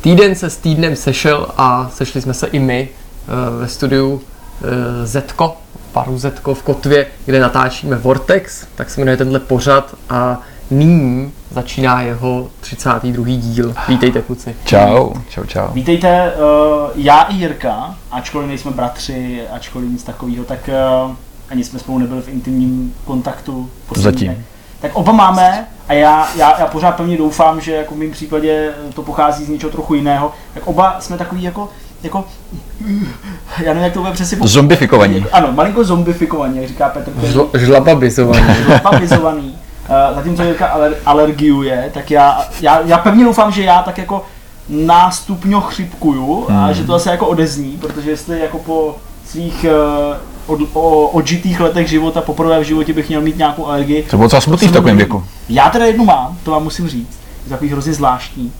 týden se s týdnem sešel a sešli jsme se i my uh, ve studiu uh, Zetko, paru Zetko v Kotvě, kde natáčíme Vortex, tak se jmenuje tenhle pořad a nyní začíná jeho 32. díl. Vítejte kluci. Čau, čau, čau. Vítejte, uh, já i Jirka, ačkoliv nejsme bratři, ačkoliv nic takového, tak uh, ani jsme spolu nebyli v intimním kontaktu. poslední Zatím. Tak oba máme a já, já, já pořád pevně doufám, že jako v mém případě to pochází z něčeho trochu jiného. Tak oba jsme takový jako, jako já nevím, jak to bude přesně popsat. Zombifikovaní. Ano, malinko zombifikovaní, jak říká Petr. Žl- žlababizovaný. papizovaný. Uh, zatímco Jirka aler- alergiuje, tak já, já, já pevně doufám, že já tak jako nástupňo chřipkuju a Hmm. že to zase jako odezní, protože jestli jako po svých uh, od, o, odžitých letech života poprvé v životě bych měl mít nějakou alergii. To bylo docela smutný v takovém věku. Já teda jednu mám, to vám musím říct, je takový hrozně zvláštní.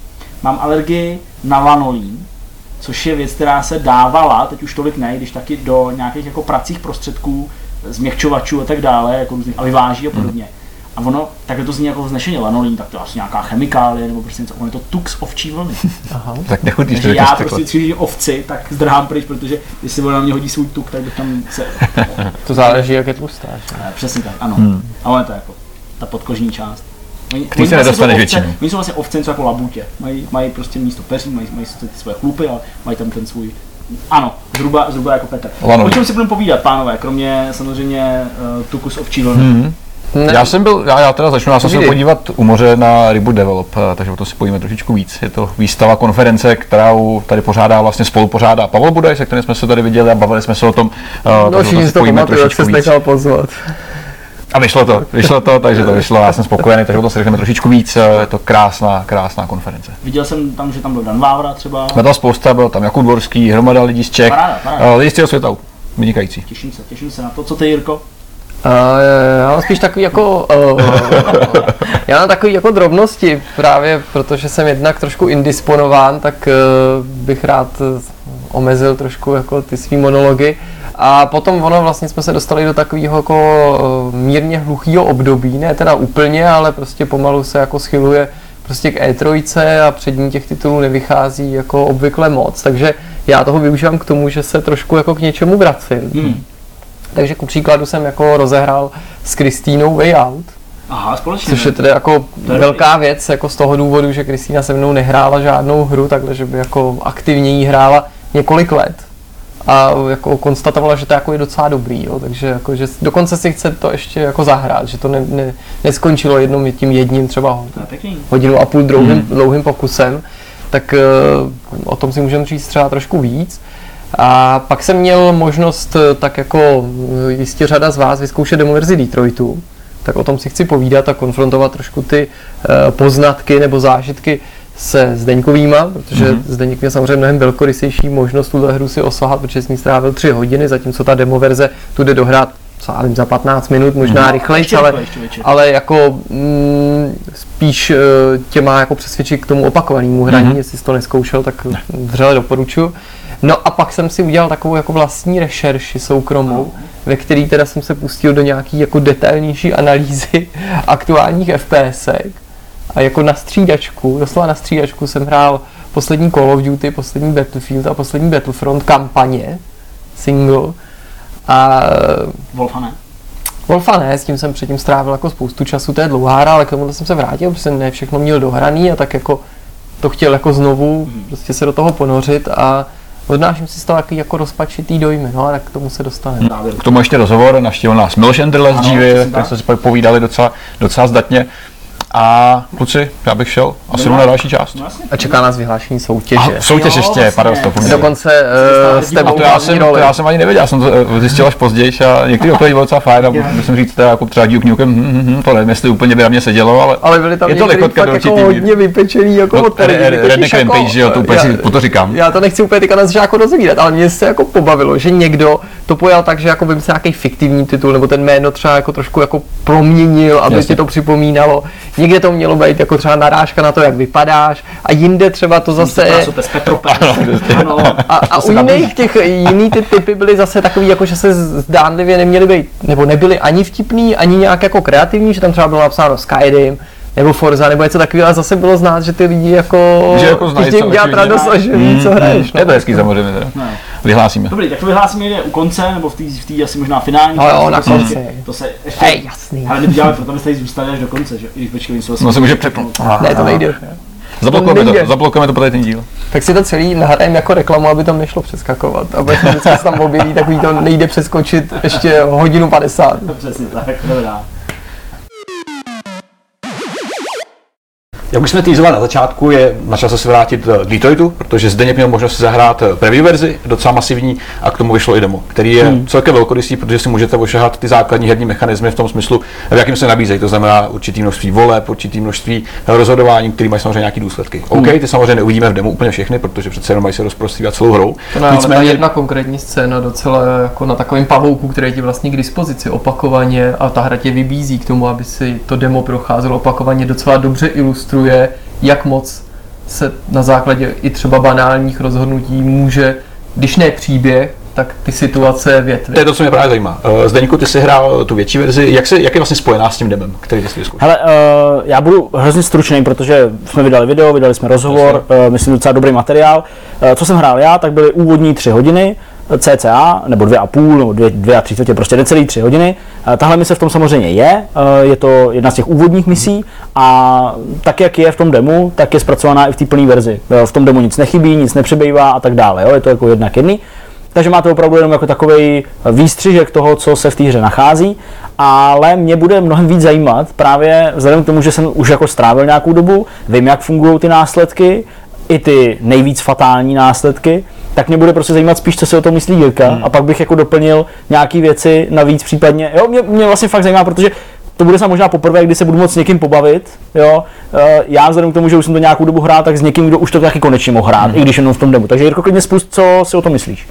Mám alergii na lanolín, což je věc, která se dávala, teď už tolik ne, když taky do nějakých jako pracích prostředků, změkčovačů a tak dále, jako různých aliváží a podobně. A ono, takhle to zní jako vznešeně lanolín, tak to je asi nějaká chemikálie nebo prostě něco, ono je to tux ovčí vlny. Aha. Tak nechutíš to Takže já prostě když ovci, tak zdrhám pryč, protože jestli ona na mě hodí svůj tuk, tak bych tam se... To záleží, jak je tlustá. že? Přesně tak, ano. Hmm. Ale to je jako ta podkožní část. Oni, Který oni se vlastně nedostaneš většinou. Oni jsou vlastně ovce něco jako labutě. Mají, mají prostě místo peří, mají, mají ty svoje chlupy, ale mají tam ten svůj ano, zhruba, zhruba jako Petr. Lanolín. O čem si budeme povídat, pánové, kromě samozřejmě uh, tuku z ovčí vlny? Ne, Já jsem byl, já, já teda začnu, já jsem se podívat u moře na Rybu Develop, eh, takže o to si pojíme trošičku víc. Je to výstava, konference, kterou tady pořádá, vlastně spolu pořádá Pavel Budaj, se kterým jsme se tady viděli a bavili jsme se o tom. eh, No všichni si si to pojíme pamatuju, jak trošičku se víc. nechal pozvat. A vyšlo to, vyšlo to, takže to vyšlo, já jsem spokojený, takže o tom si řekneme trošičku víc. eh, Je to krásná, krásná konference. Viděl jsem tam, že tam byl Dan Vávra třeba. Byla tam spousta, byl tam Jakub Dvorský, hromada lidí z Čech, Paráda, paráda. eh, lidi z celého světa, vynikající. Těším se, těším se na to. Co ty, Jirko? Uh, já mám spíš takový jako, uh, já mám takový jako drobnosti právě, protože jsem jednak trošku indisponován, tak uh, bych rád eh, omezil trošku jako ty svý monology. A potom ono vlastně jsme se dostali do takového jako mírně hluchého období, ne teda úplně, ale prostě pomalu se jako schyluje prostě k E3 a před ní těch titulů nevychází jako obvykle moc, takže já toho využívám k tomu, že se trošku jako k něčemu vracím. Hmm. Takže ku příkladu jsem jako rozehrál s Kristýnou Way Out, Aha, společně. což je tedy jako To je velká věc jako z toho důvodu, že Kristýna se mnou nehrála žádnou hru, takhle, že by jako aktivně jí hrála několik let. A jako konstatovala, že to jako je docela dobrý, jo, takže jako, že dokonce si chce to ještě jako zahrát, že to ne, ne, neskončilo jednou tím jedním třeba pěkný. hodinu a půl dlouhým, hmm. dlouhým pokusem, tak uh, o tom si můžeme říct třeba trošku víc. A pak jsem měl možnost, eh, tak jako eh, jistě řada z vás, vyzkoušet demoverzi Detroitu, tak o tom si chci povídat a konfrontovat trošku ty uh, poznatky nebo zážitky se Zdeňkovýma, protože mm-hmm. Zdeňk měl samozřejmě mnohem velkorysejší možnost tuhle hru si osahat, protože jsem ní strávil 3 hodiny, zatímco ta demoverze tu jde dohrát co já vím, za 15 minut, možná mm-hmm. rychleji, ale, ale jako mm, spíš eh, tě má jako přesvědčit k tomu opakovanému hraní, Mhm. mm-hmm. jestli jsi to neskoušel, tak vřele doporučuji. No a pak jsem si udělal takovou jako vlastní rešerši soukromou, ve který teda jsem se pustil do nějaký jako detailnější analýzy aktuálních FPSek a jako na střídačku, doslova na střídačku jsem hrál poslední Call of Duty, poslední Battlefield a poslední Battlefront kampaně, single. A Wolfa ne? Wolfa ne, s tím jsem předtím strávil jako spoustu času, to je dlouhá hra, ale k tomu jsem se vrátil, protože jsem ne všechno měl dohraný a tak jako to chtěl jako znovu prostě se do toho ponořit a odnáším si z toho takový jako rozpačitý dojmy, no a tak k tomu se dostaneme. Závěr. K tomu ještě rozhovor, navštívil nás Miloš Enderle z které tak. jsme si pak povídali docela, docela zdatně. A kluci, já bych šel asi jdu na další část. No. A čeká nás vyhlášení soutěže. A soutěž Jo, ještě, vlastně. pardon, to. Dokonce uh, s A tebou to já, jsem, to roli. já jsem ani nevěděl, já jsem to eh, zjistil až později a některé odpovědi byly docela fajn a musím říct, teda, jako třeba Duke Nukem, hm, hm, hm, to nevím, jestli úplně by na mě sedělo, ale, Ale byly tam je to některý lichotka do jako určitý míry. hodně vypečený jako No, od Redneck jako, Rampage, že jo, to úplně si to říkám. Já to nechci úplně teďka na začátku rozvídat, ale mě se jako pobavilo, že někdo to pojal tak, že jako vymyslel nějaký fiktivní titul, nebo ten jméno třeba jako trošku jako proměnil, aby ti to připomínalo. Někde to mělo být jako třeba narážka na to, jak vypadáš, a jinde třeba to zase... Je Petropem. Ano. A, a u jiných těch jiný ty typy byly zase takový, jako že se zdánlivě neměly být, nebo nebyly ani vtipný, ani nějak jako kreativní, že tam třeba bylo napsáno Skyrim, nebo Forza, nebo něco takového, ale zase bylo znát, že ty lidi jako, Že jako znají, chtějí co dělat očividně. radost a že ví, co hraješ. Je to hezký samozřejmě teda. No. Vyhlásíme. Dobrý, tak to vyhlásíme někde u konce, nebo v té v té asi možná finální. No jo, na to se konci. ještě- To se ještě... Hej, jasný. Ale my to děláme proto, tady zůstali až do konce, že? I když jsou asi- No se může přepnout. Ne, to nejde. Zablokujeme to, zablokujeme to pro ten díl. Tak si to celý nahrajeme jako reklamu, aby tam nešlo přeskakovat. A vždycky se tam objeví takový to nejde přeskočit ještě hodinu 50. Přesně tak, dobrá. Jak už jsme týzovali na začátku, je na čase se vrátit eh, k Detroitu, protože zde měl možnost si zahrát eh, preview verzi, docela masivní, a k tomu vyšlo i demo, který je hmm. celkem velkorysý, protože si můžete ošahat ty základní herní mechanismy v tom smyslu, v jakém se nabízejí. To znamená určitý množství voleb, určitý množství rozhodování, který mají samozřejmě nějaké důsledky. OK, ty samozřejmě neuvidíme v demo úplně všechny, protože přece jenom mají se rozprostřívat celou hrou. To ne, ale ta jedna konkrétní scéna docela jako na takovém pavouku, který je ti vlastně k dispozici opakovaně a ta hra tě vybízí k tomu, aby si to demo procházelo opakovaně, docela dobře ilustruje, jak moc se na základě i třeba banálních rozhodnutí může, když ne příběh, tak ty situace větvy. To je to, co mě právě zajímá. Eh, Zdeňku, ty jsi hrál tu větší verzi. Jak, se, jak je vlastně spojená s tím demem, který jsi vyzkoušel? Hele, uh, já budu hrozně stručný, protože jsme vydali video, vydali jsme rozhovor, uh, myslím docela dobrý materiál. Uh, co jsem hrál já, tak byly úvodní tři hodiny, cca, nebo dvě a půl, nebo dvě, dvě a tři čtvrtě, prostě necelý tři hodiny. Uh, tahle mise v tom samozřejmě je, uh, je to jedna z těch úvodních misí a tak, jak je v tom demu, tak je zpracovaná i v té plné verzi. Uh, v tom demu nic nechybí, nic nepřibývá a tak dále, jo? je to jako jednak jedný. Takže máte opravdu jenom jako takový výstřižek toho, co se v té hře nachází, ale mě bude mnohem víc zajímat právě vzhledem k tomu, že jsem už jako strávil nějakou dobu, vím, jak fungují ty následky, i ty nejvíc fatální následky, tak mě bude prostě zajímat spíš, co si o tom myslí Jirka hmm. a pak bych jako doplnil nějaké věci navíc případně. Jo, mě, mě vlastně fakt zajímá, protože to bude se možná poprvé, kdy se budu moct s někým pobavit. Jo? Eh, Já vzhledem k tomu, že už jsem to nějakou dobu hrál, tak s někým, kdo už to taky konečně mohl hrát, i když jenom v tom demo. Takže Jirko, klidně spust, co si o tom myslíš.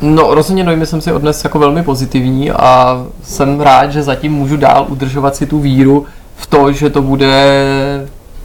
No rozhodně dojmy jsem si odnes jako velmi pozitivní a jsem rád, že zatím můžu dál udržovat si tu víru v to, že to bude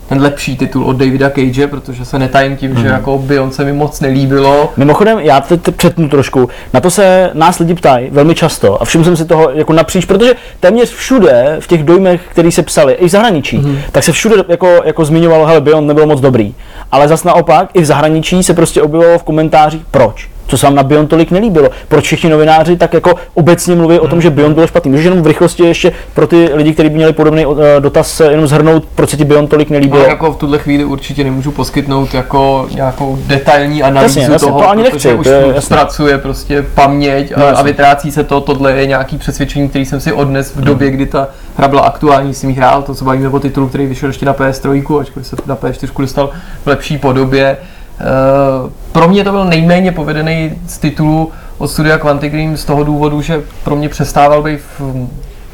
ten lepší titul od Davida Cage, protože se netajím tím, že jako Beyond se mi moc nelíbilo. Mimochodem, já teď přetnu trošku, na to se nás lidi ptají velmi často a všiml jsem si toho jako napříč, protože téměř všude v těch dojmech, které se psali, i v zahraničí, mm-hmm. tak se všude jako, jako zmiňovalo, hele, Beyond nebylo moc dobrý. Ale zas naopak, i v zahraničí se prostě objevilo v komentářích, proč? Co se vám na Beyond tolik nelíbilo? Proč všichni novináři tak jako obecně mluví o tom, že Beyond bylo špatný? Můžeš jenom v rychlosti ještě pro ty lidi, kteří by měli podobný eh, dotaz, eh, jenom zhrnout, proč se ti Beyond tolik nelíbilo? Ale jako v tuhle chvíli určitě nemůžu poskytnout jako nějakou detailní analýzu Jasně, jasně, toho, to ani protože nechci, už to zpracuje prostě paměť No, a, a jasně. vytrácí se to, tohle je nějaký přesvědčení, který jsem si odnes Hmm. v době, kdy ta hra byla aktuální, jsem hrál, to co bavíme o titulu, který vyšel ještě na PS3, ačkoliv se na PS4 dostal v lepší podobě. Eh, Pro mě to byl nejméně povedený z titulu od studia Quantic Dream z toho důvodu, že pro mě přestával být v,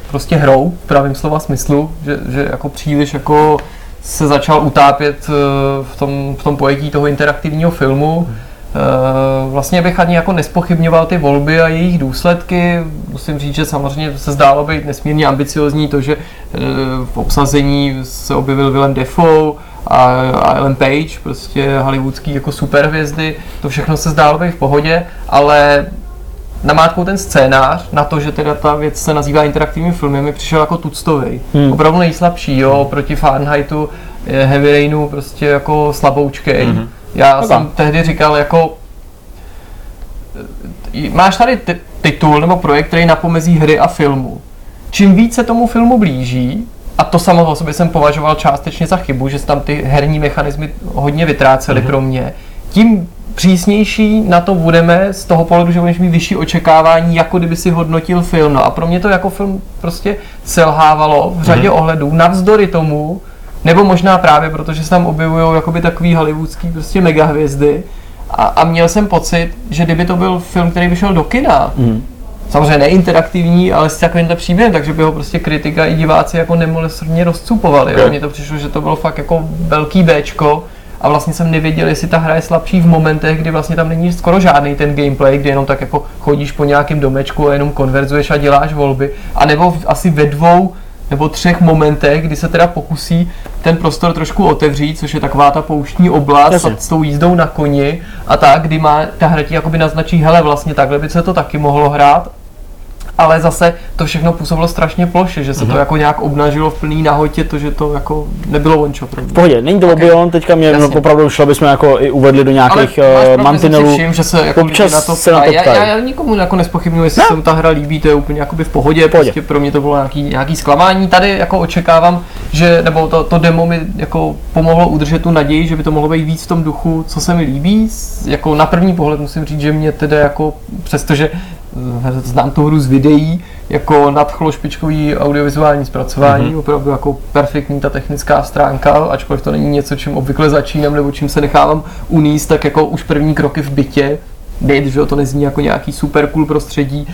prostě hrou v pravém slova smyslu, že, že jako příliš jako se začal utápět eh, v tom, v tom pojetí toho interaktivního filmu. Eh, Vlastně bych ani jako nespochybňoval ty volby a jejich důsledky. Musím říct, že samozřejmě se zdálo být nesmírně ambiciozní to, že v obsazení se objevil Willem Dafoe a a Ellen Page, prostě hollywoodský jako superhvězdy. To všechno se zdálo být v pohodě, ale namátkou ten scénář na to, že teda ta věc se nazývá interaktivním filmem, mi přišel jako tuctový. Hmm. Opravdu nejslabší, jo, proti Fahrenheitu, Heavy Rainu prostě jako slaboučkej. Hmm. Já Taka. jsem tehdy říkal jako máš tady ti- titul nebo projekt, který napomezí hry a filmu. Čím víc se tomu filmu blíží, a to samo o sobě jsem považoval částečně za chybu, že se tam ty herní mechanismy hodně vytrácely mm-hmm. pro mě, tím přísnější na to budeme z toho pohledu, že budeš mít vyšší očekávání, jako kdyby si hodnotil film. No a pro mě to jako film prostě selhávalo v řadě mm-hmm. ohledů, navzdory tomu, nebo možná právě proto, že se tam objevují jakoby takový hollywoodský prostě megahvězdy a, a měl jsem pocit, že kdyby to byl film, který by šel do kina, mm. Samozřejmě neinteraktivní, ale s takovýmhle příběhem, takže by ho prostě kritika i diváci jako nemilosrdně rozcupovali. Okay. Ok. Mně to přišlo, že to bylo fakt jako velký Bčko a vlastně jsem nevěděl, jestli ta hra je slabší v momentech, kdy vlastně tam není skoro žádný ten gameplay, kdy jenom tak jako chodíš po nějakém domečku a jenom konverzuješ a děláš volby, a nebo asi ve dvou nebo třech momentech, kdy se teda pokusí ten prostor trošku otevřít, což je taková ta pouštní oblast a s tou jízdou na koni a tak, kdy má ta hra ti jakoby naznačí, hele vlastně takhle by se to taky mohlo hrát ale zase to všechno působilo strašně ploše, že se to jako nějak obnažilo v plný nahotě, to, že to jako nebylo ončo. V pohodě, není to Ok. okay. teďka mě Jasně. opravdu šlo, bychom jako i uvedli do nějakých uh, mantinelů. všiml, že se jako Občas na to se na to ptají. já, já, já, nikomu jako nespochybnuju, jestli Ne. se mu ta hra líbí, to je úplně jakoby v pohodě, pohodě. prostě pro mě to bylo nějaký, nějaký zklamání. Tady jako očekávám, že, nebo to, to demo mi jako pomohlo udržet tu naději, že by to mohlo být víc v tom duchu, co se mi líbí. Jako na první pohled musím říct, že mě teda jako, přestože znám tu hru z videí, jako nadchlo špičkový audiovizuální zpracování, mm-hmm. opravdu jako perfektní ta technická stránka, ačkoliv to není něco, čím obvykle začínám nebo čím se nechávám uníst, tak jako už první kroky v bytě, byt, že to nezní jako nějaký super cool prostředí,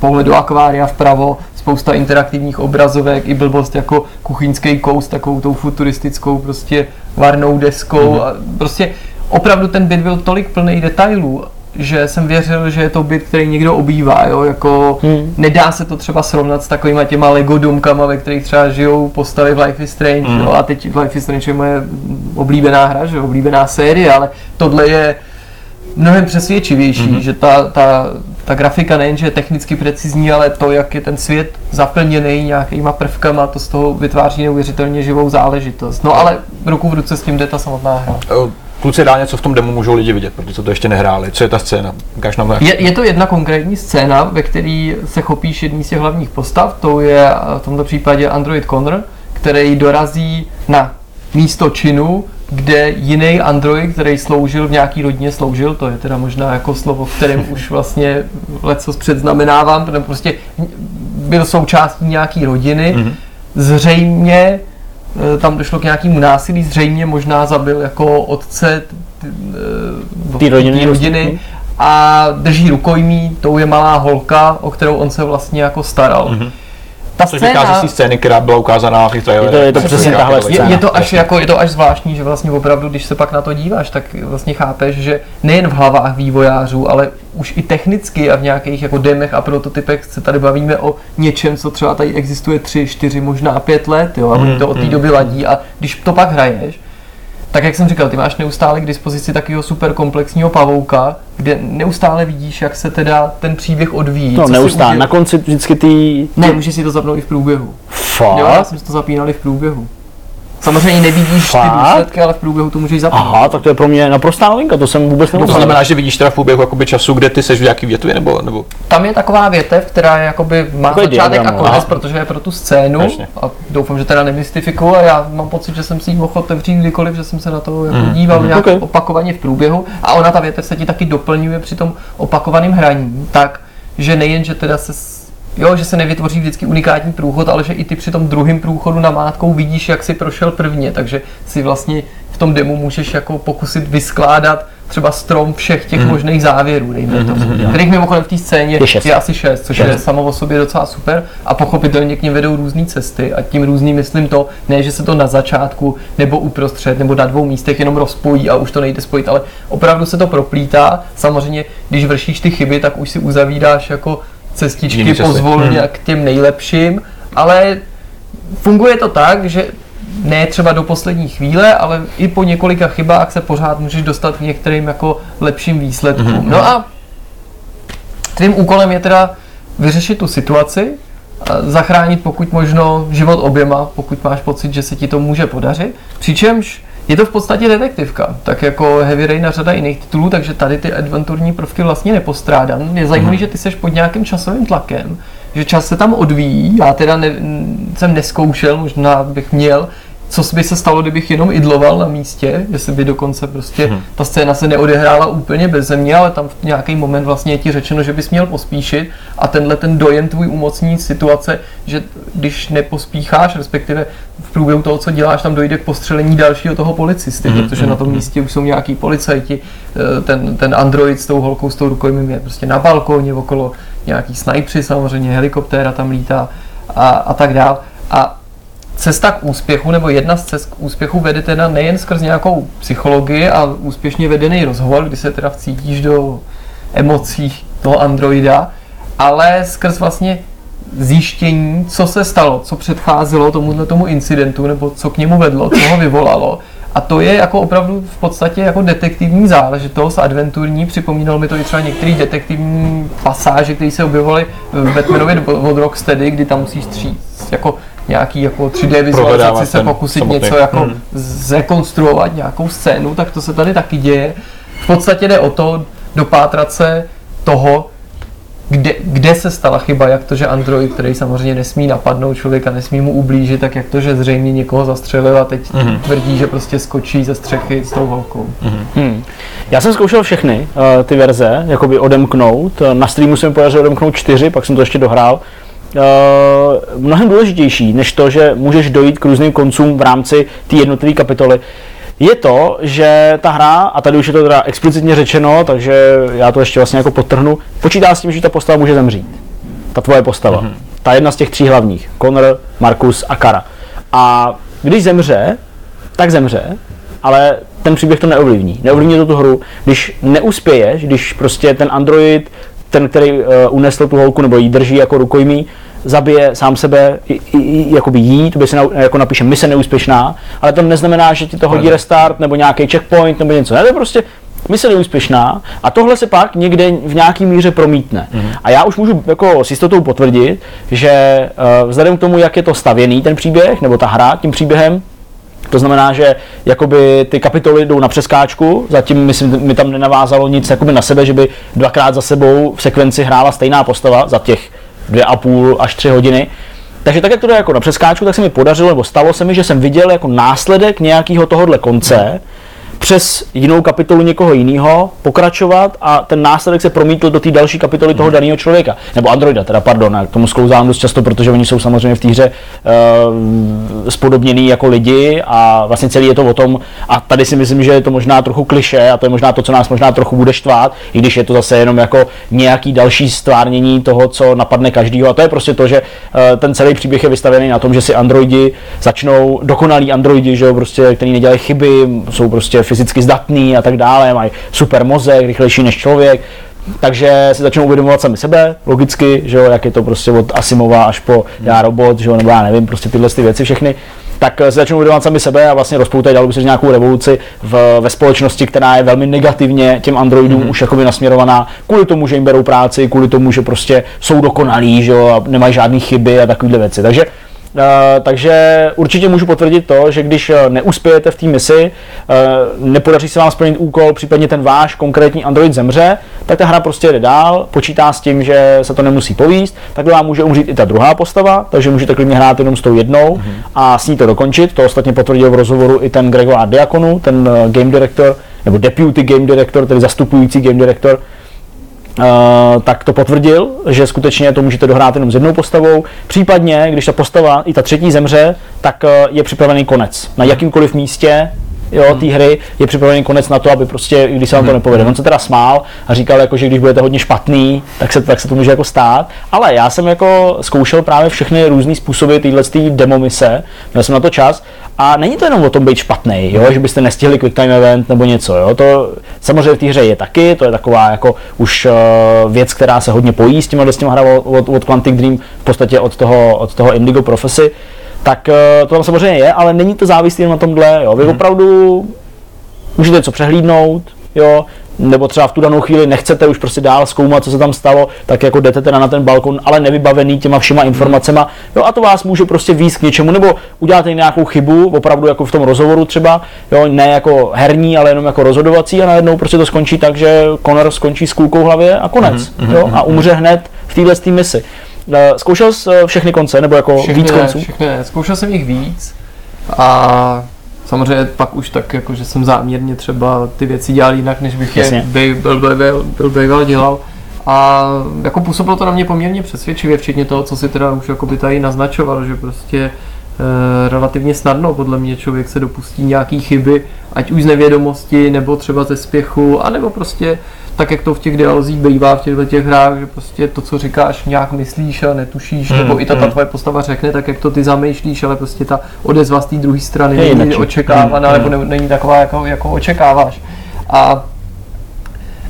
pohled do akvária vpravo, spousta interaktivních obrazovek, i blbost jako kuchyňský kous, takovou tou futuristickou prostě varnou deskou Mhm. a prostě opravdu ten byt byl tolik plný detailů, že jsem věřil, že je to byt, který někdo obývá, jo, jako Hmm. nedá se to třeba srovnat s takovýma těma Lego domkama, ve kterých třeba žijou postavy v Life is Strange, Hmm. jo, a teď Life is Strange je moje oblíbená hra, že oblíbená série, ale tohle je mnohem přesvědčivější, Mhm. že ta, ta, ta grafika nejenže je technicky precizní, ale to, jak je ten svět zaplněný nějakýma prvkama, to z toho vytváří neuvěřitelně živou záležitost. No ale ruku v ruce s tím jde ta samotná hra. Eh, Kluci dá něco v tom demu můžou lidi vidět, protože to ještě nehráli. Co je ta scéna? Ukáž nám Je, je to jedna konkrétní scéna, ve které se chopíš jedný z těch hlavních postav, to je v tomto případě Android Connor, který dorazí na místo činu, kde jiný Android, který sloužil v nějaký rodině, sloužil, to je teda možná jako slovo, kterým už vlastně lecos předznamenávám, protože prostě byl součástí nějaký rodiny, Mhm. zřejmě tam došlo k nějakému násilí, zřejmě možná zabil jako otce eh, Té rodiny, té rodiny vlastně. a drží rukojmí, tou je malá holka, o kterou on se vlastně jako staral. Mhm. Ta Což vychází z té scény, která byla ukázaná v těch trailerech. Je to- je to přesně tahle ta je, scéna. je, to až jako, je to až zvláštní, že vlastně opravdu, když se pak na to díváš, tak vlastně chápeš, že nejen v hlavách vývojářů, ale už i technicky a v nějakých jako demech a prototypech se tady bavíme o něčem, co třeba tady existuje 3, 4, možná 5 let, jo, a oni to od té mm. doby ladí a když to pak hraješ, tak jak jsem říkal, ty máš neustále k dispozici takového super komplexního pavouka, kde neustále vidíš, jak se teda ten příběh odvíjí. No neustále, na konci vždycky ty... Ne, můžeš si to zapnout i v průběhu. Fakt? Jo, já jsem si to zapínal i v průběhu. Samozřejmě nevidíš ty Fakt? důsledky, ale v průběhu to můžeš zapnout. Aha, tak to je pro mě naprostá novinka, to jsem vůbec To nevěděl. znamená, že vidíš teda v průběhu jakoby času, kde ty seš v nějaký větvě, nebo, nebo Tam je taková větev, která je jakoby má Takový začátek diagram, a konec, Aha. protože je pro tu scénu. Jasně. A doufám, že teda nemystifikuju a já mám pocit, že jsem si ji mohl otevřít kdykoliv, že jsem se na to jako Mm, díval mm. nějak Ok. opakovaně v průběhu. A ona ta větev se ti taky doplňuje při tom opakovaném hraní, tak, že nejen, že teda se s- Jo, že se nevytvoří vždycky unikátní průchod, ale že i ty při tom druhém průchodu namátkou vidíš, jak si prošel prvně, takže si vlastně v tom demo můžeš jako pokusit vyskládat třeba strom všech těch Mhm. možných závěrů, dejme tomu, kterých mimochodem v té scéně Je šest. je asi šest, což je Šest. samo o sobě docela super a pochopitelně k ním vedou různé cesty a tím různý myslím to, ne, že se to na začátku nebo uprostřed nebo na dvou místech jenom rozpojí a už to nejde spojit, ale opravdu se to proplítá. Samozřejmě, když vršíš ty chyby, tak už si uzavíráš jako cestičky pozvolně Hmm. k těm nejlepším, ale funguje to tak, že ne třeba do poslední chvíle, ale i po několika chybách se pořád můžeš dostat k některým jako lepším výsledkům. Mhm. No a tvým úkolem je teda vyřešit tu situaci, zachránit pokud možno život oběma, pokud máš pocit, že se ti to může podařit. Přičemž je to v podstatě detektivka, tak jako Heavy Rain a řada jiných titulů, takže tady ty adventurní prvky vlastně nepostrádám. Je zajímavé, Mhm. že ty seš pod nějakým časovým tlakem, že čas se tam odvíjí, já teda ne, jsem neskoušel, možná bych měl, co by se stalo, kdybych jenom idloval na místě, jestli by dokonce prostě Mhm. ta scéna se neodehrála úplně bez země, ale tam v nějaký moment vlastně je ti řečeno, že bys měl pospíšit a tenhle ten dojem tvůj umocní situace, že když nepospícháš, respektive v průběhu toho, co děláš, tam dojde k postřelení dalšího toho policisty, Mhm, protože na tom místě už jsou nějaký policajti, eh, ten, ten android s tou holkou, s tou rukojmím je prostě na balkóně okolo, nějaký snajpři samozřejmě, helikoptéra tam lítá a, a tak dál. A cesta k úspěchu, nebo jedna z cest k úspěchu vede teda nejen skrz nějakou psychologii a úspěšně vedený rozhovor, kdy se teda vcítíš do emocí toho androida, ale skrz vlastně zjištění, co se stalo, co předcházelo tomuhle tomu incidentu, nebo co k němu vedlo, co ho vyvolalo. A to je jako opravdu v podstatě jako detektivní záležitost, adventurní, připomínalo mi to i třeba některé detektivní pasáže, které se objevovaly v Batmanově od Rocksteady, kdy tam musíš stříct jako nějaký jako 3D vizualizaci se pokusit samotný. něco jako hmm. zrekonstruovat, nějakou scénu, tak to se tady taky děje. V podstatě jde o to dopátrat se toho, kde, kde se stala chyba, jak to, že Android, který samozřejmě nesmí napadnout člověka, nesmí mu ublížit, tak jak to, že zřejmě někoho zastřelil a teď mm-hmm. tvrdí, že prostě skočí ze střechy s tou holkou. Mm-hmm. Hmm. Já jsem zkoušel všechny uh, ty verze, jakoby odemknout. Na streamu jsem podařil odemknout čtyři, pak jsem to ještě dohrál. Uh, mnohem důležitější, než to, že můžeš dojít k různým koncům v rámci té jednotlivé kapitoly, je to, že ta hra, a tady už je to teda explicitně řečeno, takže já to ještě vlastně jako potrhnu, počítá s tím, že ta postava může zemřít. Ta tvoje postava. Mm-hmm. Ta jedna z těch tří hlavních. Connor, Markus a Kara. A když zemře, tak zemře, ale ten příběh to neovlivní. Neovlivní to tu hru. Když neuspěješ, když prostě ten android, ten, který uh, unesl tu holku nebo ji drží jako rukojmí, zabije sám sebe, i, i, jakoby jí, to by se na, jako napíše mise neúspěšná, ale to neznamená, že ti to hodí restart nebo nějaký checkpoint nebo něco. Ne, to je prostě mise neúspěšná a tohle se pak někde v nějaký míře promítne. Mm-hmm. A já už můžu jako s jistotou potvrdit, že uh, vzhledem k tomu, jak je to stavěný ten příběh, nebo ta hra tím příběhem, to znamená, že jakoby ty kapitoly jdou na přeskáčku, zatím myslím, mi tam nenavázalo nic jakoby na sebe, že by dvakrát za sebou v sekvenci hrála stejná postava za těch dvě a půl až tři hodiny. Takže tak, jak to jde jako na přeskáčku, tak se mi podařilo, nebo stalo se mi, že jsem viděl jako následek nějakého tohohle konce, přes jinou kapitolu někoho jiného pokračovat a ten následek se promítl do té další kapitoly toho daného člověka. Nebo Androida, teda pardon, já k tomu sklouzám dost často, protože oni jsou samozřejmě v té hře uh, spodobněný jako lidi a vlastně celý je to o tom, a tady si myslím, že je to možná trochu kliše a to je možná to, co nás možná trochu bude štvát, i když je to zase jenom jako nějaký další stvárnění toho, co napadne každýho. A to je prostě to, že uh, ten celý příběh je vystavený na tom, že si androidi začnou, dokonalí androidi, že jo, prostě, který nedělají chyby, jsou prostě fyzicky zdatný a tak dále, mají super mozek, rychlejší než člověk, takže si začnou uvědomovat sami sebe, logicky, že jo, jak je to prostě od Asimova až po já robot, že jo, nebo já nevím, prostě tyhle ty věci všechny, tak si začnou uvědomovat sami sebe a vlastně rozpoutají, dalo by se nějakou revoluci v, ve společnosti, která je velmi negativně těm androidům mm-hmm. už jakoby nasměrovaná, kvůli tomu, že jim berou práci, kvůli tomu, že prostě jsou dokonalí, že jo, a nemají žádné chyby a takovéhle věci. Takže Eh, takže určitě můžu potvrdit to, že když eh, neuspějete v té misi, uh, nepodaří se vám splnit úkol, případně ten váš konkrétní Android zemře, tak ta hra prostě jde dál, počítá s tím, že se to nemusí povíst, takhle vám může umřít i ta druhá postava, takže můžete klidně hrát jenom s tou jednou mm-hmm. a s ní to dokončit. To ostatně potvrdil v rozhovoru i ten Gregor Diakonu, ten game director, nebo deputy game director, tedy zastupující game director, tak to potvrdil, že skutečně to můžete dohrát jenom s jednou postavou. Případně, když ta postava i ta třetí zemře, tak uh, je připravený konec. Na jakýmkoliv místě jo, hmm. té hry je připravený konec na to, aby prostě, když se vám to hmm. nepovede. On se teda smál a říkal, jako, že když budete hodně špatný, tak se, tak se to může jako stát. Ale já jsem jako zkoušel právě všechny různé způsoby téhle demo mise, měl jsem na to čas a není to jenom o tom být špatný, jo, že byste nestihli quick time event nebo něco, jo. To samozřejmě v té hře je taky, to je taková jako už uh, věc, která se hodně pojí s těma, s těma hrama od, od Quantic Dream, v podstatě od toho, od toho Indigo Prophecy tak eh, to tam samozřejmě je, ale není to závislé na tomhle, jo. Vy hmm. opravdu můžete něco přehlídnout, jo, nebo třeba v tu danou chvíli nechcete už prostě dál zkoumat, co se tam stalo, tak jako jdete teda na ten balkon, ale nevybavený těma všema informacema, jo, a to vás může prostě víc k něčemu, nebo uděláte nějakou chybu, opravdu jako v tom rozhovoru třeba, jo, ne jako herní, ale jenom jako rozhodovací a najednou prostě to skončí tak, že Connor skončí s kulkou v hlavě a konec, mm-hmm, jo, a umře hned v téhle misi. Eh, zkoušel jsi eh, všechny konce, nebo jako všechny víc konců? Všechny ne, zkoušel jsem jich víc a samozřejmě pak už tak, jako, že jsem záměrně třeba ty věci dělal jinak, než bych Jasně. je byl, byl, byl, byl, byl dělal. A jako působilo to na mě poměrně přesvědčivě, včetně toho, co si teda už jako by tady naznačoval, že prostě e, relativně snadno podle mě člověk se dopustí nějaký chyby, ať už z nevědomosti, nebo třeba ze spěchu, anebo prostě tak jak to v těch dialozích bývá v těchto těch hrách, že prostě to, co říkáš, nějak myslíš a netušíš, mm, nebo i ta, ta hmm. tvoje postava řekne, tak jak to ty zamýšlíš, ale prostě ta odezva z té druhé strany není očekávaná, mm, nebo ne, není taková, jako, jako očekáváš. A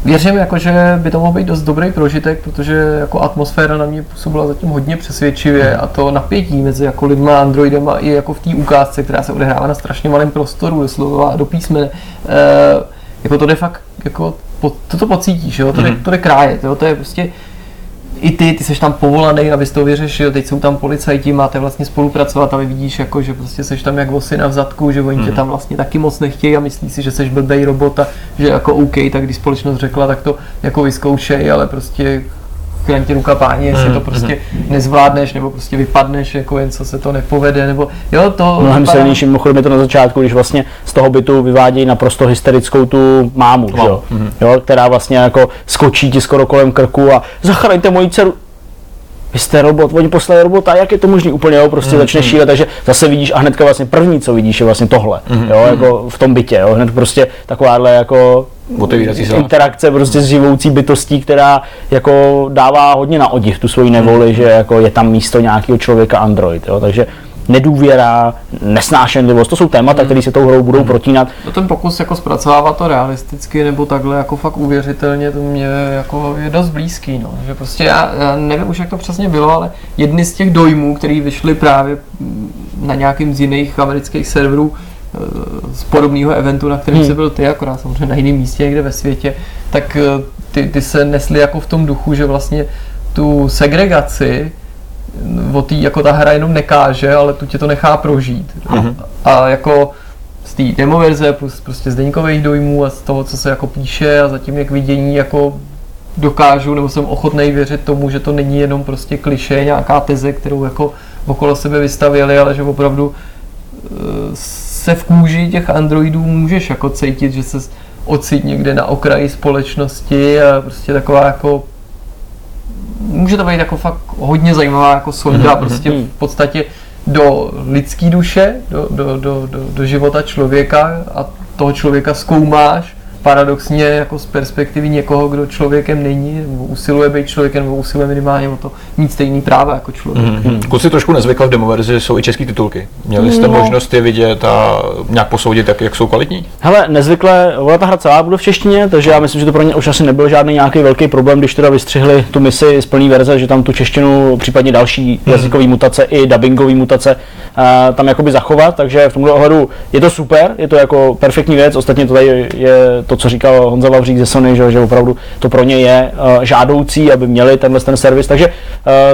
Věřím, jako, že by to mohl být dost dobrý prožitek, protože jako atmosféra na mě působila zatím hodně přesvědčivě a to napětí mezi jako lidma a androidema i jako v té ukázce, která se odehrává na strašně malém prostoru, doslova do písmene, e, jako to jde fakt, jako, po, to to pocítíš, jo? To, jde, to jde krájet, jo? to je prostě i ty, ty jsi tam povolaný, abys to vyřešil, teď jsou tam policajti, máte vlastně spolupracovat a vidíš, jako, že prostě seš tam jak vosy na vzadku, že oni tě tam vlastně taky moc nechtějí a myslí si, že seš blbej robot a že jako OK, tak když společnost řekla, tak to jako vyzkoušej, ale prostě chraň ti ruka páni, jestli to prostě nezvládneš, nebo prostě vypadneš, jako jen co se to nepovede, nebo jo, to Mnohem vypadá- silnější, mimochodem je to na začátku, když vlastně z toho bytu vyvádějí naprosto hysterickou tu mámu, že jo? jo? která vlastně jako skočí ti skoro kolem krku a zachraňte moji dceru. Vy jste robot, oni poslali robota, jak je to možný úplně, jo, prostě začne šílet, takže zase vidíš a hnedka vlastně první, co vidíš, je vlastně tohle, jo, jako v tom bytě, jo, hned prostě takováhle jako Otevírací se. interakce prostě s živoucí bytostí, která jako dává hodně na odiv tu svoji nevoli, že jako je tam místo nějakého člověka android, jo, takže nedůvěra, nesnášenlivost, to jsou témata, které se tou hrou budou protínat. No ten pokus jako zpracovávat to realisticky nebo takhle jako fakt uvěřitelně, to mě jako je dost blízký, no. Že prostě já, já nevím už jak to přesně bylo, ale jedny z těch dojmů, které vyšly právě na nějakým z jiných amerických serverů z podobného eventu, na kterém Hmm. se byl ty, akorát samozřejmě na jiném místě někde ve světě, tak eh, ty, ty se nesly jako v tom duchu, že vlastně tu segregaci o tý, jako ta hra jenom nekáže, ale tu tě to nechá prožít. A jako z té demoverze plus prostě z deníkových dojmů a z toho, co se jako píše a zatím jak vidění jako dokážu, nebo jsem ochotný věřit tomu, že to není jenom prostě kliše, nějaká teze, kterou jako okolo sebe vystavěli, ale že opravdu se v kůži těch androidů můžeš jako cítit, že se ocit někde na okraji společnosti a prostě taková jako může to být jako fakt hodně zajímavá jako sonda prostě v podstatě do lidské duše, do, do, do, do, do života člověka a toho člověka zkoumáš paradoxně jako z perspektivy někoho, kdo člověkem není, nebo usiluje být člověkem, nebo usiluje minimálně o to mít stejný práva jako člověk. Hmm. Kluci trošku nezvykle v demoverzi jsou i české titulky. Měli jste No. možnost je vidět a nějak posoudit, jak, jak jsou kvalitní? Hele, nezvykle, ona ta hra celá bude v češtině, takže já myslím, že to pro ně už asi nebyl žádný nějaký velký problém, když teda vystřihli tu misi z plné verze, že tam tu češtinu, případně další jazykové mutace i dubbingové mutace uh, tam jakoby zachovat, takže v tomhle ohledu je to super, je to jako perfektní věc, ostatně to tady je to, co říkal Honza Vavřík ze Sony, že, že opravdu to pro ně je uh, žádoucí, aby měli tenhle ten servis, takže uh,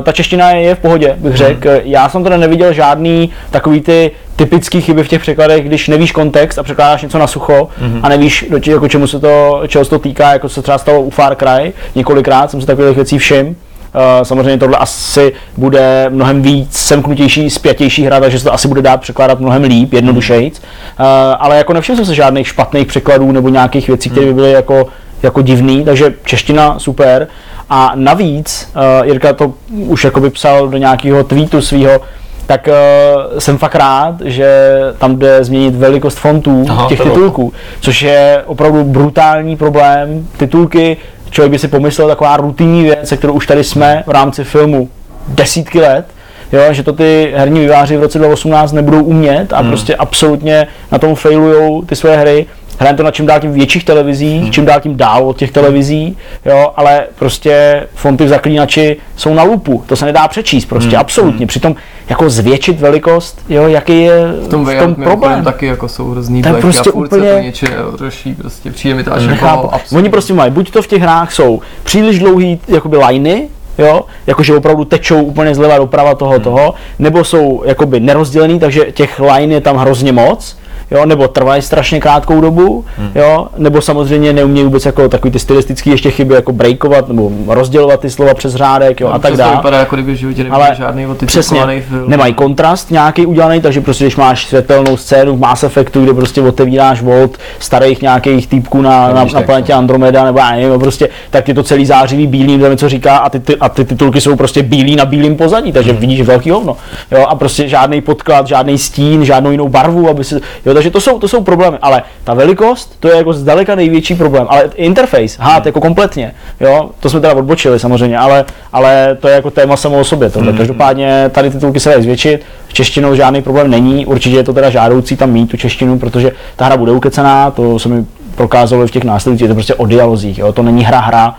ta čeština je, je v pohodě, bych řekl. Já jsem teda neviděl žádný takový ty typický chyby v těch překladech, když nevíš kontext a překládáš něco na sucho mm-hmm. a nevíš, do či, jako čemu se to, čeho se to týká, jako se třeba stalo u Far Cry, několikrát jsem si takových věcí všiml. Uh, samozřejmě tohle asi bude mnohem víc semknutější, spjatější hra, takže se to asi bude dát překládat mnohem líp, jednodušejc. Uh, ale jako nevšiml jsem se žádných špatných překladů nebo nějakých věcí, které by byly jako, jako divný, takže čeština super. A navíc, uh, Jirka to už jakoby psal do nějakého tweetu svého, tak uh, jsem fakt rád, že tam jde změnit velikost fontů Aha, těch titulků, což je opravdu brutální problém. Titulky, člověk by si pomyslel, taková rutinní věc, se kterou už tady jsme v rámci filmu desítky let, jo, že to ty herní výváři v roce 2018 nebudou umět a hmm. prostě absolutně na tom failujou ty své hry. Hrajeme to na čím dál tím větších televizích, hmm. čím dál tím dál od těch televizí, jo, ale prostě fonty v zaklínači jsou na lupu, to se nedá přečíst, prostě hmm. absolutně. Přitom jako zvětšit velikost, jo, jaký je V tom, v tom problém. taky jako jsou hrozný To prostě a furt úplně- se to něče řeší, prostě přijde mi to až Nechápu. jako Oni prostě mají, buď to v těch hrách jsou příliš dlouhý jakoby liney, jo, jakože opravdu tečou úplně zleva doprava toho toho, nebo jsou jakoby nerozdělený, takže těch line je tam hrozně moc, jo, nebo trvají strašně krátkou dobu, jo, nebo samozřejmě neumějí vůbec jako takový ty stylistický ještě chyby, jako breakovat nebo rozdělovat ty slova přes řádek, jo, a tak to dále. vypadá jako kdyby v životě Ale žádný Přesně, film. nemají kontrast nějaký udělaný, takže prostě když máš světelnou scénu v Mass Effectu, kde prostě otevíráš volt starých nějakých týpků na, na, na planetě Andromeda nebo já nevím, no prostě, tak je to celý zářivý bílý, kdo něco říká a ty, ty, a ty titulky jsou prostě bílý na bílém pozadí, takže vidíš velký hovno. Jo, a prostě žádný podklad, žádný stín, žádnou jinou barvu, aby se, jo, takže to jsou, to jsou problémy, ale ta velikost, to je jako zdaleka největší problém, ale interface, hát jako kompletně, jo, to jsme teda odbočili samozřejmě, ale, ale to je jako téma samo o sobě, tohle. Každopádně tady titulky se dají zvětšit, s češtinou žádný problém není, určitě je to teda žádoucí tam mít tu češtinu, protože ta hra bude ukecená, to se mi prokázalo v těch následujících, je to prostě o dialozích, jo? to není hra hra,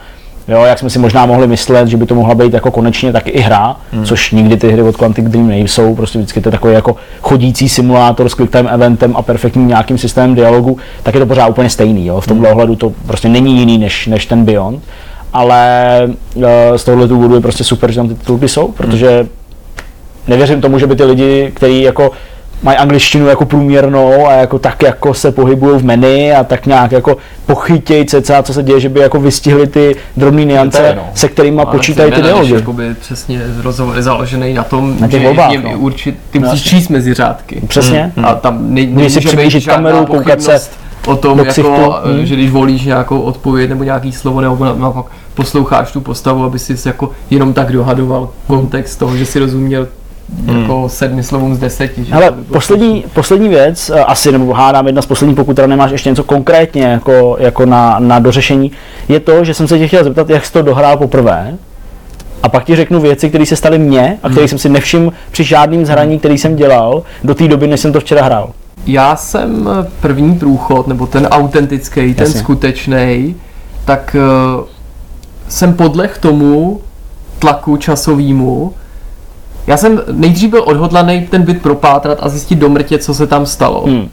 Jo, jak jsme si možná mohli myslet, že by to mohla být jako konečně taky i hra, hmm. což nikdy ty hry od Quantic Dream nejsou, prostě vždycky to je takový jako chodící simulátor s quicktime eventem a perfektním nějakým systémem dialogu, tak je to pořád úplně stejný. Jo. V tomhle hmm. ohledu to prostě není jiný než, než ten Beyond, ale uh, z tohohle důvodu je prostě super, že tam ty titulky jsou, protože hmm. nevěřím tomu, že by ty lidi, kteří jako mají angličtinu jako průměrnou a jako tak jako se pohybují v menu a tak nějak jako pochytějí cca, co se děje, že by jako vystihli ty drobné niance, no. se kterými počítají ty dialogy. Jakoby přesně rozhovor je založený na tom, na že volbách, je no. určit, ty No, musíš jasně. číst mezi řádky. Přesně. Hmm. A tam ne, Můžeš si nemůže být kameru, koukat se o tom, jako, ksichtu. eh, Hmm. že když volíš nějakou odpověď nebo nějaký slovo, nebo na- naopak posloucháš tu postavu, aby si jako jenom tak dohadoval kontext toho, že si rozuměl jako sedmi slovům z deseti. Že by bylo poslední, poslední věc, asi nebo hádám jedna z posledních, pokud teda nemáš ještě něco konkrétně jako, jako na, na dořešení, je to, že jsem se tě chtěl zeptat, jak jsi to dohrál poprvé. A pak ti řeknu věci, které se staly mně a které jsem si nevšiml při žádným zhraní, který jsem dělal do té doby, než jsem to včera hrál. Já jsem eh, první průchod, nebo ten autentický, ten skutečný, tak uh, jsem podleh tomu tlaku časovýmu. Já jsem nejdřív byl odhodlaný ten byt propátrat a zjistit do mrtě, co se tam stalo. Hmm.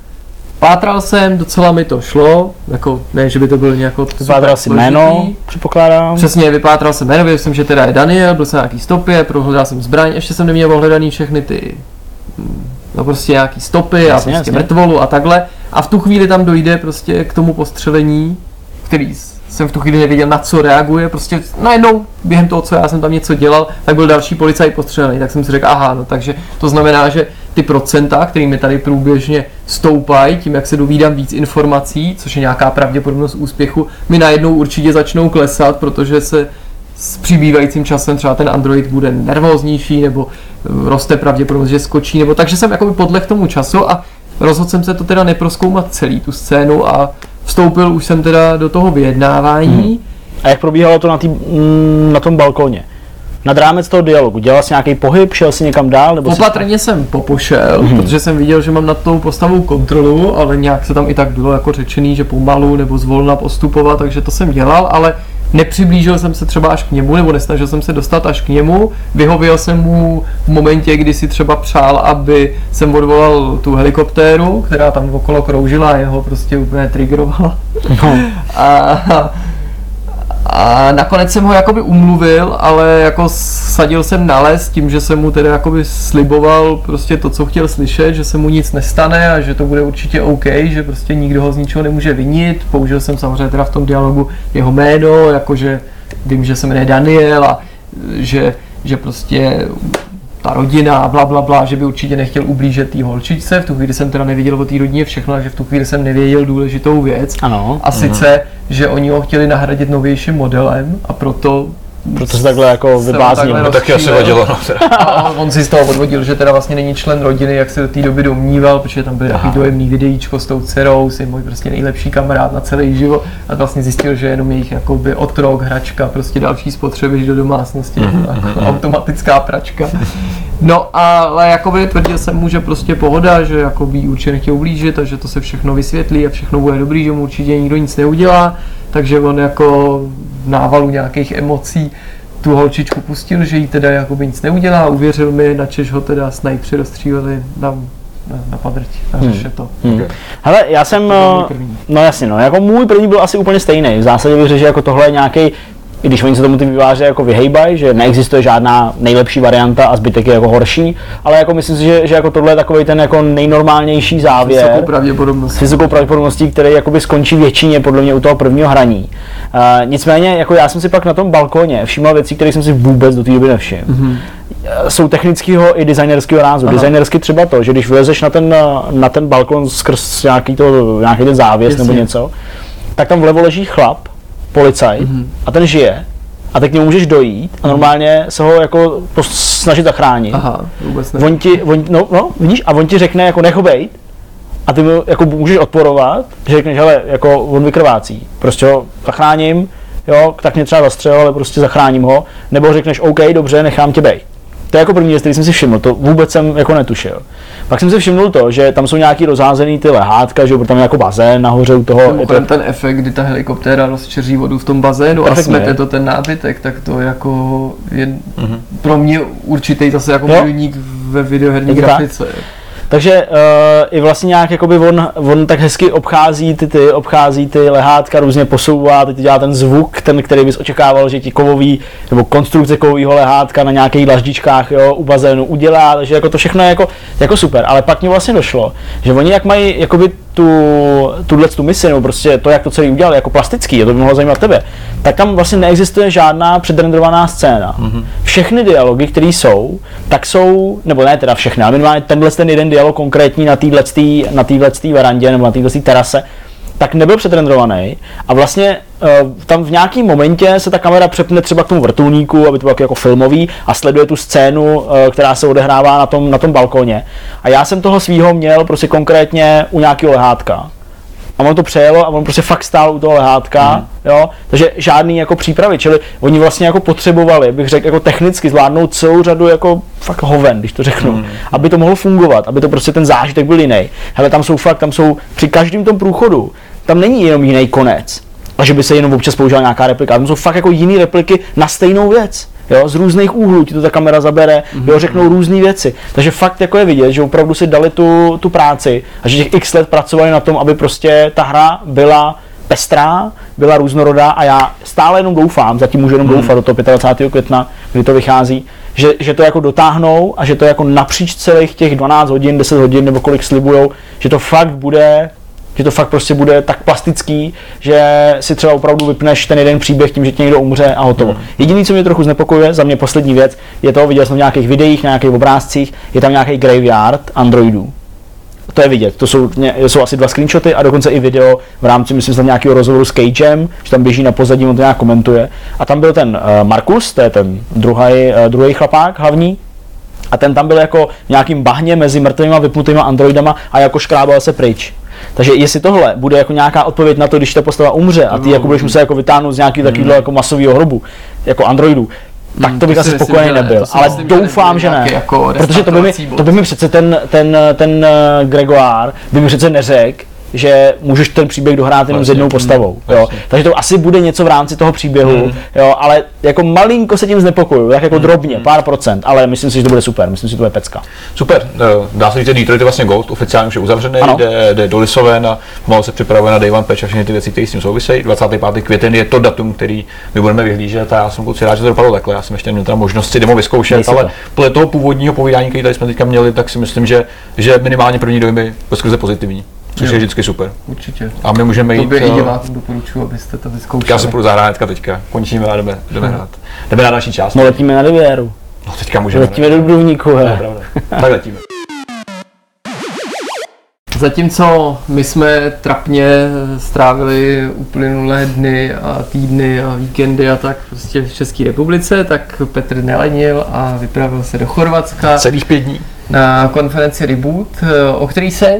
Pátral jsem, docela mi to šlo, jako ne, že by to bylo nějak Vypátral si jméno, předpokládám. Přesně, vypátral jsem jméno, věděl jsem, že teda je Daniel, byl jsem na nějaký stopě, prohledal jsem zbraň, ještě jsem neměl ohledaný všechny ty, mm, no prostě nějaký stopy a Jasně, prostě jasně. mrtvolu a takhle. A v tu chvíli tam dojde prostě k tomu postřelení, který jsem v tu chvíli nevěděl, na co reaguje, prostě najednou během toho, co já jsem tam něco dělal, tak byl další policajt postřelený, tak jsem si řekl, aha, no takže to znamená, že ty procenta, kterými tady průběžně stoupají, tím, jak se dovídám víc informací, což je nějaká pravděpodobnost úspěchu, mi najednou určitě začnou klesat, protože se s přibývajícím časem třeba ten Android bude nervóznější, nebo eh, roste pravděpodobnost, že skočí, nebo takže jsem jakoby podleh tomu času a rozhodl jsem se to teda neproskoumat celý tu scénu a vstoupil už jsem teda do toho vyjednávání. Hmm. A jak probíhalo to na, tý, mm, na tom balkóně? Nad rámec toho dialogu. Dělal jsi nějaký pohyb, šel jsi někam dál? Nebo jsi- Opatrně jsem popošel, hmm. protože jsem viděl, že mám nad tou postavou kontrolu, ale nějak se tam i tak bylo jako řečený, že pomalu nebo zvolna postupovat, takže to jsem dělal, ale nepřiblížil jsem se třeba až k němu, nebo nesnažil jsem se dostat až k němu. Vyhověl jsem mu v momentě, kdy si třeba přál, aby jsem odvolal tu helikoptéru, která tam okolo kroužila a jeho prostě úplně triggerovala. No. A, a nakonec jsem ho jakoby umluvil, ale jako sadil jsem na les tím, že jsem mu teda jakoby sliboval prostě to, co chtěl slyšet, že se mu nic nestane a že to bude určitě OK, že prostě nikdo ho z ničeho nemůže vinit. Použil jsem samozřejmě teda v tom dialogu jeho jméno, jakože vím, že se jmenuje Daniel a že, že prostě ta rodina, bla, bla, bla, že by určitě nechtěl ublížit té holčičce. V tu chvíli jsem teda nevěděl o té rodině všechno, že v tu chvíli jsem nevěděl důležitou věc. Ano. A sice, že oni ho chtěli nahradit novějším modelem a proto Proto se takhle jako takhle To taky asi vadilo, no. A on si z toho odvodil, že teda vlastně není člen rodiny, jak se do té doby domníval, protože tam byl takový dojemný videíčko s tou dcerou, si můj prostě nejlepší kamarád na celý život. A vlastně zjistil, že jenom jejich jakoby otrok, hračka, prostě další spotřeby do domácnosti, jako automatická pračka. No ale jakoby tvrdil jsem mu, že prostě pohoda, že jakoby určitě nechtěl ublížit a že to se všechno vysvětlí a všechno bude dobrý, že mu určitě nikdo nic neudělá, takže on jako v návalu nějakých emocí tu holčičku pustil, že jí teda jakoby nic neudělá, uvěřil mi, načež ho teda snajpři rozstříleli na, na, na padrť, na Hmm. to. Hmm. Hele, já jsem, eh, no jasně, no, jako můj první byl asi úplně stejný. V zásadě bych řekl, že jako tohle je nějaký, i když oni se tomu ty výváři jako vyhejbají, že neexistuje žádná nejlepší varianta a zbytek je jako horší, ale jako myslím si, že, že jako tohle je takový ten jako nejnormálnější závěr. Vysokou pravděpodobnost. s vysokou pravděpodobností, který jakoby skončí většině podle mě u toho prvního hraní. Uh, nicméně, jako já jsem si pak na tom balkóně všiml věcí, které jsem si vůbec do té doby nevšiml. Mm-hmm. Jsou technického i designerského rázu. Aha. Designersky třeba to, že když vylezeš na ten, eh, na ten balkon skrz nějaký, to, nějaký ten závěs Jasně. nebo něco, tak tam vlevo leží chlap, policajt, Mhm. a ten žije. A teď k němu můžeš dojít a normálně se ho jako snažit zachránit. Aha, vůbec ne. On ti, on, no, no, vidíš, a on ti řekne, jako nech ho bejt, a ty mu jako můžeš odporovat, že řekneš, hele, jako on vykrvácí, prostě ho zachráním, jo, tak mě třeba zastřel, ale prostě zachráním ho, nebo řekneš, OK, dobře, nechám tě bejt. To je jako první věc, který jsem si všiml, to vůbec jsem jako netušil. Pak jsem si všiml to, že tam jsou nějaký rozházený ty lehátka, že tam je jako bazén nahoře u toho. Je to, ten efekt, kdy ta helikoptéra rozčeří vodu v tom bazénu a smete to ten nábytek, tak to jako je pro mě určitý zase jako milník ve videoherní to tak? Takže uh, i vlastně nějak jakoby on, on tak hezky obchází ty, ty, obchází ty lehátka, různě posouvá, teď dělá ten zvuk, ten, který bys očekával, že ti kovový, nebo konstrukce kovového lehátka na nějakých dlaždičkách jo, u bazénu udělá, takže jako to všechno je jako, jako super, ale pak mi vlastně došlo, že oni jak mají jakoby tu, tuhle tu misi, nebo prostě to, jak to celý udělali, jako plastický, a to by mohlo zajímat tebe, tak tam vlastně neexistuje žádná předrendrovaná scéna. Mm-hmm. Všechny dialogy, které jsou, tak jsou, nebo ne teda všechny, ale minimálně tenhle ten jeden dialog konkrétní na téhle na verandě nebo na téhle terase, tak nebyl předrendrovaný a vlastně tam v nějakém momentě se ta kamera přepne třeba k tomu vrtulníku, aby to bylo jako- filmový a sleduje tu scénu, uh, která se odehrává na tom, na tom balkoně. A já jsem toho svýho měl prostě konkrétně u nějakého lehátka. A on to přejelo a on prostě fakt stál u toho lehátka, mm. jo, takže žádný jako přípravy, čili oni vlastně jako potřebovali, bych řekl, jako technicky zvládnout celou řadu jako fakt hoven, když to řeknu, mm. aby to mohlo fungovat, aby to prostě ten zážitek byl jiný. Hele, tam jsou fakt, tam jsou při každém tom průchodu, tam není jenom jiný konec, a že by se jenom občas použila nějaká replika, tam jsou fakt jako jiné repliky na stejnou věc. Jo, z různých úhlů ti to ta kamera zabere, jo, řeknou různé věci. Takže fakt jako je vidět, že opravdu si dali tu, tu práci a že těch x let pracovali na tom, aby prostě ta hra byla pestrá, byla různorodá a já stále jenom doufám, zatím můžu jenom doufat do toho 25. května, kdy to vychází, že, že to jako dotáhnou a že to jako napříč celých těch 12 hodin, 10 hodin nebo kolik slibujou, že to fakt bude že to fakt prostě bude tak plastický, že si třeba opravdu vypneš ten jeden příběh tím, že ti někdo umře a hotovo. Hmm. Jediný, co mě trochu znepokojuje, za mě poslední věc, je to, viděl jsem v nějakých videích, na nějakých obrázcích, je tam nějaký graveyard androidů. To je vidět, to jsou, jsou asi dva screenshoty a dokonce i video v rámci, myslím, že nějakého rozhovoru s Cagem, že tam běží na pozadí, on to nějak komentuje. A tam byl ten uh, Markus, to je ten druhý, uh, druhý chlapák hlavní, a ten tam byl jako nějakým bahně mezi mrtvýma vypnutýma androidama a jako škrábal se pryč. Takže jestli tohle bude jako nějaká odpověď na to, když ta postava umře a ty jako budeš muset jako vytáhnout z nějakého takového jako masového hrobu, jako androidů, tak to bych to asi spokojený nebyl. Ale myslím, doufám, že ne. jako Protože to by, mi, to by mi přece ten, ten, ten eh, Gregoire by mi přece neřekl, že můžeš ten příběh dohrát jenom s Vlastně, jednou mm, postavou. Jo. vlastně. Takže to asi bude něco v rámci toho příběhu, jo, ale jako malinko se tím znepokojuju, tak jako drobně, pár procent, ale myslím si, že to bude super, myslím si, že to bude pecka. Super, eh, dá se říct, že Detroit je vlastně Ghost, oficiálně už je uzavřený, Ano. jde, jde do Lisoven a pomalu se připravuje na Day One Patch a všechny ty věci, které s tím souvisejí. 25. květen je to datum, který my budeme vyhlížet a já jsem kluci rád, že to dopadlo takhle. Já jsem ještě neměl možnost si demo vyzkoušet, Dej si ale to. podle toho původního povídání, který tady jsme teďka měli, tak si myslím, že, že minimálně první dojmy skrze pozitivní, což Jo. je vždycky super. Určitě. A my můžeme To jít. by i divákům doporučuji, abyste to vyzkoušeli. já si půjdu zahrát teďka. Končíme a jdeme, jdeme hrát. Jdeme na další část. No letíme na Rivieru, No, teďka můžeme. letíme do Dubrovníku, To je hele. pravda. Tak letíme. Zatímco my jsme trapně strávili uplynulé dny a týdny a víkendy a tak prostě v České republice, tak Petr nelenil a vypravil se do Chorvatska Celých pět dní. na konferenci Reboot, eh, o který se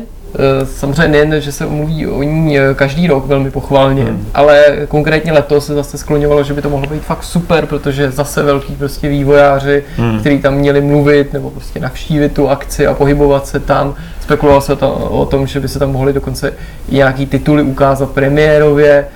samozřejmě nejen, že se mluví o ní eh, každý rok velmi pochválně, hmm. ale konkrétně letos se zase skloňovalo, že by to mohlo být fakt super, protože zase velký prostě vývojáři, hmm. kteří tam měli mluvit nebo prostě navštívit tu akci a pohybovat se tam. Spekulovalo se to, o tom, že by se tam mohly dokonce i nějaký tituly ukázat premiérově.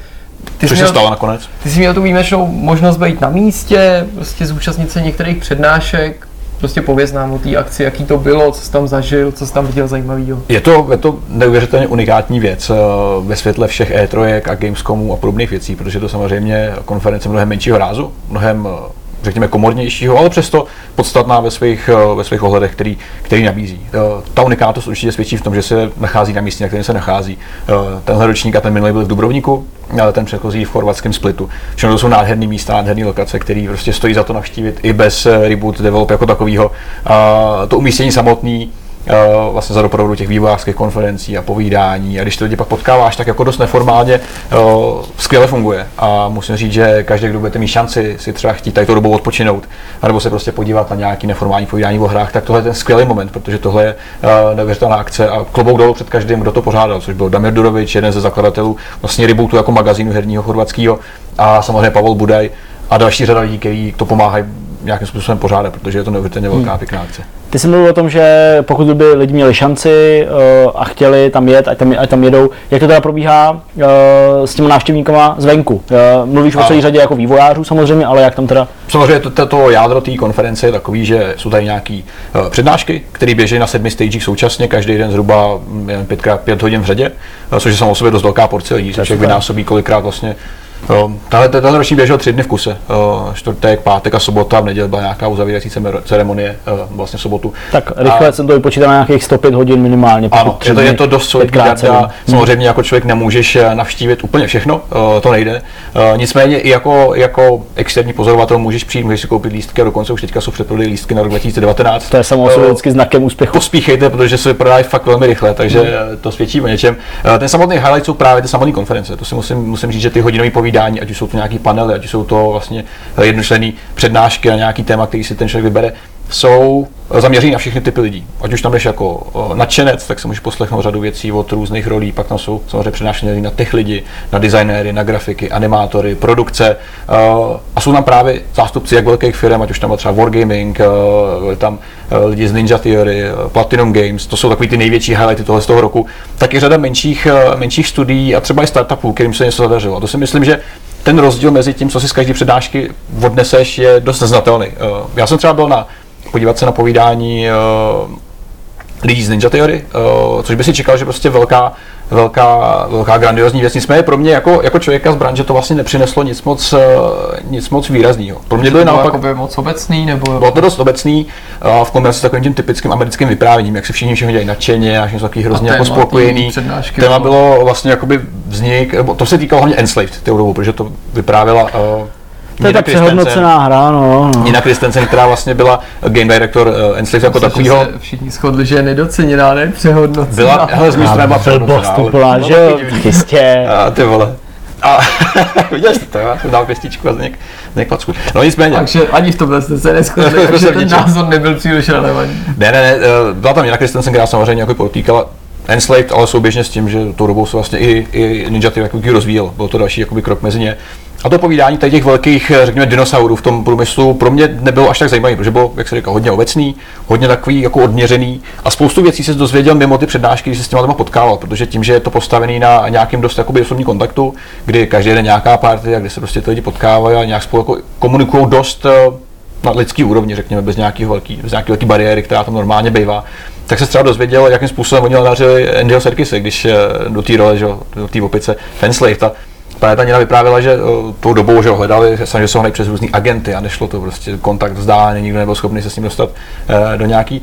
Ty Což se měl- stalo nakonec. ty jsi měl tu výjimečnou možnost být na místě, prostě zúčastnit se některých přednášek, prostě pověz nám o té akci, jaký to bylo, co jsi tam zažil, co jsi tam viděl zajímavého. Je to, je to neuvěřitelně unikátní věc eh, ve světle všech E3 a Gamescomů a podobných věcí, protože to samozřejmě konference mnohem menšího rázu, mnohem eh, řekněme komornějšího, ale přesto podstatná ve svých, eh, ve svých ohledech, který, který nabízí. Eh, Ta unikátnost určitě svědčí v tom, že se nachází na místě, na kterém se nachází. Eh, Tenhle ročník a ten minulý byl v Dubrovníku, ale ten předchozí v chorvatském splitu. Všechno to jsou nádherné místa, nádherné lokace, které prostě stojí za to navštívit i bez reboot develop jako takového. To umístění samotný, vlastně za doprovodu těch vývojářských konferencí a povídání. A když ty lidi pak potkáváš, tak jako dost neformálně eh, skvěle funguje. A musím říct, že každý, kdo budete mít šanci si třeba chtít tady tu dobu odpočinout, anebo se prostě podívat na nějaký neformální povídání o hrách, tak tohle je ten skvělý moment, protože tohle je eh, neuvěřitelná akce a klobouk dolů před každým, kdo to pořádal, což byl Damir Durovič, jeden ze zakladatelů vlastně Rebootu jako magazínu herního chorvatského a samozřejmě Pavel Budaj a další řada lidí, kteří to pomáhají nějakým způsobem pořádat, protože je to neuvěřitelně velká Hmm. pěkná akce. Ty jsi mluvil o tom, že pokud by lidi měli šanci uh, a chtěli tam jet, ať tam, ať tam jedou, jak to teda probíhá uh, s těmi návštěvníkama zvenku? Uh, mluvíš o A- celé řadě jako vývojářů samozřejmě, ale jak tam teda Samozřejmě to, to, to jádro té konference je takový, že jsou tady nějaké uh, přednášky, které běží na sedmi stagech současně, každý den zhruba jen pětkrát pět hodin v řadě, uh, což je samo o sobě dost velká porce lidí, což vynásobí kolikrát vlastně Tahle, ten ročník běžel tři dny v kuse. Čtvrtek, pátek a sobota, v neděli byla nějaká uzavírací ceremonie, vlastně v sobotu. Tak rychle A- jsem to vypočítal na nějakých 105 hodin minimálně. ano, je to, je to dost solidní data. Samozřejmě jako člověk nemůžeš eh, navštívit úplně všechno, eh, to nejde. Eh, Nicméně i jako, jako externí pozorovatel můžeš přijít, můžeš si koupit lístky a dokonce už teďka jsou předprodej lístky na rok 2019. To je samo o sobě Eh, vždycky znakem úspěchu. Pospíchejte, protože se vyprodají fakt velmi rychle, takže Hmm. to svědčí o něčem. Ten samotný highlight jsou právě ty samotné konference. To si musím, musím říct, že ty hodinové povídání, ať už jsou to nějaký panely, ať už jsou to vlastně jednočlenný přednášky a nějaký téma, který si ten člověk vybere, jsou zaměřený na všechny typy lidí. Ať už tam jdeš jako eh, nadšenec, tak si můžeš poslechnout řadu věcí od různých rolí, pak tam jsou samozřejmě přednášení na těch lidi, na designéry, na grafiky, animátory, produkce. eh, A jsou tam právě zástupci jak velkých firm, ať už tam třeba Wargaming, eh, tam eh, lidi z Ninja Theory, eh, Platinum Games, to jsou takový ty největší highlighty tohle z toho roku. Tak i řada menších, eh, menších studií a třeba i startupů, kterým se něco zadařilo. A to si myslím, že ten rozdíl mezi tím, co si z každé přednášky odneseš, je dost neznatelný. Eh, Já jsem třeba byl na podívat se na povídání eh, lidí z Ninja Theory, uh, což by si čekal, že prostě velká, velká, velká grandiozní věc. Nicméně pro mě jako, jako člověka z branže to vlastně nepřineslo nic moc, uh, nic moc výrazného. Pro mě To byly bylo naopak jakoby moc obecný, nebo... bylo to dost obecný uh, v kombinaci s takovým tím typickým americkým vyprávěním, jak se všichni všechno dělají nadšeně a všichni jsou takový hrozně jako téma té spokojený. Téma bylo- bylo vlastně jakoby vznik, to se týkalo hlavně Enslaved dobu, protože to vyprávěla uh, To je ta přehodnocená hra, no. no. Nina Christensen, která vlastně byla game director uh, Enslaved jako Myslím, že takovýho, se všichni shodli, že je nedoceněná, ne přehodnocená. byla, hele, z mé strany byla to no, že jo, jistě. A ty vole. A viděl jsi to, já jsem dal pěstičku a zněk, zněk placku. No nicméně, Takže ani v tomhle jste se takže v ten názor nebyl příliš relevantní. ne, ne, ne, eh, byla tam Nina Christensen, která samozřejmě jako potýkala Enslaved, ale souběžně s tím, že tou dobou se vlastně i, i Ninja Theory jako rozvíjel. Byl to další jakoby, krok mezi ně. A to povídání tady těch velkých, eh, řekněme, dinosaurů v tom průmyslu pro mě nebylo až tak zajímavé, protože bylo, jak se říká, hodně obecný, hodně takový jako odměřený. A spoustu věcí se dozvěděl mimo ty přednášky, když se s těma lidma potkával, protože tím, že je to postavený na nějakým dost jakoby osobní kontaktu, kdy každý den nějaká party, a kdy se prostě ty lidi potkávají a nějak spolu jako komunikují dost eh, na lidský úrovni, řekněme, bez nějakého velký, bez nějaké velké bariéry, která tam normálně bývá, tak se třeba dozvěděl, jakým způsobem oni nadařili Andyho Serkise, když eh, do té role, že, do té opice Fenslave, Právě ta Nina vyprávěla, že uh, tou dobou, že ho hledali, snažili se ho přes různý agenty a nešlo to prostě kontakt vzdálený, nikdo nebyl schopný se s ním dostat uh, do nějaký,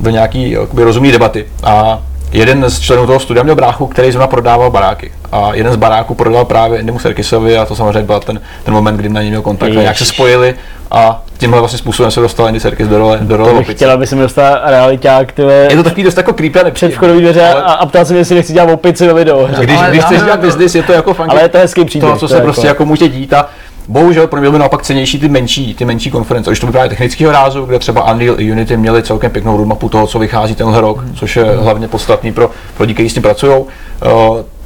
do nějaký jakoby, rozumný debaty. A jeden z členů toho studia měl bráchu, který zrovna prodával baráky. A jeden z baráků prodal právě Andymu Serkisovi a to samozřejmě byl ten, ten moment, kdy na něj měl kontakt a nějak se Ježiš. spojili a tímhle vlastně způsobem se dostal Andy Serkis do role, do role To bych opice. chtěl, aby se mi dostal realiták, ty vole, Je to takový dost jako creepy a před nepříjemný. vchodový dveře Ale- a, a ptal se mě, jestli nechci dělat opici videu. Když, Ale když já chceš dělat business, je to jako fakt Ale je to hezký příběh. to, co to se je prostě jako může dít a bohužel pro mě byly naopak cenější ty menší, ty menší konference, už to by právě technického rázu, kde třeba Unreal i Unity měli celkem pěknou roadmapu toho, co vychází tenhle rok, Hmm. což je hlavně podstatný pro, pro lidi, kteří s tím pracují, uh,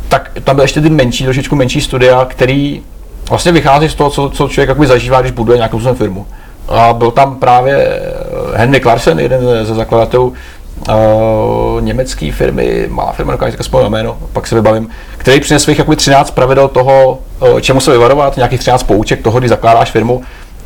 tak tam byly ještě ty menší, trošičku menší studia, který vlastně vychází z toho, co, co člověk jakoby zažívá, když buduje nějakou svou firmu. A byl tam právě eh, Henry Clarkson, jeden ze zakladatelů uh, německé firmy, malá firma, dokážu vzpomenout jméno, pak se vybavím, který přines svých jakoby 13 pravidel toho, uh, čemu se vyvarovat, nějakých 13 pouček toho, když zakládáš firmu.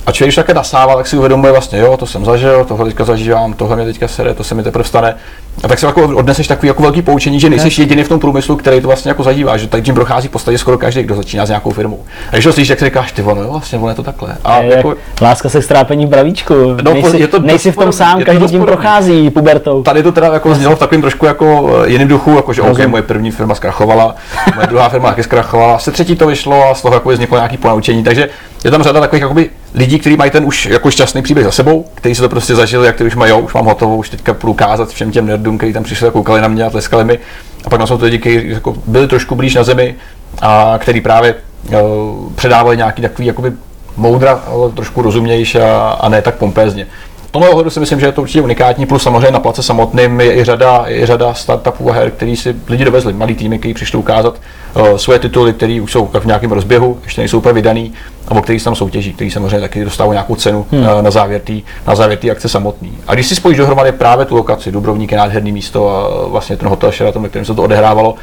A člověk, když také nasává, tak si uvědomuje vlastně, jo, to jsem zažil, tohle teďka zažívám, tohle mě teďka sere, to se mi teprve stane. A tak si jako odneseš takový jako velký poučení, že nejsi jediný v tom průmyslu, který to vlastně jako zažívá, že tak tím prochází v podstatě skoro každý, kdo začíná s nějakou firmou. A když to slyšíš, tak si říkáš, ty ono, jo, vlastně ono je to takhle. A Je, jako, Láska se k strápení v bravíčku. No, nejsi, je to nejsi v tom sám, to každý tím prochází pubertou. tady to teda jako znělo v takovém trošku jako eh, jiném duchu, jako že OK, Rozumím. moje první firma zkrachovala, moje druhá firma taky zkrachovala, se třetí to vyšlo a z toho jako vzniklo nějaký ponaučení, takže je tam řada takových jakoby lidí, kteří mají ten už jako šťastný příběh za sebou, kteří si to prostě zažili, jak ty už mají, jo, už mám hotovo, už teďka půjdu kázat všem těm nerdům, kteří tam přišli a koukali na mě a tleskali mi. A pak tam jsou to lidi, kteří jako byli trošku blíž na zemi a který právě uh, předávali nějaký takový jakoby moudra, ale trošku rozumější a, a ne tak pompézně. Tomhle ohledu si myslím, že je to určitě unikátní, plus samozřejmě na place samotným je i řada, je i řada startupů a her, který si lidi dovezli, malý týmy, kteří přišli ukázat uh, svoje tituly, které už jsou v nějakém rozběhu, ještě nejsou úplně vydaný, a o který se tam soutěží, který samozřejmě taky dostávají nějakou cenu hmm. uh, na závěr té na závěr té akce samotný. A když si spojíš dohromady právě tu lokaci, Dubrovník je nádherný místo a vlastně ten hotel Sheraton, ve kterém se to odehrávalo,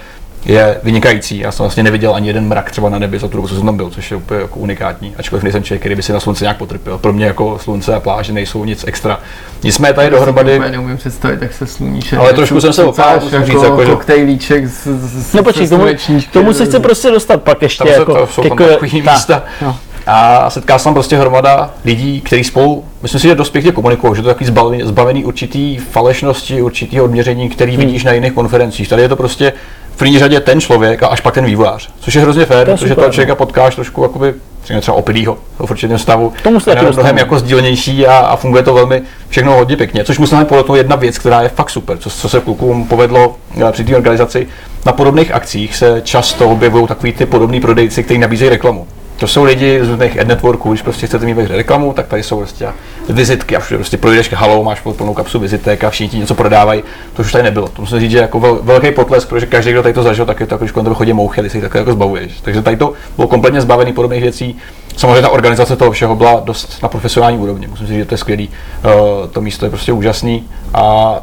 je vynikající. Já jsem vlastně neviděl ani jeden mrak třeba na nebi za tu dobu, co jsem tam byl, což je úplně jako unikátní. Ačkoliv nejsem člověk, který by si na slunce nějak potrpěl. Pro mě jako slunce a pláže nejsou nic extra. Nicméně tady dohromady. Já neumím představit, jak se sluníš. Ale trošku jsem se opál, musím jako říct, jako, že- koktejlíček z, z, No počkej, se tomu, tomu se chce prostě dostat pak ještě Tam se jako, to, jsou tam jako- takový tak, místa. no. A setká se tam prostě hromada lidí, kteří spolu, myslím si, že dost pěkně komunikují, že to je takový zbavený, zbavený určitý falešnosti, určitého odměření, který Hmm. vidíš na jiných konferencích. Tady je to prostě první řadě ten člověk a až pak ten vývojář. Což je hrozně fér, To je protože super, toho no. člověka potkáš trošku jakoby, třeba opilýho v určitém stavu. Tomu se A taky je mnohem jako sdílenější a, a, funguje to velmi všechno hodně pěkně. Což musím podotknout jedna věc, která je fakt super, co, co se klukům povedlo eh, při té organizaci. Na podobných akcích se často objevují takový ty podobní prodejci, kteří nabízejí reklamu. To jsou lidi z různých ad networků, když prostě chcete mít ve reklamu, tak tady jsou prostě vizitky a všude prostě projdeš halou, máš plnou kapsu vizitek a všichni ti něco prodávají. To už tady nebylo. To musím říct, že jako vel, velký potlesk, protože každý, kdo tady to zažil, tak je to jako, když tebe chodí mouchy, ty jich takhle jako zbavuješ. Takže tady to bylo kompletně zbavený podobných věcí. Samozřejmě ta organizace toho všeho byla dost na profesionální úrovni. Musím říct, že to je skvělý. Uh, to místo je prostě úžasný a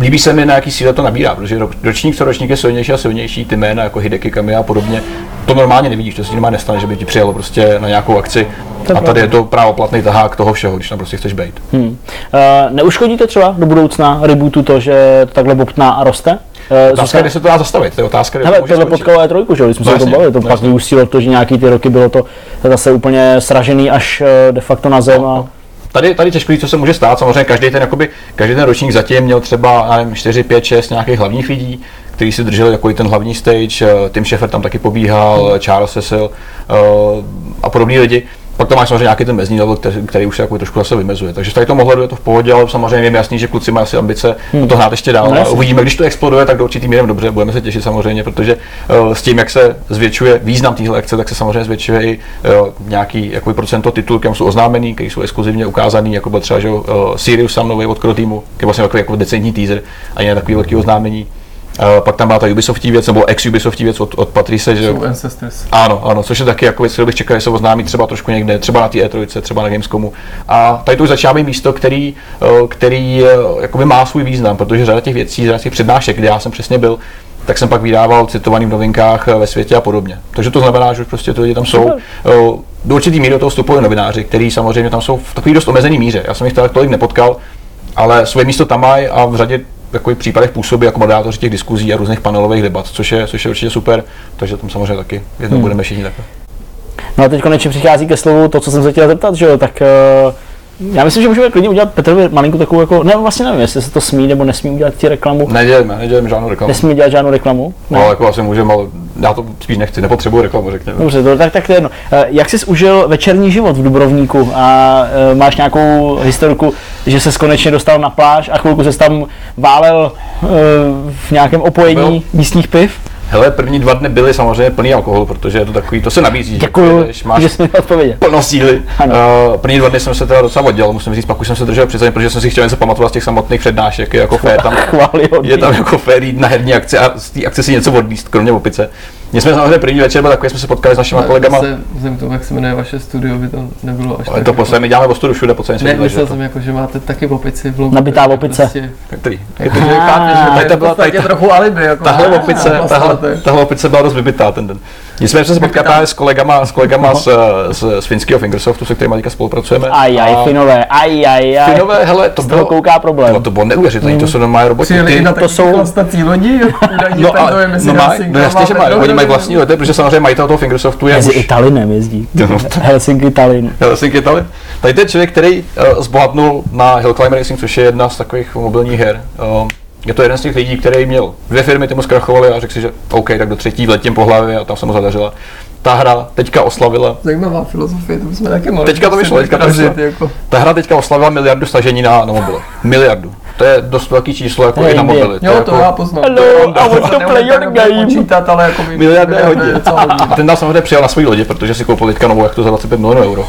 Líbí se mi, na jaký síle to nabírá, protože ro- ročník co ročník je silnější a silnější, ty jména jako Hideki Kamiya a podobně. To normálně nevidíš, to se normálně nestane, že by ti přijelo prostě na nějakou akci. To je A tady je to právoplatný tahák toho všeho, když tam prostě chceš být. Hmm. Uh, neuškodí to třeba do budoucna rebootu to, že to takhle bobtná a roste? Uh, Otázka, kdy se to dá zastavit, to je otázka, Hele, to tohle potkalo E3, že jo, když jsme No se o tom jasně, bavili, to no pak vyústilo to, že nějaký ty roky bylo to zase úplně sražený až eh, de facto na zem a Tady, tady těžko říct, co se může stát. Samozřejmě každý ten, jakoby, každý ten ročník zatím měl třeba nevím, 4, 5, 6 nějakých hlavních lidí, kteří si drželi takový ten hlavní stage. eh, Tim Schafer tam taky pobíhal. Charles Cecil uh, a podobní lidi. Pak to máš samozřejmě nějaký ten mezní level, který, který už se jako trošku zase vymezuje. Takže v tady tom ohledu je to v pohodě, ale samozřejmě je jasný, že kluci mají asi ambice hmm. to hrát ještě dál. No a uvidíme, když to exploduje, tak do určitý míry dobře, budeme se těšit samozřejmě, protože uh, s tím, jak se zvětšuje význam téhle akce, tak se samozřejmě zvětšuje i uh, nějaký jakoby procento titulů, které jsou oznámený, které jsou exkluzivně ukázaný, jako byl třeba že, uh, Sirius sam nový od Crow Teamu, který je vlastně takový jako decentní teaser a ne takový velký oznámení. Uh, pak tam byla ta Ubisoftí věc, nebo ex-Ubisoftí věc od, od Patrice, že Ancestors. ano, ano, což je taky jako věc, kterou bych čekal, že se oznámí třeba trošku někde, třeba na té E3, třeba na Gamescomu. A tady to už začíná být místo, který, eh, který eh, jakoby má svůj význam, protože řada těch věcí, řada těch přednášek, kde já jsem přesně byl, tak jsem pak vydával citovaný v novinkách eh, ve světě a podobně. Takže to znamená, že už prostě ty lidi tam jsou. Do určitý míry do toho vstupují novináři, kteří samozřejmě tam jsou v takový dost omezený míře. Já jsem jich tak tolik nepotkal, ale svoje místo tam mají a v řadě takových případech působí jako moderátoři těch diskuzí a různých panelových debat, což je, což je určitě super, takže tam samozřejmě taky jednou hmm. budeme všichni takhle. No a teď konečně přichází ke slovu to, co jsem se chtěl zeptat, že jo, tak uh, já myslím, že můžeme klidně udělat Petrovi malinkou takovou jako, ne, vlastně nevím, jestli se to smí nebo nesmí udělat ti reklamu. Nedělíme, nedělíme žádnou reklamu. Nesmí dělat žádnou reklamu? No, ale jako asi můžeme, ale já to spíš nechci, nepotřebuji reklamu, řekněme. Dobře, to, tak, tak to je jedno. Eh, Jak jsi užil večerní život v Dubrovníku a eh, máš nějakou historiku, že se konečně dostal na pláž a chvilku se tam válel eh, v nějakém opojení Byl. místních piv? Hele, první dva dny byly samozřejmě plný alkoholu, protože je to takový, to se nabízí. že Děkuju, když máš že jsi mi odpověděl. plno síly. Ano. Uh, první dva dny jsem se teda docela oddělal, musím říct, pak už jsem se držel při protože jsem si chtěl něco pamatovat z těch samotných přednášek, je jako fér tam, je tam jako fér jít na herní akci a z té akce si něco odníst, kromě opice. Nicméně samozřejmě první večer byl takový, jsme se potkali s našimi kolegama. Se, vzhledem k tomu, jak se jmenuje vaše studio, by to nebylo až Ale tak to jako- posledně, my děláme ostudu všude po celém Ne, světě. myslel takže jsem jako, že máte taky opici v logu. Nabitá opice. Prostě, Který? Tady to byla- tady ta- trochu alibi. Jako, Tahle Ah, opice, vlastně tahle, opice byla dost vybitá ten den. Nicméně jsme se potkali právě s kolegama, s kolegama z, z, z finského Fingersoftu, se kterými teďka spolupracujeme. Aj, aj, Finové, aj, aj, aj. Finové, hele, to bylo, kouká problém. no, to bylo neuvěřitelné, to jsou normální roboti. Přijeli i Ty, na to jsou- klastací lodi, no, ale, no, no jasně, že a mají, oni mají vlastní lety, protože samozřejmě majitel toho Fingersoftu je Mezi už Italinem jezdí. No, to- Helsinki, Tallinn. Helsinki Italy. Tady ten člověk, který uh, zbohatnul na Hill Climb Racing, což je jedna z takových mobilních her. Uh, je to jeden z těch lidí, který měl dvě firmy, ty mu zkrachovaly a řekl si, že OK, tak do třetí vletím po hlavě a tam se mu zadařila. Ta hra teďka oslavila Zajímavá filozofie, to bychom taky mohli. Teďka to vyšlo, teďka to vyšlo. Jako. Ta hra teďka oslavila miliardu stažení na, na mobile. Miliardu. To je dost velký číslo jako To je i na mobily. Jo, je to jako, já poznám. Hello, I want to play your game. Počítat, ale jako. Miliardé. A ten tam samozřejmě přijel na svoji lodi, protože si koupil teďka novou jachtu za 25 milionů euro.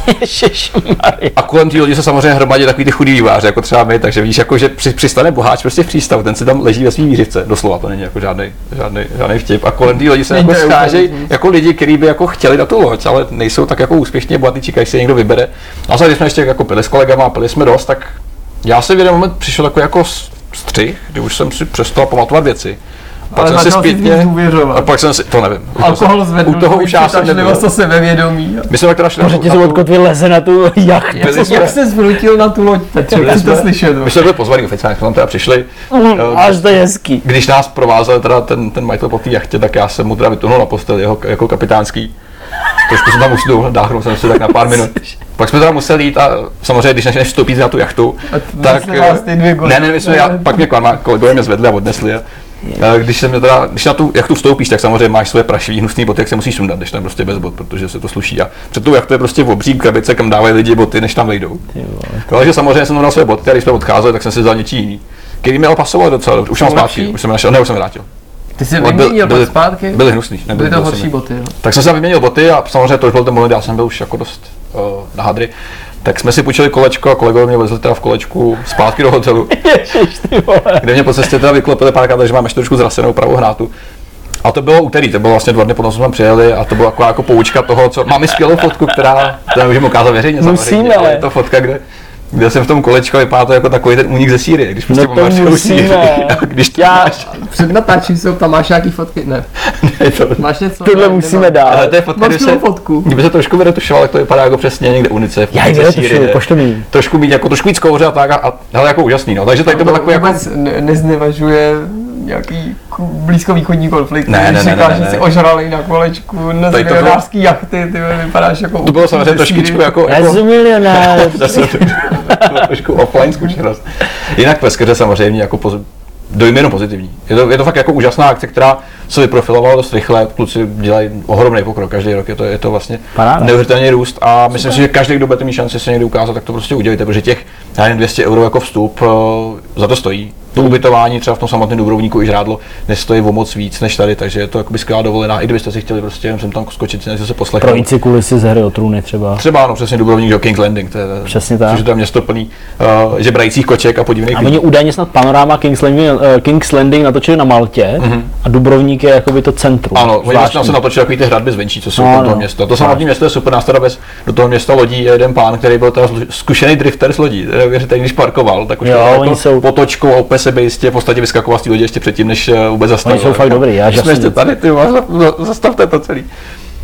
A kolem té lodi se samozřejmě hromadí takový ty chudý výváři, jako třeba my, takže víš, jako, že při, přistane boháč prostě v přístavu, ten si tam leží ve svý výřivce, doslova, to není jako žádný, žádný, žádný vtip. A kolem té lodi se jako schážejí jako lidi, kteří by jako chtěli na tu loď, ale nejsou tak jako úspěšně bohatí, čekají, je někdo vybere. A když jsme ještě jako pili s kolegama, pili jsme dost, tak já jsem v jeden moment přišel jako, jako střih, kdy už jsem si přestal pamatovat věci. Pak Ale jsem si zpětně, a pak jsem si, to nevím. U toho Alkohol zvedl U toho už já jsem nebyl. to sebevědomí. My jsme tak teda šli na Že tu- ti na se tu- odkotvil leze na tu jachtu. Jak, se, jak se zvnutil na tu loď, Petře, chci to jsme- slyšet. My jsme byli pozvaní oficiálně, jsme tam teda přišli. Mm, Až to je hezký. Když nás provázel teda ten, ten majitel po té jachtě, tak já jsem mu teda vytunul na postel jeho jako kapitánský. Trošku jsem tam musel dáhnout jsem si tak na pár minut. Pak jsme teda museli jít a samozřejmě, když než vstoupíte na tu jachtu, tak... goly. ne, ne, my jsme, já, pak mě klamá, kolegové mě zvedli a odnesli. A, a když, jsem teda, když na tu jachtu vstoupíš, tak samozřejmě máš svoje prašivý hnusný boty, jak se musíš sundat, když tam prostě bez bot, protože se to sluší. A před tou jachtou je prostě v obří krabice, kam dávají lidi boty, než tam vejdou. Takže samozřejmě jsem dal své boty a když jsme odcházeli, tak jsem si vzal něčí jiný. Který mi ale pasoval docela dobře. Už mám Lepší? zpátky, už jsem našel, ne, už jsem vrátil. Ty jsi Byl- vyměnil byly- pak zpátky? Byly hnusný. Byly to horší boty, jo. Tak jsem si vyměnil boty a samozřejmě to už byl ten moment, já jsem byl už jako dost uh, na hadry. Tak jsme si půjčili kolečko a kolegové mě vezli teda v kolečku zpátky do hotelu, Ježiš, ty vole. kde mě po cestě teda vyklopili párkrát, takže mám ještě trošku zrasenou pravou hrátu. A to bylo úterý, to bylo vlastně dva dny potom, co jsme tam přijeli a to byla taková jako poučka toho, co máme skvělou fotku, která, která můžeme ukázat veřejně Musíme, ale. Je to fotka, kde, kde jsem v tom kolečku a vypadá to jako takový ten únik ze Sýrie, když prostě No to. Sýrii. A když to Já- máš, Před natáčím se tam máš nějaký fotky? Ne. ne, to, Máš něco? Tohle Ne, musíme nemám. ale dát. to je fotka, Mám kde se, fotku. Kdyby se trošku vyretušoval, jak to vypadá jako přesně někde UNICEF. Já ji vyretušuju, Sýrie. pošli mi. Trošku mít jako trošku víc kouře a tak a, a hele, jako úžasný, no. Takže tady to bylo takový jako, vůbec ne- neznevažuje nějaký blízkovýchodní konflikt. Ne, ne, když ne, říkáš, ne, ne, že jsi ne. ožralý na kolečku, na Tady to bylo- milionářský jachty, ty vypadáš jako... to bylo samozřejmě trošičku jako, jako jsem milionář. zase to bylo trošku offline zkušenost. Jinak peskaře samozřejmě jako poz, dojmy jenom pozitivní. Je to, je to fakt jako úžasná akce, která se vyprofilovala dost rychle, kluci dělají ohromný pokrok každý rok, je to, je to vlastně Paráda. neuvěřitelný růst a myslím si, že každý, kdo budete mít šanci se někdy ukázat, tak to prostě udělejte, protože těch já nevím, 200 euro jako vstup eh, za to stojí. To ubytování třeba v tom samotném Dubrovníku i žrádlo nestojí o moc víc než tady, takže je to jakoby skvělá dovolená, i kdybyste si chtěli prostě jenom sem tam skočit, něco se poslechnout. Projít si kulisy ze hry o trůny třeba. Třeba ano, přesně Dubrovník, že King's Landing, to je, Přesně tak. což je to město plný uh, žebrajících koček a podivných A oni údajně snad panorama King's Landing, uh, King's Landing natočili na Maltě a Dubrovník je jakoby to centrum. Ano, oni vlastně se natočili takový ty hradby zvenčí, co jsou No, no, toho no. města. To samotné město je super, nás teda bez, do toho města lodí je jeden pán, který byl teda zkušený drifter z lodí. Věřte, když parkoval, tak už Jo, jako jsou- potočkou a úplně sebejistě v podstatě vyskakoval z té lodě ještě předtím, než eh, vůbec zastavil. jsou fakt dobrý, já Jsme žasnu ještě tady, ty no, zastavte to celý.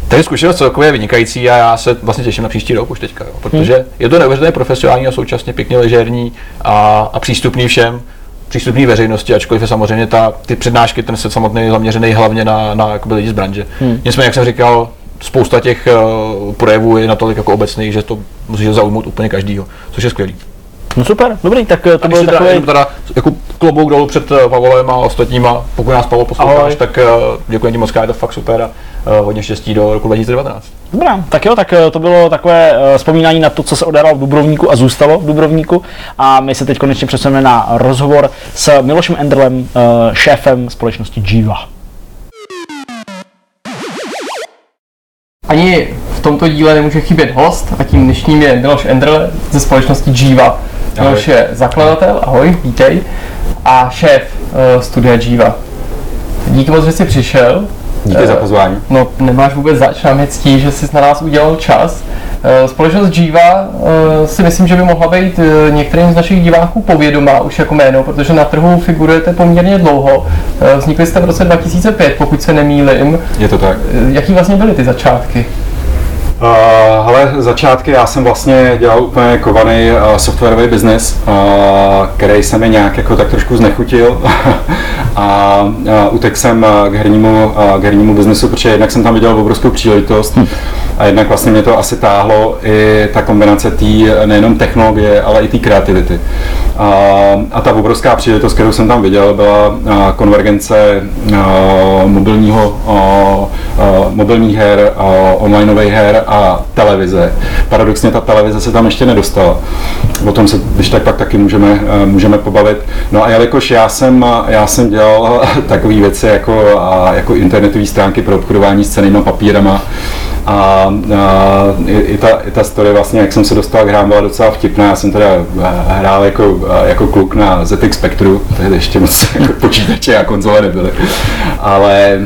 Takže zkušenost celkově je vynikající a já se vlastně těším na příští rok už teďka, jo, protože Hmm. je to neuvěřitelně profesionální a současně pěkně ležérní a, a přístupný všem přístupný veřejnosti, ačkoliv je samozřejmě ta, ty přednášky, ten set samotný zaměřený hlavně na, na jakoby lidi z branže. Hmm. Nicméně, jak jsem říkal, spousta těch uh, projevů je natolik jako obecných, že to musí zaujmout úplně každýho, což je skvělý. No super, dobrý, tak eh, to A byl když teda, teda jako klobouk dolů před eh, Pavolem a ostatníma, pokud nás Pavel posloucháš, Ahoj. tak uh, děkuji ti moc, je to fakt super a hodně štěstí do roku 2019. Dobrá, tak jo, tak eh, to bylo takové eh, vzpomínání na to, co se odehrálo v Dubrovníku a zůstalo v Dubrovníku. A my se teď konečně přesuneme na rozhovor s Milošem Endrlem, eh, šéfem společnosti Jiva. Ani v tomto díle nemůže chybět host a tím dnešním je Miloš Endrle ze společnosti Jiva. Miloš je zakladatel, ahoj, vítej, a šéf uh, studia Jiva. Díky moc, že jsi přišel. Díky za Eh, pozvání. No, nemáš vůbec zač, nám je ctí, že jsi na nás udělal čas. Eh, Společnost Jiva eh, si myslím, že by mohla být eh, některým z našich diváků povědomá už jako jméno, protože na trhu figurujete poměrně dlouho. Vznikli jste v roce 2005, pokud se nemýlim. Je to tak. Jaký vlastně byly ty začátky? Uh, hele, začátky já jsem vlastně dělal úplně kovaný uh, softwarový biznis, uh, který se mi nějak jako tak trošku znechutil. A uh, utekl jsem k hernímu, uh, k hernímu biznesu, protože jednak jsem tam viděl obrovskou příležitost a jednak vlastně mě to asi táhlo i ta kombinace té nejenom technologie, ale i té kreativity. A, a ta obrovská příležitost, kterou jsem tam viděl, byla konvergence mobilního, mobilních her, onlineových her a televize. Paradoxně ta televize se tam ještě nedostala. o tom se když tak pak taky můžeme, můžeme pobavit. No a jelikož já jsem, já jsem dělal takové věci jako, jako internetové stránky pro obchodování s cenými papírama, a, a i, ta, i ta story vlastně, jak jsem se dostal k hrám, byla docela vtipná. Já jsem teda hrál jako, jako kluk na ZX Spectru, tehdy ještě moc jako počítače a konzole nebyly. Ale,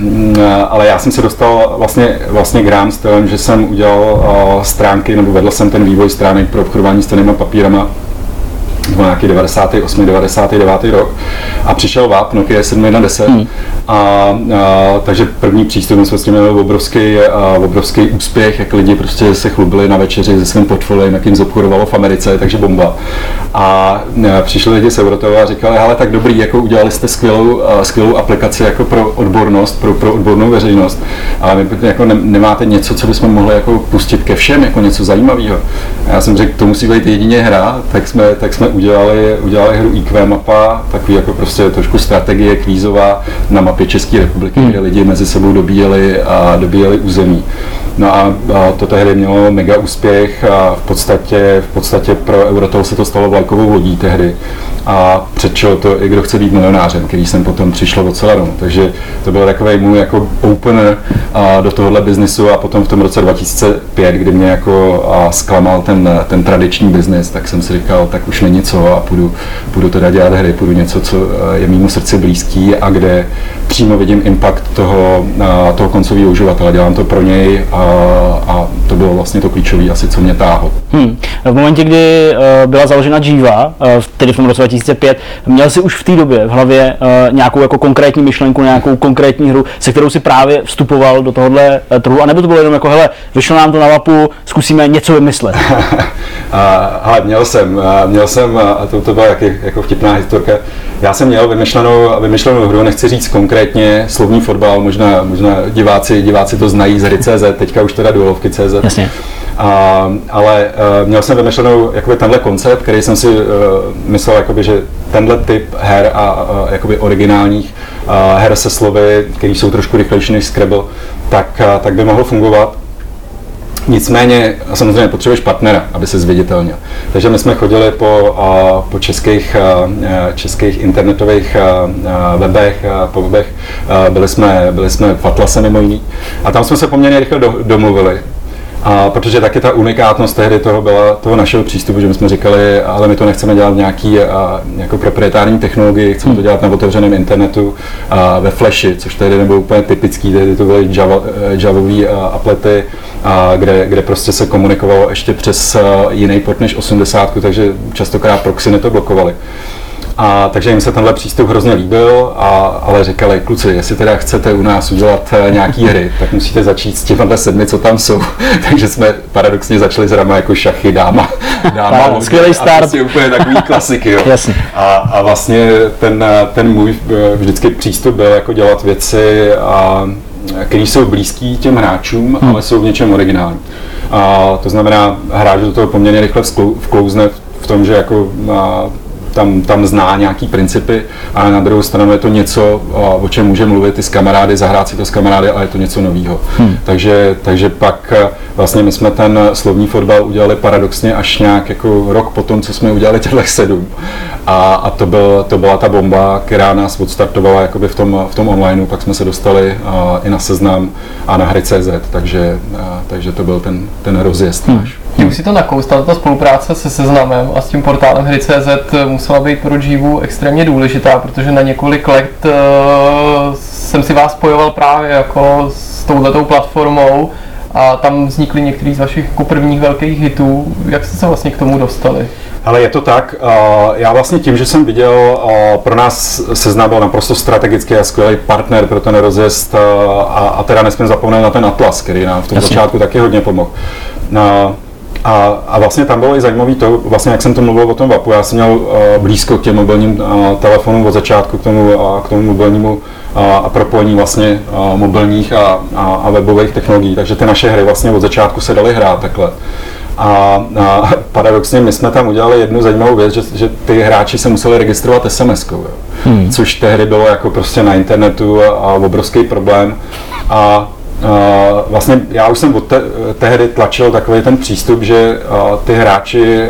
ale já jsem se dostal vlastně, vlastně k hrám s tím, že jsem udělal stránky, nebo vedl jsem ten vývoj stránek pro obchodování s tenýma papírama to nějaký 98, 99. rok a přišel VAP Nokia 710 hmm. a, a, takže první přístup jsme s tím měli obrovský, a, obrovský úspěch, jak lidi prostě se chlubili na večeři se svým portfoliem, jak jim zobchodovalo v Americe, takže bomba. A, a přišli lidi z Eurotova a říkali, ale tak dobrý, jako udělali jste skvělou, a, skvělou aplikaci jako pro odbornost, pro, pro odbornou veřejnost, ale my jako ne, nemáte něco, co bychom mohli jako pustit ke všem, jako něco zajímavého. Já jsem řekl, to musí být jedině hra, tak jsme, tak jsme udělali, udělali hru IQ mapa, takový jako prostě trošku strategie kvízová na mapě České republiky, hmm. kde lidi mezi sebou dobíjeli a dobíjeli území. No a, a to tehdy mělo mega úspěch a v podstatě, v podstatě pro Eurotol se to stalo vlajkovou lodí tehdy a předčil to i kdo chce být milionářem, který jsem potom přišel od Celanu. Takže to byl takový můj jako opener a do tohohle biznisu a potom v tom roce 2005, kdy mě jako a zklamal ten, ten tradiční biznis, tak jsem si říkal, tak už není co a půjdu, půjdu teda dělat hry, půjdu něco, co je mimo srdci blízký a kde přímo vidím impact toho, toho koncového uživatele. Dělám to pro něj a, a to bylo vlastně to klíčové asi, co mě táhlo. Hmm. V momentě, kdy uh, byla založena Jiva, tedy v tom roce 2005, měl si už v té době v hlavě uh, nějakou jako konkrétní myšlenku, nějakou konkrétní hru, se kterou si právě vstupoval do tohohle uh, trhu, anebo to bylo jenom jako, hele, vyšlo nám to na mapu, zkusíme něco vymyslet. Ale měl jsem, měl jsem, a to, to byla jak, jako vtipná historka, já jsem měl vymyšlenou, vymyšlenou hru, nechci říct konkrétně slovní fotbal, možná, možná diváci, diváci to znají z hry CZ, teďka už teda duelovky CZ. Jasně. A, ale uh, měl jsem vymyšlenou jakoby tenhle koncept, který jsem si uh, myslel, jakoby, že tenhle typ her a uh, jakoby originálních uh, her se slovy, které jsou trošku rychlejší než Scrabble, tak, uh, tak by mohl fungovat. Nicméně samozřejmě potřebuješ partnera, aby se zviditelnil. Takže my jsme chodili po, po českých, českých internetových webech, po webech, byli jsme, byli jsme v Atlase mimo jiný a tam jsme se poměrně rychle domluvili, a protože taky ta unikátnost tehdy toho byla toho našeho přístupu, že my jsme říkali, ale my to nechceme dělat v nějaký a, jako proprietární technologii, chceme to hmm. dělat na otevřeném internetu a ve Flashi, což tehdy nebylo úplně typický, tehdy to byly Java, Javové aplety, a kde, kde prostě se komunikovalo ještě přes jiný port než 80, takže častokrát proxy to blokovali. A takže jim se tenhle přístup hrozně líbil, a, ale říkali, kluci, jestli teda chcete u nás udělat uh, nějaký hry, tak musíte začít s těmi sedmi, co tam jsou. takže jsme paradoxně začali s hrama jako šachy, dáma, dáma Skvělý start. A prostě úplně takový klasiky. Jo. Jasně. A, a vlastně ten, ten můj eh, vždycky přístup byl jako dělat věci, a, které jsou blízký těm hráčům, hmm. ale jsou v něčem originální. A to znamená, hráč do toho poměrně rychle vklouzne v tom, že jako a, tam, tam zná nějaký principy, ale na druhou stranu je to něco, o čem může mluvit i s kamarády, zahrát si to s kamarády, ale je to něco nového. Hmm. Takže, takže pak e, vlastně my jsme ten slovní fotbal udělali paradoxně až nějak jako rok potom, co jsme udělali těchto sedm. A, a to, byl, to byla ta bomba, která nás odstartovala jakoby v tom, v tom onlineu, pak jsme se dostali a, i na seznam a na hry CZ, takže, a, takže to byl ten, ten rozjezd hmm. Náš. Jak si to nakoustal, ta spolupráce se seznamem a s tím portálem hry.cz musela být pro Jivu extrémně důležitá, protože na několik let uh, jsem si vás spojoval právě jako s touhletou platformou a tam vznikly některý z vašich jako prvních velkých hitů. Jak jste se vlastně k tomu dostali? Ale je to tak, já vlastně tím, že jsem viděl, pro nás Seznam byl naprosto strategický a skvělý partner pro ten rozjezd a, a teda nesmím zapomenout na ten Atlas, který nám v tom Jasně. začátku taky hodně pomohl. A, a vlastně tam bylo i zajímavé to, vlastně jak jsem to mluvil o tom VAPu, já jsem měl uh, blízko k těm mobilním uh, telefonům od začátku k tomu, uh, k tomu mobilnímu uh, a propojení vlastně uh, mobilních a, a, a webových technologií, takže ty naše hry vlastně od začátku se daly hrát takhle. A, a paradoxně my jsme tam udělali jednu zajímavou věc, že, že ty hráči se museli registrovat SMS-kou, hmm. což tehdy bylo jako prostě na internetu a, a obrovský problém. A vlastně já už jsem od te, tehdy tlačil takový ten přístup, že uh, ty hráči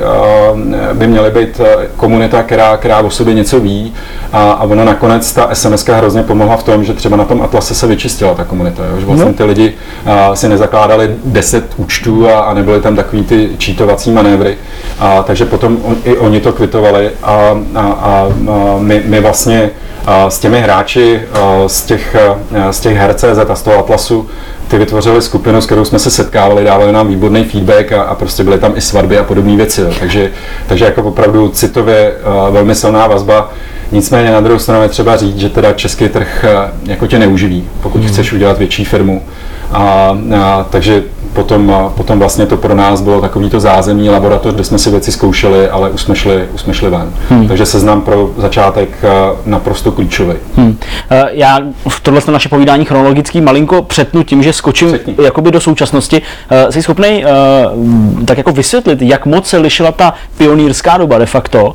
uh, by měly být komunita, která, která o sobě něco ví a, a ono nakonec ta SMS hrozně pomohla v tom, že třeba na tom Atlase se vyčistila ta komunita, jo? že vlastně no. ty lidi uh, si nezakládali 10 účtů a, a nebyly tam takový ty čítovací manévry, a, takže potom on, i oni to kvitovali a, a, a, a my, my vlastně s těmi hráči z těch, z těch her CZ a z toho Atlasu ty vytvořili skupinu, s kterou jsme se setkávali, dávali nám výborný feedback a, a prostě byly tam i svatby a podobné věci. Jo. Takže, takže jako opravdu citově uh, velmi silná vazba. Nicméně na druhou stranu je třeba říct, že teda český trh uh, jako tě neuživí, pokud mm. chceš udělat větší firmu. A, a, takže potom, potom vlastně to pro nás bylo takový to zázemí laboratoř, kde jsme si věci zkoušeli, ale už jsme šli, už jsme šli ven. Hmm. Takže seznam pro začátek naprosto klíčový. Hmm. Já v tohle naše povídání chronologický malinko přetnu tím, že skočím Přetni. jakoby do současnosti. Jsi schopný tak jako vysvětlit, jak moc se lišila ta pionýrská doba de facto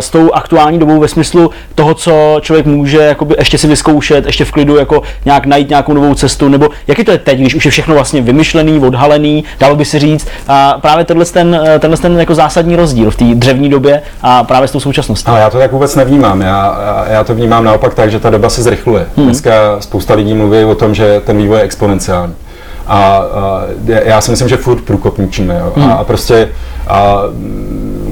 s tou aktuální dobou ve smyslu toho, co člověk může jakoby ještě si vyzkoušet, ještě v klidu jako nějak najít nějakou novou cestu, nebo jaký to je teď, když už je všechno vlastně vymyšlený, odhalený, dalo by se říct. A právě tenhle ten, tenhle ten jako zásadní rozdíl v té dřevní době a právě s tou současností. Ale já to tak vůbec nevnímám. Já, já to vnímám naopak tak, že ta doba se zrychluje. Hmm. Dneska spousta lidí mluví o tom, že ten vývoj je exponenciální. A, a já si myslím, že furt průkopničíme. Jo. Hmm. A prostě a,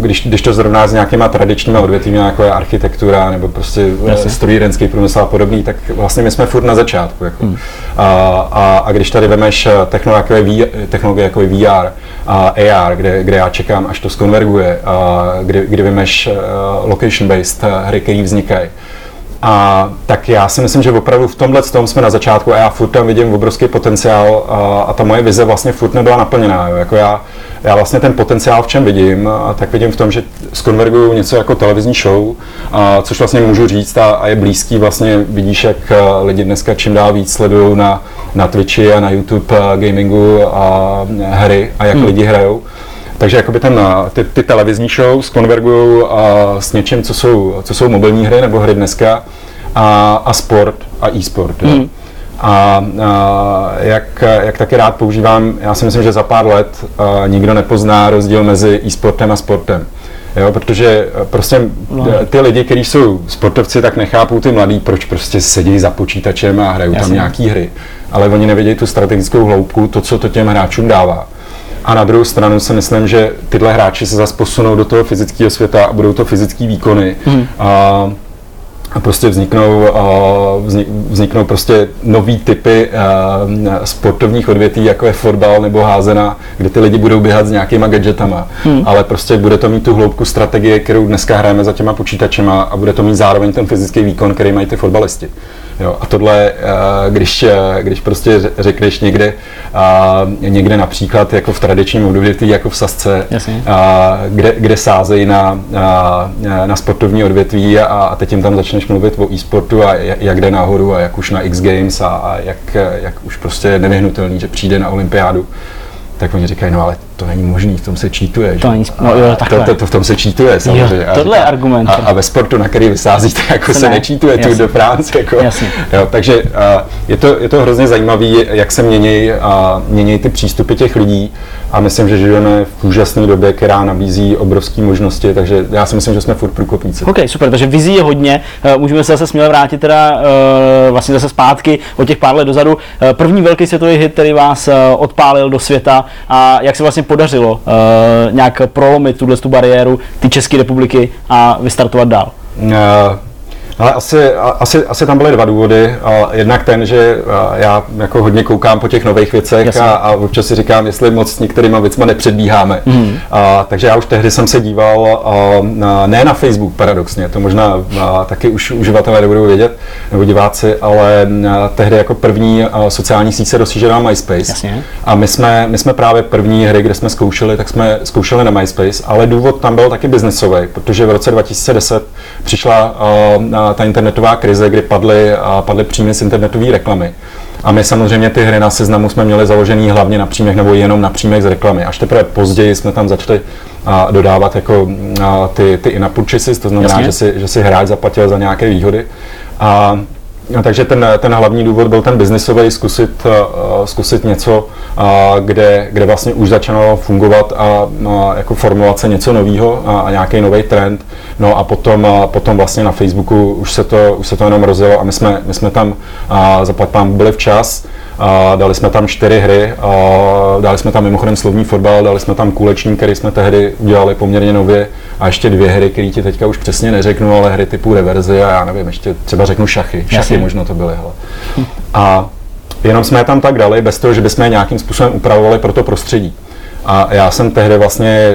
když, když to zrovná s nějakýma tradičními odvětvími, jako je architektura nebo prostě Jasně. strojírenský průmysl a podobný, tak vlastně my jsme furt na začátku. Jako. Hmm. A, a, a, když tady vemeš technologie, technologie jako je VR a AR, kde, kde já čekám, až to skonverguje, a kdy, kdy vemeš location-based hry, které vznikají, a tak já si myslím, že opravdu v tomhle tom jsme na začátku a já furt tam vidím obrovský potenciál a, a ta moje vize vlastně furt nebyla naplněná. Jo. Jako já, já vlastně ten potenciál v čem vidím, a tak vidím v tom, že skonverguju něco jako televizní show, a, což vlastně můžu říct a, a je blízký vlastně, vidíš, jak lidi dneska čím dál víc sledují na, na Twitchi a na YouTube a gamingu a hry a jak hmm. lidi hrajou. Takže jakoby ten, ty, ty televizní show skonvergují s něčím, co jsou, co jsou mobilní hry nebo hry dneska a, a sport a e-sport. Mm. A, a jak, jak taky rád používám, já si myslím, že za pár let a, nikdo nepozná rozdíl mezi e-sportem a sportem. Jo, protože prostě no. ty lidi, kteří jsou sportovci, tak nechápou ty mladí, proč prostě sedí za počítačem a hrajou Jasně. tam nějaký hry. Ale oni nevědí tu strategickou hloubku, to, co to těm hráčům dává. A na druhou stranu si myslím, že tyhle hráči se zase posunou do toho fyzického světa a budou to fyzické výkony. Hmm. A, a prostě vzniknou, vznik, vzniknou prostě nový typy sportovních odvětví, jako je fotbal nebo házena, kde ty lidi budou běhat s nějakýma gadgetama, hmm. ale prostě bude to mít tu hloubku strategie, kterou dneska hrajeme za těma počítačema a bude to mít zároveň ten fyzický výkon, který mají ty fotbalisti. Jo, a tohle, eh, když, eh, když prostě řekneš někde, někde například jako v tradičním odvětví, jako v Sasce, kde, kde sázejí na, na sportovní odvětví a, a teď jim tam začneš mluvit o e-sportu a jak jde nahoru a jak už na X Games a, a jak, jak už prostě je nevyhnutelný, že přijde na olympiádu, tak oni říkají, no ale to není možný, v tom se čítuje. To není, no, jo, to, to, to, v tom se čítuje samozřejmě. Jo, tohle je argument. A, a, ve sportu, na který vysázíte, jako se, se ne. nečítuje Tour de France. Jako, jo, takže uh, je, to, je to hrozně zajímavé, jak se mění, uh, mění ty přístupy těch lidí a myslím, že žijeme v úžasné době, která nabízí obrovské možnosti, takže já si myslím, že jsme furt průkopníci. OK, super, takže vizí je hodně. Uh, můžeme se zase směle vrátit teda uh, vlastně zase zpátky o těch pár let dozadu. Uh, první velký světový hit, který vás odpálil do světa a jak se vlastně podařilo uh, nějak prolomit tuhle tu bariéru ty České republiky a vystartovat dál? Uh, ale asi, asi, asi tam byly dva důvody. Jednak ten, že já jako hodně koukám po těch nových věcech a, a občas si říkám, jestli moc s některýma věcma nepředbíháme. Mm. A, takže já už tehdy jsem se díval a, ne na Facebook paradoxně, to možná a, taky už uživatelé nebudou vědět, nebo diváci, ale a, tehdy jako první a, sociální síť se rozšířila MySpace. Jasně. A my jsme, my jsme právě první hry, kde jsme zkoušeli, tak jsme zkoušeli na MySpace, ale důvod tam byl taky biznesový, protože v roce 2010 přišla a, ta internetová krize, kdy padly, padly příjmy z internetové reklamy. A my samozřejmě ty hry na seznamu jsme měli založený hlavně na příjmech nebo jenom na příjmech z reklamy. Až teprve později jsme tam začali a, dodávat jako a, ty, ty in to znamená, že si, že si hráč zaplatil za nějaké výhody. A takže ten, ten hlavní důvod byl ten biznisový, zkusit, uh, zkusit něco, uh, kde, kde vlastně už začalo fungovat a uh, jako formovat se něco nového a, a nějaký nový trend. No a potom, uh, potom vlastně na Facebooku už se to, už se to jenom rozjelo a my jsme, my jsme tam zaplať pán byli včas. A dali jsme tam čtyři hry, a dali jsme tam mimochodem slovní fotbal, dali jsme tam kulečník, který jsme tehdy udělali poměrně nově a ještě dvě hry, které ti teďka už přesně neřeknu, ale hry typu reverzi a já nevím, ještě třeba řeknu šachy. Šachy Jasně. možno to byly. Hele. A jenom jsme je tam tak dali, bez toho, že bychom je nějakým způsobem upravovali pro to prostředí. A já jsem tehdy vlastně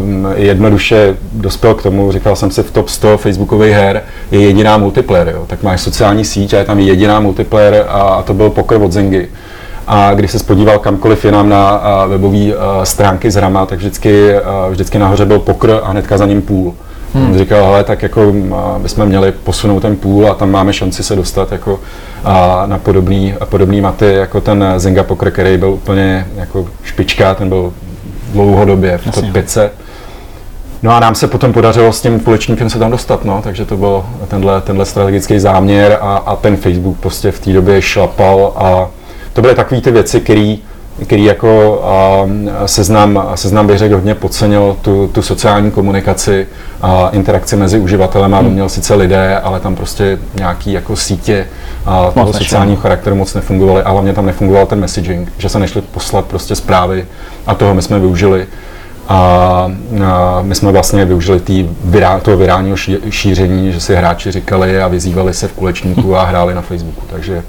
uh, jednoduše dospěl k tomu, říkal jsem si v top 100 facebookových her je jediná multiplayer, jo. tak máš sociální síť a je tam jediná multiplayer a, a to byl poker od Zengy. A když se spodíval kamkoliv jinam na webové stránky z Rama, tak vždycky, vždycky nahoře byl pokr a hnedka za ním půl. Hmm. On říkal, hele, tak jako bychom měli posunout ten půl a tam máme šanci se dostat jako uh, na podobný, podobný maty, jako ten Zenga Poker, který byl úplně jako špička, ten byl dlouhodobě v top Jasně. 500. No a nám se potom podařilo s tím kulečníkem se tam dostat, no, takže to byl tenhle, tenhle strategický záměr a, a ten Facebook prostě v té době šlapal a to byly takové ty věci, které který jako a, seznam, seznam bych řekl hodně podcenil tu, tu sociální komunikaci a interakci mezi uživatelem a měl sice lidé, ale tam prostě nějaký jako sítě a toho sociálního charakteru moc nefungovaly a hlavně tam nefungoval ten messaging, že se nešli poslat prostě zprávy a toho my jsme využili. A, a my jsme vlastně využili tý virá, toho virálního ší, šíření, že si hráči říkali a vyzývali se v kulečníku a hráli na Facebooku, takže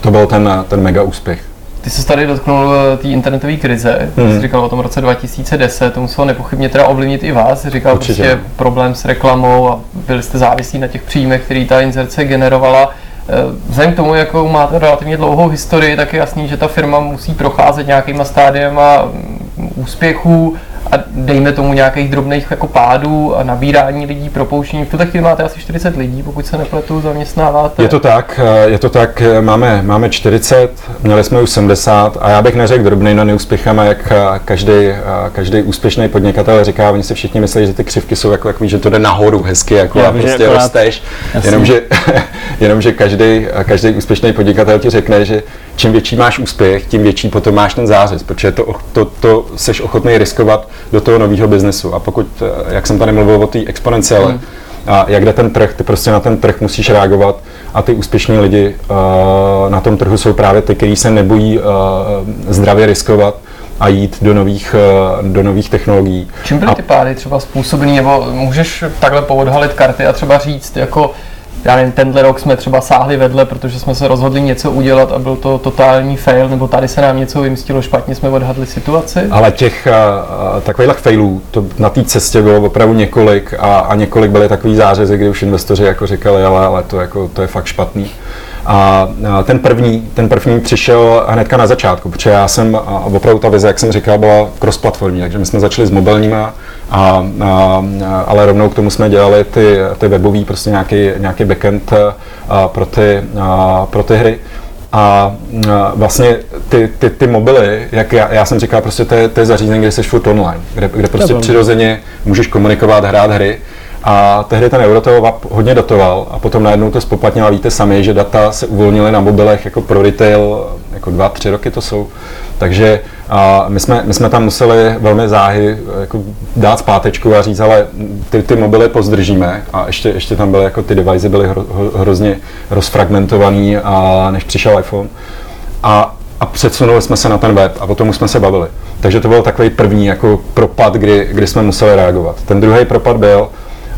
to byl ten, ten mega úspěch. Ty jsi tady dotknul eh, té internetové krize, hmm. jsi říkal o tom roce 2010, to muselo nepochybně teda ovlivnit i vás, Jsi říkal Určitě. prostě problém s reklamou a byli jste závislí na těch příjmech, který ta inzerce generovala. Eh, Vzhledem k tomu, jakou máte relativně dlouhou historii, tak je jasný, že ta firma musí procházet nějakýma stádiema mm, úspěchů a dejme tomu nějakých drobných jako pádů a nabírání lidí, propouštění. V tuhle chvíli máte asi 40 lidí, pokud se nepletu, zaměstnáváte. Je to tak, je to tak, máme, máme 40, měli jsme už 70 a já bych neřekl drobnými neúspěchama, jak každý, každý úspěšný podnikatel říká, oni si všichni myslí, že ty křivky jsou jako takový, že to jde nahoru hezky, jako Já a prostě akorát- rosteš, jenomže, jenomže každý, každý úspěšný podnikatel ti řekne, že čím větší máš úspěch, tím větší potom máš ten zářez, protože to, to, to seš ochotný riskovat do toho nového biznesu. A pokud, eh, jak jsem tady mluvil o té exponenciále, Hmm. a jak jde ten trh, ty prostě na ten trh musíš reagovat a ty úspěšní lidi uh, na tom trhu jsou právě ty, kteří se nebojí uh, zdravě riskovat a jít do nových, do nových technologií. Čím byly ty pády třeba způsobený, nebo můžeš takhle poodhalit karty a třeba říct, jako já nevím, tenhle rok jsme třeba sáhli vedle, protože jsme se rozhodli něco udělat a byl to totální fail, nebo tady se nám něco vymstilo špatně, jsme odhadli situaci? Ale těch uh, takových failů to na té cestě bylo opravdu několik a, a několik byly takový zářezy, kdy už investoři jako říkali, ale, ale to, jako, to je fakt špatný. A ten první, ten první přišel hnedka na začátku, protože já jsem, opravdu ta vize, jak jsem říkal, byla cross-platformní, takže my jsme začali s mobilníma, a, a, ale rovnou k tomu jsme dělali ty, ty webový, prostě nějaký, nějaký backend a, pro, ty, a, pro ty hry. A a vlastně ty, ty, ty mobily, jak já, já jsem říkal, prostě to je, to je zařízení, kde jsi furt online, kde, kde prostě pravda. přirozeně můžeš komunikovat, hrát hry. A tehdy ten Eurotel hodně datoval a potom najednou to spoplatnilo a víte sami, že data se uvolnily na mobilech jako pro retail, jako dva, tři roky to jsou. Takže a my, jsme, my jsme tam museli velmi záhy jako dát zpátečku a říct, ale ty, ty mobily pozdržíme a ještě, ještě tam byly jako ty device byly hro, hro, hrozně rozfragmentovaný a než přišel iPhone. A, a předsunuli jsme se na ten web a o tom už jsme se bavili. Takže to byl takový první jako propad, kdy, kdy jsme museli reagovat. Ten druhý propad byl,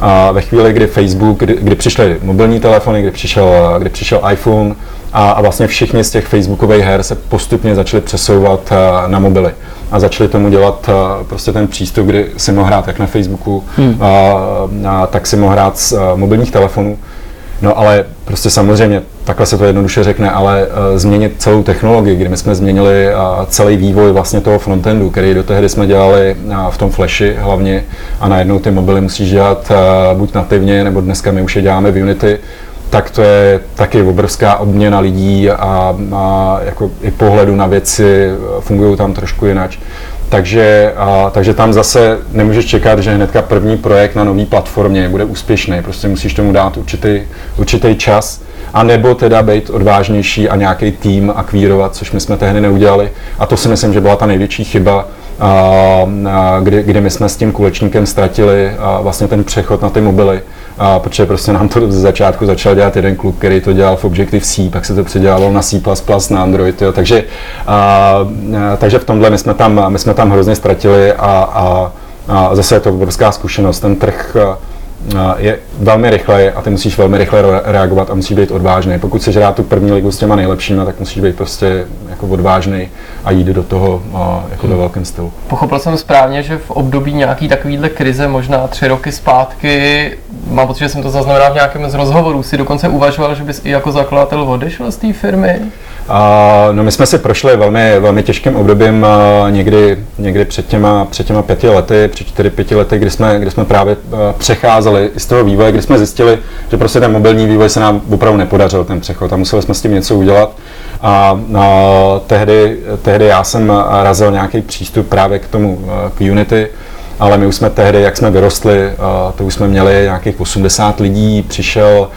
a ve chvíli, kdy Facebook, kdy, kdy přišly mobilní telefony, kdy přišel, kdy přišel iPhone a, a vlastně všichni z těch Facebookových her se postupně začali přesouvat a, na mobily a začali tomu dělat a, prostě ten přístup, kdy si mohl hrát jak na Facebooku, hmm. a, a, tak si mohl hrát z mobilních telefonů. No ale prostě samozřejmě, takhle se to jednoduše řekne, ale uh, změnit celou technologii, kdy my jsme změnili uh, celý vývoj vlastně toho frontendu, který do tehdy jsme dělali uh, v tom Flashi hlavně a najednou ty mobily musíš dělat uh, buď nativně, nebo dneska my už je děláme v Unity, tak to je taky obrovská obměna lidí a, a jako i pohledu na věci, fungují tam trošku jinak. Takže, a, takže tam zase nemůžeš čekat, že hnedka první projekt na nové platformě bude úspěšný. Prostě musíš tomu dát určitý, určitý čas a nebo teda být odvážnější a nějaký tým akvírovat, což my jsme tehdy neudělali. A to si myslím, že byla ta největší chyba, a, a, kdy, kdy my jsme s tím kulečníkem ztratili a vlastně ten přechod na ty mobily, a protože prostě nám to ze začátku začal dělat jeden klub, který to dělal v Objective-C, pak se to předělalo na C++, na Android, jo. Takže, a, a, takže v tomhle my jsme tam, my jsme tam hrozně ztratili a, a, a zase je to obrovská zkušenost. Ten trh je velmi rychle a ty musíš velmi rychle reagovat a musíš být odvážný. Pokud chceš hrát tu první ligu s těma nejlepšími, tak musíš být prostě jako odvážný a jít do toho jako ve velkém stylu. Pochopil jsem správně, že v období nějaký takovýhle krize, možná tři roky zpátky, mám pocit, že jsem to zaznamenal v nějakém z rozhovorů, si dokonce uvažoval, že bys i jako zakladatel odešel z té firmy? Uh, no my jsme si prošli velmi, velmi těžkým obdobím uh, někdy, někdy před, těma, před těma pěti lety, před čtyři, pěti lety, kdy jsme, kdy jsme právě přecházeli z toho vývoje, kdy jsme zjistili, že prostě ten mobilní vývoj se nám opravdu nepodařil, ten přechod a museli jsme s tím něco udělat. A uh, tehdy, tehdy já jsem razil nějaký přístup právě k tomu, k Unity, ale my už jsme tehdy, jak jsme vyrostli, to už jsme měli nějakých 80 lidí, přišel,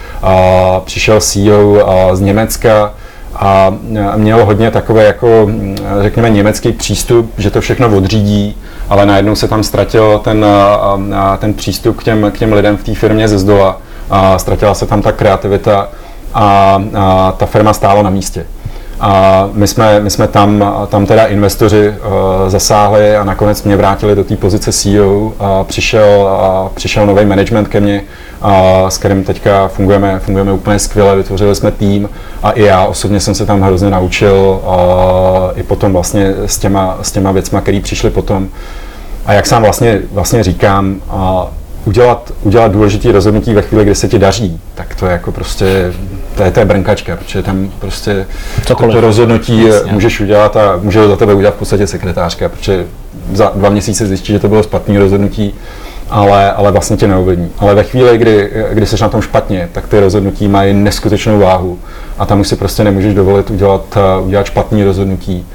přišel CEO z Německa, a měl hodně takové jako, řekněme, německý přístup, že to všechno odřídí, ale najednou se tam ztratil ten, ten přístup k těm, k těm lidem v té firmě ze zdola a ztratila se tam ta kreativita a, a ta firma stála na místě. A my jsme, my jsme tam, tam teda investoři uh, zasáhli a nakonec mě vrátili do té pozice CEO a přišel, a přišel nový management ke mně, a s kterým teďka fungujeme, fungujeme úplně skvěle, vytvořili jsme tým a i já osobně jsem se tam hrozně naučil a i potom vlastně s těma, s těma věcma, které přišly potom. A jak sám vlastně, vlastně říkám, a udělat, udělat důležitý rozhodnutí ve chvíli, kdy se ti daří, tak to je jako prostě, to je, to je brnkačka, protože tam prostě Cokoliv. to rozhodnutí Jasně. můžeš udělat a může za tebe udělat v podstatě sekretářka, protože za dva měsíce zjistí, že to bylo špatné rozhodnutí, ale, ale vlastně tě neovlivní. Ale ve chvíli, kdy, kdy jsi na tom špatně, tak ty rozhodnutí mají neskutečnou váhu a tam už si prostě nemůžeš dovolit udělat, udělat špatný rozhodnutí.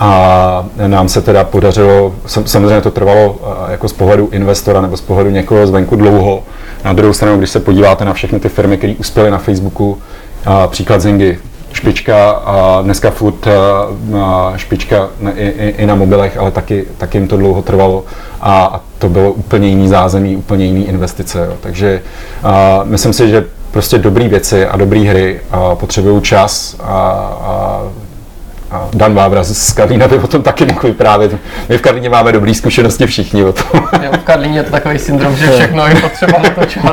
A nám se teda podařilo, samozřejmě to trvalo jako z pohledu investora nebo z pohledu někoho zvenku dlouho. Na druhou stranu, když se podíváte na všechny ty firmy, které uspěly na Facebooku, příklad Zingy, špička a dneska furt špička i, i, i na mobilech, ale taky, taky jim to dlouho trvalo a, a to bylo úplně jiný zázemí, úplně jiný investice. Jo. Takže a, myslím si, že prostě dobré věci a dobré hry potřebují čas a, a a Dan Vávra z Karlína by o tom taky mohl vyprávět. My v Karlíně máme dobré zkušenosti všichni o tom. Jo, v Karlíně je to takový syndrom, že všechno je potřeba na to čas,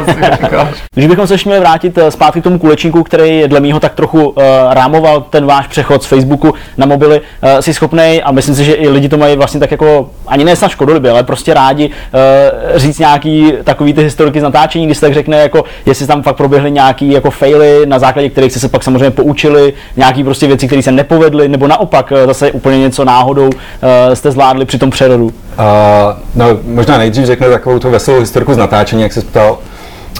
Když bychom se ještě měli vrátit eh, zpátky k tomu kulečníku, který dle mýho tak trochu uh, rámoval ten váš přechod z Facebooku na mobily, uh, si schopný, a myslím si, že i lidi to mají vlastně tak jako, ani ne snad škodolibě, ale prostě rádi uh, říct nějaký takový ty historiky z natáčení, když se tak řekne, jako jestli tam fakt proběhly nějaký jako faily, na základě kterých jste se pak samozřejmě poučili, nějaký prostě věci, které se nepovedly, nebo naopak eh, zase úplně něco náhodou uh, jste zvládli při tom přerodu? Uh, no, možná nejdřív řeknu takovou tu veselou historiku z natáčení, jak jsi ptal.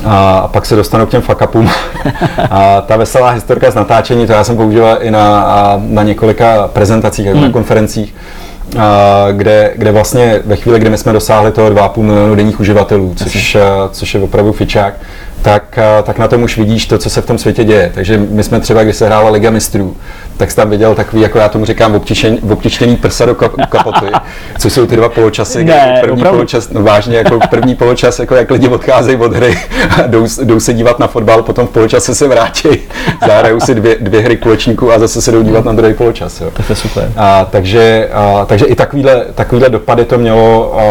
A pak se dostanu k těm fakapům. a ta veselá historka z natáčení, to já jsem používal i na, na několika prezentacích, jako hmm. na konferencích, a, kde, kde vlastně ve chvíli, kdy my jsme dosáhli toho 2,5 milionu denních uživatelů, což, což je opravdu fičák, tak, tak na tom už vidíš to, co se v tom světě děje. Takže my jsme třeba, když se hrála Liga mistrů, tak jsi tam viděl takový, jako já tomu říkám, obtištěný prsa do kapoty, co jsou ty dva poločasy. Ne, první poločas, no vážně, jako první poločas, jako jak lidi odcházejí od hry a jdou, jdou se dívat na fotbal, potom v poločase se vrátí, zahrajou si dvě, dvě hry kulečníků a zase se jdou dívat na druhý poločas. Jo. To je super. A, takže, a, takže i takovýhle, takovýhle dopady to mělo, a,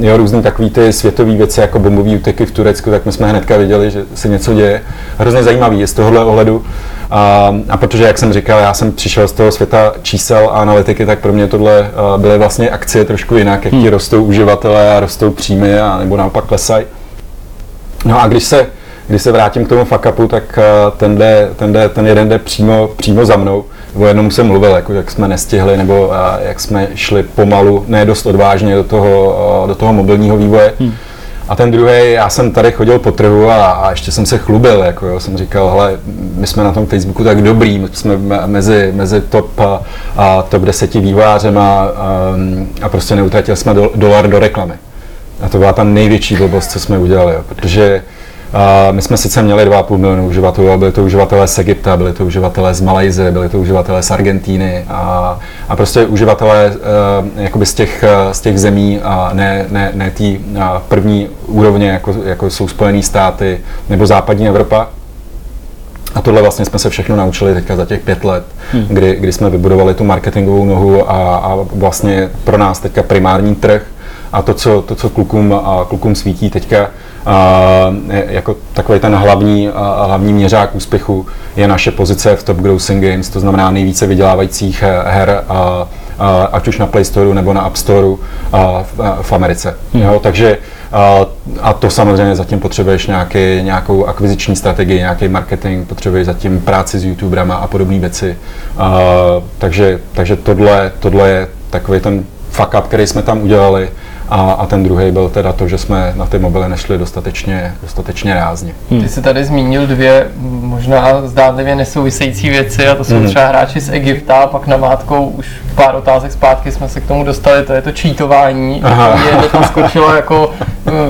jo, různý takový ty světové věci, jako bombové úteky v Turecku, tak my jsme hnedka viděli, že se něco děje. Hrozně zajímavý je z tohohle ohledu. A, a protože, jak jsem říkal, já jsem přišel z toho světa čísel a analytiky, tak pro mě tohle byly vlastně akcie trošku jinak, jak ti hmm. rostou uživatelé a rostou příjmy, a nebo naopak klesají. No a když se, když se vrátím k tomu fakapu, tak ten, jde, ten, jde, ten jeden jde přímo, přímo za mnou. O jednom jsem mluvil, jako jak jsme nestihli, nebo jak jsme šli pomalu, ne dost odvážně do toho, do toho mobilního vývoje. Hmm a ten druhý, já jsem tady chodil po trhu a, a ještě jsem se chlubil, jako jo, jsem říkal, hele, my jsme na tom Facebooku tak dobrý, my jsme mezi, mezi top, a, a top 10 vývojářem a, a, a prostě neutratili jsme do, dolar do reklamy. A to byla ta největší blbost, co jsme udělali, jo, protože my jsme sice měli 2,5 milionu uživatelů, ale byli to uživatelé z Egypta, byli to uživatelé z Malajzie, byli to uživatelé z Argentíny a, a prostě uživatelé uh, jakoby z těch, z těch zemí a ne, ne, ne té první úrovně, jako, jako jsou Spojené státy nebo západní Evropa. A tohle vlastně jsme se všechno naučili teďka za těch pět let, hmm. kdy, kdy jsme vybudovali tu marketingovou nohu a, a vlastně pro nás teďka primární trh a to, co, to, co klukům, a klukům svítí teďka a, jako takový ten hlavní, a, hlavní měřák úspěchu je naše pozice v Top Grossing Games, to znamená nejvíce vydělávajících her a, a, ať už na Play Store nebo na App Store a, v, v Americe. Hmm. Jo, takže a, a to samozřejmě zatím potřebuješ nějaký, nějakou akviziční strategii, nějaký marketing, potřebuješ zatím práci s youtuberama a podobné věci. A, takže, takže tohle, tohle je takový ten fuck up, který jsme tam udělali a, a ten druhý byl teda to, že jsme na ty mobily nešli dostatečně, dostatečně rázně. Hmm. Ty jsi tady zmínil dvě možná zdánlivě nesouvisející věci a to jsou hmm. třeba hráči z Egypta a pak namátkou už pár otázek zpátky jsme se k tomu dostali, to je to čítování. Je to skočilo jako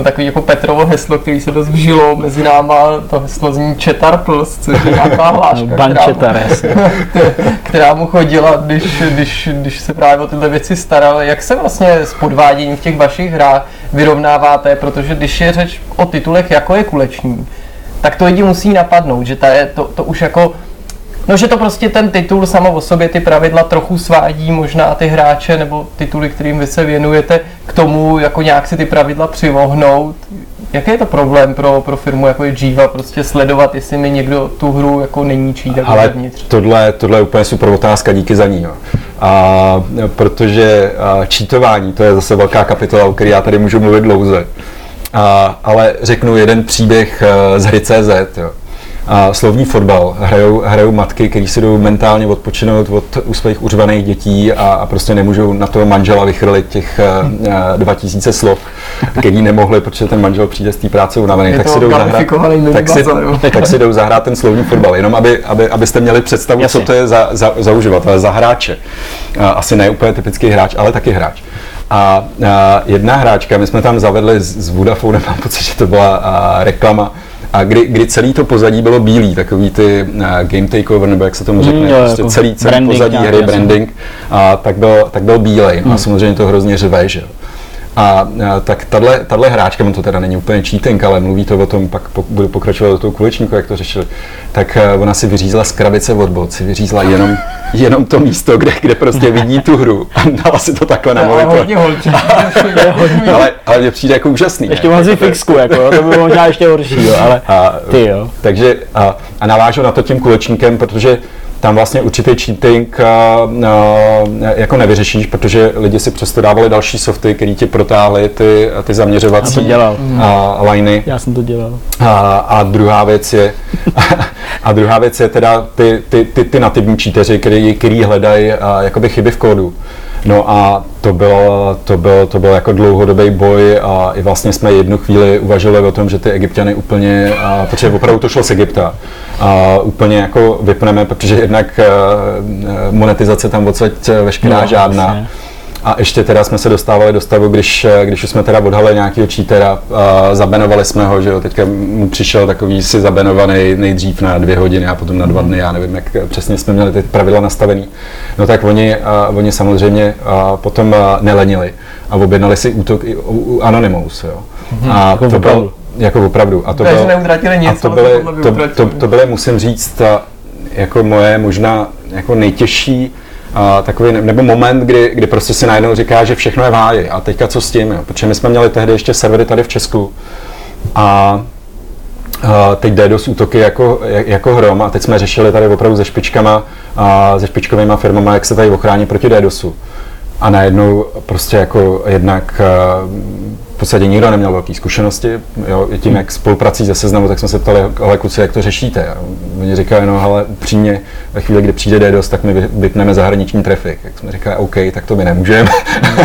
eh, takový jako Petrovo heslo, který se dost vžilo mezi náma, to heslo zní Četar Plus, což je nějaká hláška, no, která, četar, která mu chodila, když, když, když se právě o tyhle věci staral. Jak se vlastně s podváděním v těch vašich hrách vyrovnáváte, protože když je řeč o titulech, jako je kuleční, tak to lidi musí napadnout, že ta je, to, to už jako No, že to prostě ten titul samo o sobě ty pravidla trochu svádí možná ty hráče nebo tituly, kterým vy se věnujete k tomu, jako nějak si ty pravidla přivohnout. Jaký je to problém pro, pro firmu jako je Jiva, prostě sledovat, jestli mi někdo tu hru jako neníčí tak Ale tohle, tohle je úplně super otázka, díky za ní. Jo. A, protože a, čítování, to je zase velká kapitola, o které já tady můžu mluvit dlouze. A, ale řeknu jeden příběh eh, z hry CZ. Jo a slovní fotbal. Hrajou, hrajou matky, které si jdou mentálně odpočinout od u svých uřvaných dětí a, a prostě nemůžou na toho manžela vychrlit těch uh, eh, 2000 slov, který nemohli, protože ten manžel přijde z té práce unavený. Tak si, jdou zahrát, tak, si, tak si jdou zahrát ten slovní fotbal, jenom aby, aby, abyste měli představu, Jasně. co to je za, za, za uživatele, za hráče. Uh, asi ne úplně typický hráč, ale taky hráč. A, a jedna hráčka, my jsme tam zavedli s, s Vodafone, mám pocit, že to byla a, reklama, a kdy, kdy celý to pozadí bylo bílý, takový ty uh, game takeover, nebo jak se tomu řekne, mm, jo, prostě jako celý, celý pozadí hry, branding, a tak byl, tak byl bílej. Mm. A samozřejmě to hrozně řve, že jo. A, tak tahle, tahle hráčka, to teda není úplně cheating, ale mluví to o tom, pak po, budu pokračovat do toho kulečníku, jak to řešili, tak uh, ona si vyřízla z krabice od bod, si vyřízla jenom, jenom to místo, kde, kde prostě vidí tu hru a dala si to takhle na monitor. ale, ale mě přijde jako úžasný. Ještě mám si fixku, jako, to by bylo možná ještě horší, jo, ale a, ty jo. Takže a, a navážu na to tím kulečníkem, protože tam vlastně určitý cheating a, a, jako nevyřešíš, protože lidi si přesto dávali další softy, které ti protáhly ty, ty zaměřovací to dělal. A, liney. Já jsem to dělal. A, a druhá věc je, a druhá věc je teda ty, ty, ty, ty nativní cheateři, který, který hledají jakoby chyby v kódu. No a to byl, to byl, to byl jako dlouhodobý boj a i vlastně jsme jednu chvíli uvažovali o tom, že ty egyptiany úplně, a, protože opravdu to šlo z Egypta, a úplně jako vypneme, protože jednak monetizace tam odsaď veškerá no, žádná. Vlastně. A ještě teda jsme se dostávali do stavu, když, když jsme teda odhalili nějakého cheatera, a zabenovali jsme ho, že jo, teďka mu přišel takový si zabenovaný nejdřív na dvě hodiny a potom na dva dny, já nevím, jak přesně jsme měli ty pravidla nastavený. No tak oni, a, oni samozřejmě a potom a, nelenili a objednali si útok i u, u Anonymous, jo. Mhm. A jako to byl, jako opravdu. A to, byl, nic, a to byly, to, to, to, to byly, musím říct, jako moje možná jako nejtěžší a takový, nebo moment, kdy, kdy prostě si najednou říká, že všechno je v háji a teďka co s tím, jo? protože my jsme měli tehdy ještě servery tady v Česku a a teď DDoS útoky jako, jako hrom a teď jsme řešili tady opravdu se špičkama a se špičkovými firmama, jak se tady ochránit proti DDoSu. A najednou prostě jako jednak v podstatě nikdo neměl velké zkušenosti. Jo, I tím, jak spoluprací ze seznamu, tak jsme se ptali, ale kluci, jak to řešíte? A oni říkali, no ale přímě ve chvíli, kdy přijde DDoS, tak my vypneme zahraniční trafik. Jak jsme říkali, OK, tak to my nemůžeme.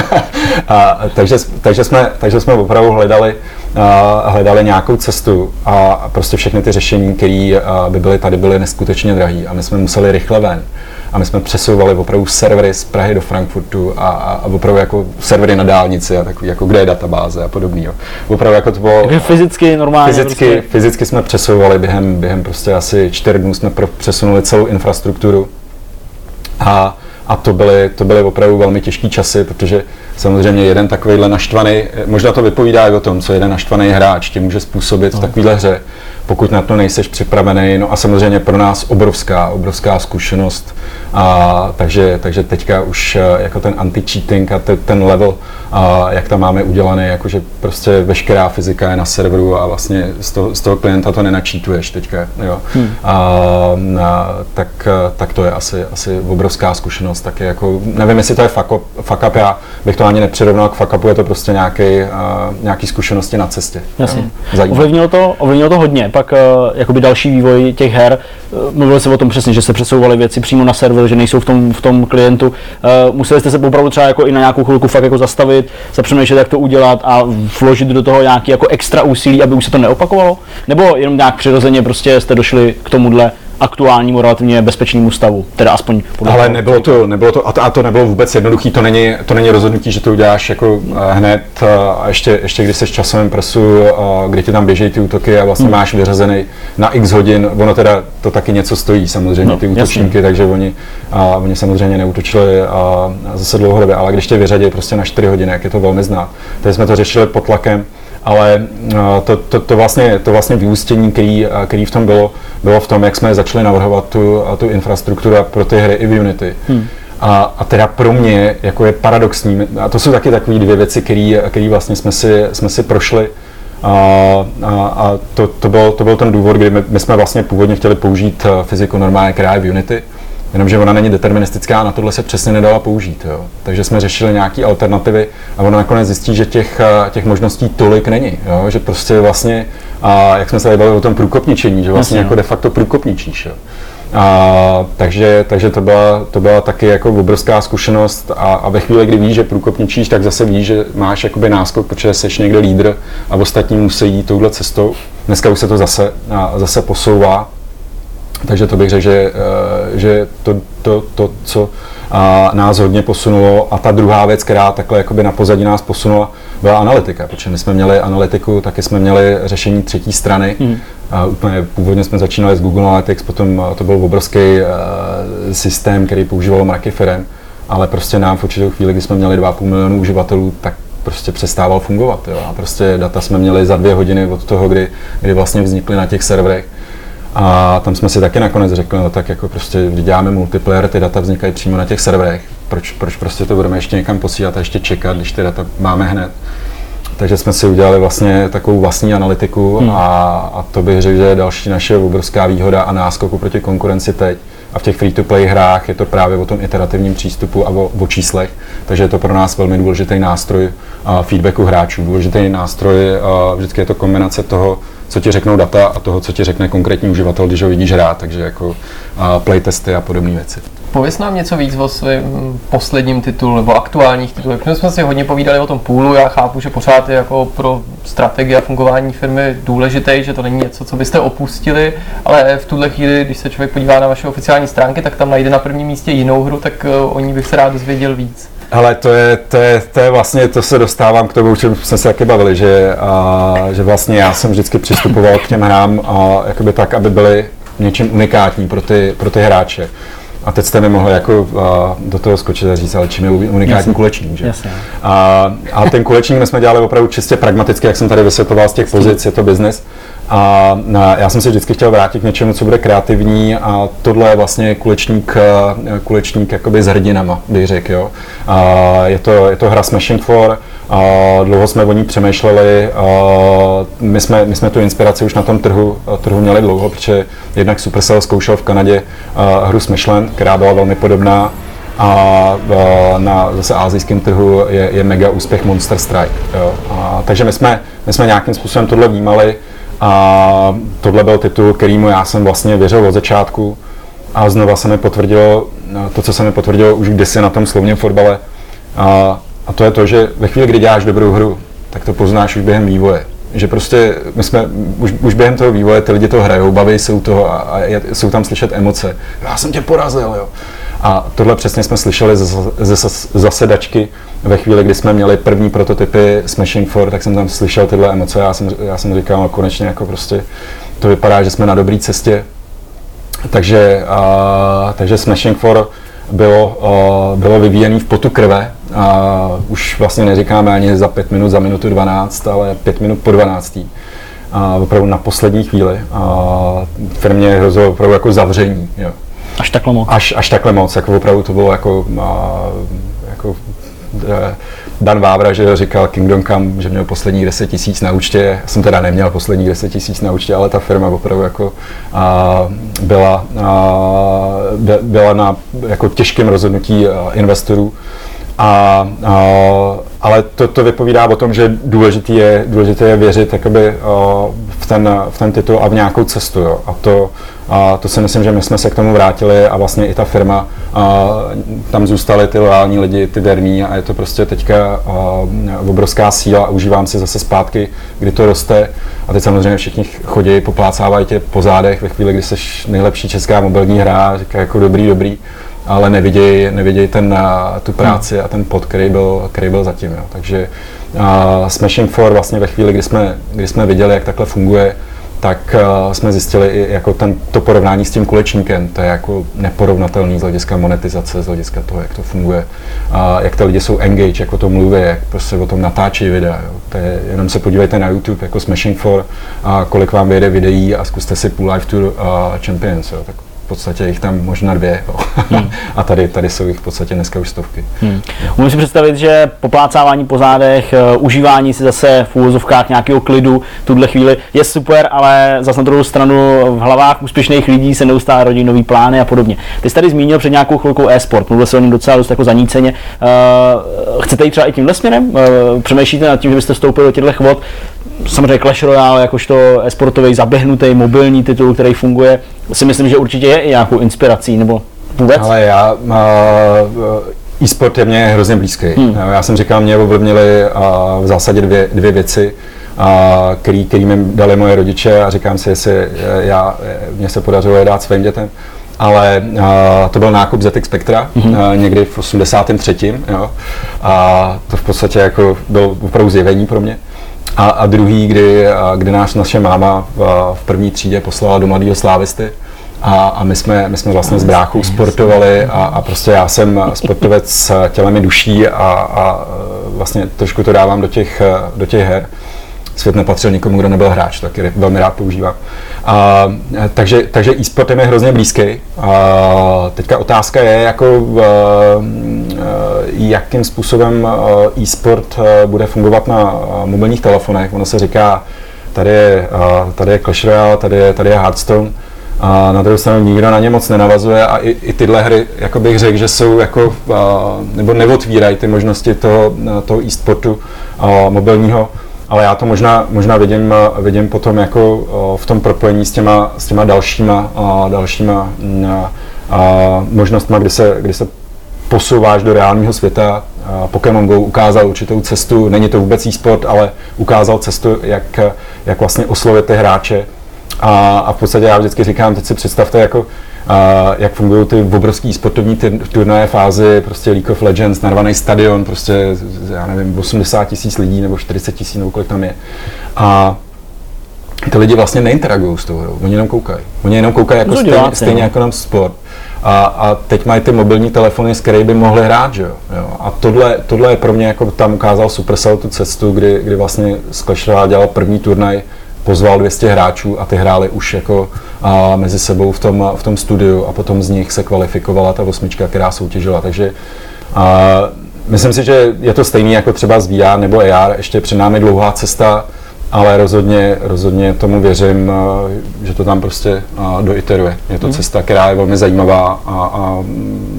a, takže, takže, jsme, takže jsme opravdu hledali, a, hledali nějakou cestu a prostě všechny ty řešení, které by byly tady, byly neskutečně drahé a my jsme museli rychle ven. A my jsme přesouvali opravdu servery z Prahy do Frankfurtu a, a, a opravdu jako servery na dálnici a takový, jako kde je databáze a podobný. Jo. Opravdu jako to bylo... Fyzicky normálně. Fyzicky, prostě. fyzicky jsme přesouvali během, během prostě asi čtyř dnů jsme pro, přesunuli celou infrastrukturu a, a to, byly, to byly opravdu velmi těžké časy, protože samozřejmě jeden takovýhle naštvaný, možná to vypovídá i o tom, co jeden naštvaný hráč ti může způsobit v takovéhle hře, pokud na to nejseš připravený. No a samozřejmě pro nás obrovská, obrovská zkušenost. A, takže, takže teďka už eh, jako ten anti-cheating a te, ten level, a, jak tam máme udělaný, jakože prostě veškerá fyzika je na serveru a vlastně z toho, z toho klienta to nenačítuješ teďka. Jo. Hmm. A, a, tak, tak to je asi, asi obrovská zkušenost. Taky jako, nevím, jestli to je fuck up, fuck up, já bych to ani nepřirovnal k fuck upu, je to prostě nějaký, uh, nějaký zkušenosti na cestě. Jasně. Ovlivnilo to, ovlivnilo to hodně. Pak uh, jakoby další vývoj těch her, uh, mluvil se o tom přesně, že se přesouvaly věci přímo na server, že nejsou v tom, v tom klientu. Uh, museli jste se opravdu třeba jako i na nějakou chvilku fakt jako zastavit, zapřemýšlet, jak to udělat a vložit do toho nějaký jako extra úsilí, aby už se to neopakovalo? Nebo jenom nějak přirozeně prostě jste došli k tomuhle aktuálnímu relativně bezpečnému stavu, teda aspoň podle Ale nebylo to, nebylo to, a to, a to nebylo vůbec jednoduchý, to není, to není rozhodnutí, že to uděláš jako eh, hned eh, a ještě, ještě když jsi v časovém presu, eh, kdy ti tam běžejí ty útoky a vlastně Hmm. máš vyřazený na x hodin, ono teda to taky něco stojí samozřejmě, No, ty útočníky, takže oni, a, oni samozřejmě neútočili a, zase dlouhodobě, ale když tě vyřadí prostě na 4 hodiny, jak je to velmi znát. Takže jsme to řešili pod tlakem, ale a, to, to, to, vlastně, to vlastně vyústění, který, a, který v tom bylo, bylo v tom, jak jsme začali navrhovat tu, a tu infrastrukturu pro ty hry i v Unity. Hmm. A, a teda pro mě jako je paradoxní, a to jsou taky takové dvě věci, které vlastně jsme si, jsme si prošli, a, a, a to, to, byl, to byl ten důvod, kdy my, my jsme vlastně původně chtěli použít eh, fyziku normálně, která je v Unity, jenomže ona není deterministická a na tohle se přesně nedala použít. Jo. Takže jsme řešili nějaké alternativy a ono nakonec zjistí, že těch, eh, těch možností tolik není. Jo. Že prostě vlastně, a jak jsme se tady bavili o tom průkopničení, že vlastně Jasně, jako no. de facto průkopničíš. Jo. A, takže takže to, byla, to byla taky jako obrovská zkušenost a, a ve chvíli, kdy víš, že průkopničíš, tak zase víš, že máš jakoby náskok, protože jsi někde lídr a ostatní musí jít touhle cestou. Dneska už se to zase, a, zase posouvá, takže to bych řekl, že, eh, že to, to, to, co nás hodně posunulo a ta druhá věc, která takhle jakoby na pozadí nás posunula, byla analytika, protože my jsme měli analytiku, taky jsme měli řešení třetí strany. Hmm. A úplně původně jsme začínali s Google Analytics, potom a, to byl obrovský uh, systém, který používalo mraky firem, ale prostě nám v určitou chvíli, kdy jsme měli 2,5 milionu uživatelů, tak prostě přestával fungovat. Jo? A prostě data jsme měli za dvě hodiny od toho, kdy, kdy vlastně vznikly na těch serverech. A tam jsme si taky nakonec řekli, no tak jako prostě, děláme multiplayer, ty data vznikají přímo na těch serverech, proč, proč prostě to budeme ještě někam posílat a ještě čekat, když ty data máme hned. Takže jsme si udělali vlastně takovou vlastní analytiku hmm. a, a to bych řekl, že je další naše obrovská výhoda a náskoku proti konkurenci teď. A v těch free-to-play hrách je to právě o tom iterativním přístupu a o, o číslech, takže je to pro nás velmi důležitý nástroj a, feedbacku hráčů. Důležitý nástroj, a, vždycky je to kombinace toho, co ti řeknou data a toho, co ti řekne konkrétní uživatel, když ho vidíš hrát, takže jako playtesty a podobné věci. Pověz nám něco víc o svém posledním titulu nebo aktuálních titulech. My jsme si hodně povídali o tom půlu, já chápu, že pořád je jako pro strategii a fungování firmy důležité, že to není něco, co byste opustili, ale v tuhle chvíli, když se člověk podívá na vaše oficiální stránky, tak tam najde na prvním místě jinou hru, tak eh, o ní bych se rád dozvěděl víc. Ale to je, to, je, to je vlastně, to se dostávám k tomu, o čem jsme se taky bavili, že, a, že vlastně já jsem vždycky přistupoval k těm hrám a, jakoby tak, aby byly něčím unikátní pro ty, pro ty hráče. A teď jste mi mohli jako a, do toho skočit a říct, ale čím je unikátní Jasně. kulečník, že? Jasně. A, a ten kulečník my jsme dělali opravdu čistě pragmaticky, jak jsem tady vysvětloval z těch pozic, je to business. A já jsem se vždycky chtěl vrátit k něčemu, co bude kreativní a tohle je vlastně kulečník, kulečník jakoby s hrdinama, bych řekl, jo. A je, to, je to hra Smashing Floor, a dlouho jsme o ní přemýšleli, a my, jsme, my jsme tu inspiraci už na tom trhu, trhu měli dlouho, protože jednak Supercell zkoušel v Kanadě hru Smashland, která byla velmi podobná a, a na zase azijském trhu je, je mega úspěch Monster Strike. Jo. A, takže my jsme, my jsme nějakým způsobem tohle vnímali a tohle byl titul, kterýmu já jsem vlastně věřil od začátku a znova se mi potvrdilo to, co se mi potvrdilo už kdysi na tom slovním fotbale. A, a to je to, že ve chvíli, kdy děláš dobrou hru, tak to poznáš už během vývoje. Že prostě my jsme už, už během toho vývoje ty lidi to hrajou, baví se u toho a, a jsou tam slyšet emoce. Já jsem tě porazil, jo. A tohle přesně jsme slyšeli ze, zasedačky ve chvíli, kdy jsme měli první prototypy Smashing 4, tak jsem tam slyšel tyhle emoce. Já jsem, já jsem říkal, no konečně jako prostě to vypadá, že jsme na dobré cestě. Takže, a, takže Smashing 4 bylo, a, bylo vyvíjené v potu krve. A už vlastně neříkáme ani za 5 minut, za minutu 12, ale 5 minut po 12. A opravdu na poslední chvíli. A firmě hrozilo opravdu jako zavření. Jo. Až takhle moc. Až, až takhle moc, jako opravdu to bylo jako, jako Eh, Dan Vávra, že říkal Kingdom Come, že měl poslední 10 tisíc na účtě. Já jsem teda neměl poslední 10 tisíc na účtě, ale ta firma opravdu jako a, byla, a, byla na jako těžkém rozhodnutí investorů. A, a, ale to, to vypovídá o tom, že důležité je, důležité je věřit jakoby, v, ten, v ten titul a v nějakou cestu. Jo. A to, a to si myslím, že my jsme se k tomu vrátili a vlastně i ta firma, a tam zůstaly ty loální lidi, ty verní a je to prostě teďka a, obrovská síla a užívám si zase zpátky, kdy to roste. A teď samozřejmě všichni chodí, poplácávají tě po zádech ve chvíli, kdy jsi nejlepší česká mobilní hra, říká jako dobrý, dobrý ale nevidějí, neviděj ten, tu práci a ten pod, který byl, který byl zatím. Jo. Takže uh, Smashing 4 vlastně ve chvíli, kdy jsme, kdy jsme viděli, jak takhle funguje, tak uh, jsme zjistili i jako ten, to porovnání s tím kulečníkem, to je jako neporovnatelný z hlediska monetizace, z hlediska toho, jak to funguje, uh, jak ty lidi jsou engage, jak o tom mluví, jak prostě o tom natáčí videa. Jo. To je, jenom se podívejte na YouTube jako Smashing 4 a kolik vám vyjde videí a zkuste si Pool Life Tour uh, Champions. Jo. Tak podstatě jich tam možná dvě. Jo. Hmm. a tady, tady jsou jich v podstatě dneska už stovky. Hmm. Umím si představit, že poplácávání po zádech, uh, užívání si zase v úvozovkách nějakého klidu tuhle chvíli je super, ale zase na druhou stranu v hlavách úspěšných lidí se neustále rodí nový plány a podobně. Ty jsi tady zmínil před nějakou chvilkou e-sport, mluvil se o něm docela dost jako zaníceně. Uh, chcete jít třeba i tímhle směrem? Uh, přemýšlíte nad tím, že byste vstoupili do těchto vod? Samozřejmě Clash Royale, jakožto esportový zaběhnutý mobilní titul, který funguje, si myslím, že určitě je i nějakou inspirací, nebo vůbec? Ale já, uh, e-sport je mě hrozně blízký. Hmm. Já jsem říkal, mě ovlivnili uh, v zásadě dvě, dvě věci, uh, který, který mi dali moje rodiče a říkám si, jestli já, mě se podařilo je dát svým dětem ale uh, to byl nákup ZX Spectra mm-hmm. uh, někdy v 83. Jo, a to v podstatě jako byl opravdu zjevení pro mě. A, a druhý, kdy, a, kdy náš naše máma v, v první třídě poslala do mladého slávisty, a, a my, jsme, my jsme vlastně s bráchou sportovali a, a prostě já jsem sportovec s tělem i duší a, a vlastně trošku to dávám do těch, do těch her svět nepatřil nikomu, kdo nebyl hráč, tak velmi rád používám. A, takže, takže e-sport je hrozně blízký. A, teďka otázka je, jako, a, jakým způsobem e-sport bude fungovat na mobilních telefonech. Ono se říká, tady je, tady je Clash Royale, tady je, tady je Hearthstone, a na druhou stranu nikdo na ně moc nenavazuje a i, i tyhle hry, jako bych řekl, že jsou jako, nebo neotvírají ty možnosti toho, toho e-sportu mobilního ale já to možná, možná vidím, vidím potom jako v tom propojení s těma, s těma dalšíma, dalšíma možnostmi, kdy se, kdy se posouváš do reálného světa. Pokémon Go ukázal určitou cestu, není to vůbec e-sport, ale ukázal cestu, jak, jak vlastně oslovit ty hráče. A, a v podstatě já vždycky říkám, teď si představte jako a jak fungují ty obrovský sportovní turnaje fázy, prostě League of Legends, narvaný stadion, prostě, já nevím, 80 tisíc lidí nebo 40 tisíc nebo kolik tam je. A ty lidi vlastně neinteragují s tou hrou, oni jenom koukají. Oni jenom koukají jako stejně, stejně no. jako nám sport. A, a teď mají ty mobilní telefony, s kterými by mohli hrát, že jo? jo. A tohle, tohle je pro mě, jako tam ukázal Supercell tu cestu, kdy, kdy vlastně Clash dělal první turnaj pozval 200 hráčů a ty hráli už jako a, mezi sebou v tom, v tom studiu a potom z nich se kvalifikovala ta osmička, která soutěžila. Takže a, myslím si, že je to stejný jako třeba z VR nebo AR, ještě před námi dlouhá cesta, ale rozhodně, rozhodně tomu věřím, že to tam prostě doiteruje. Je to hmm. cesta, která je velmi zajímavá a, a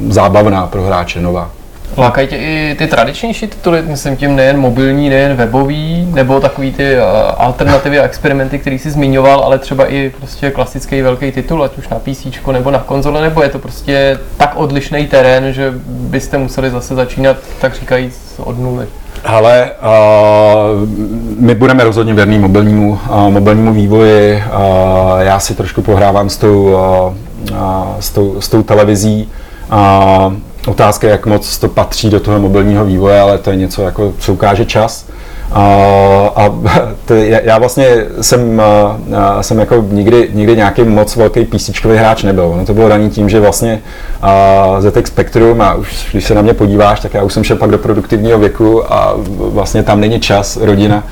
zábavná pro hráče, nová. Lákají tě i ty tradičnější tituly, myslím tím nejen mobilní, nejen webový, nebo takový ty uh, alternativy a experimenty, který jsi zmiňoval, ale třeba i prostě klasický velký titul, ať už na PC nebo na konzole, nebo je to prostě tak odlišný terén, že byste museli zase začínat, tak říkajíc, od nuly. Ale uh, my budeme rozhodně věrný mobilnímu, uh, mobilnímu vývoji. Uh, já si trošku pohrávám s tou, uh, s tou, s tou televizí A otázka, jak moc to patří do toho mobilního vývoje, ale to je něco, jako, co ukáže čas. A, a to, já vlastně jsem, a, jsem jako nikdy, nikdy nějaký moc velký PC hráč nebyl. Ono to bylo daný tím, že vlastně a, ZX Spectrum a už když se na mě podíváš, tak já už jsem šel pak do produktivního věku a vlastně tam není čas, rodina.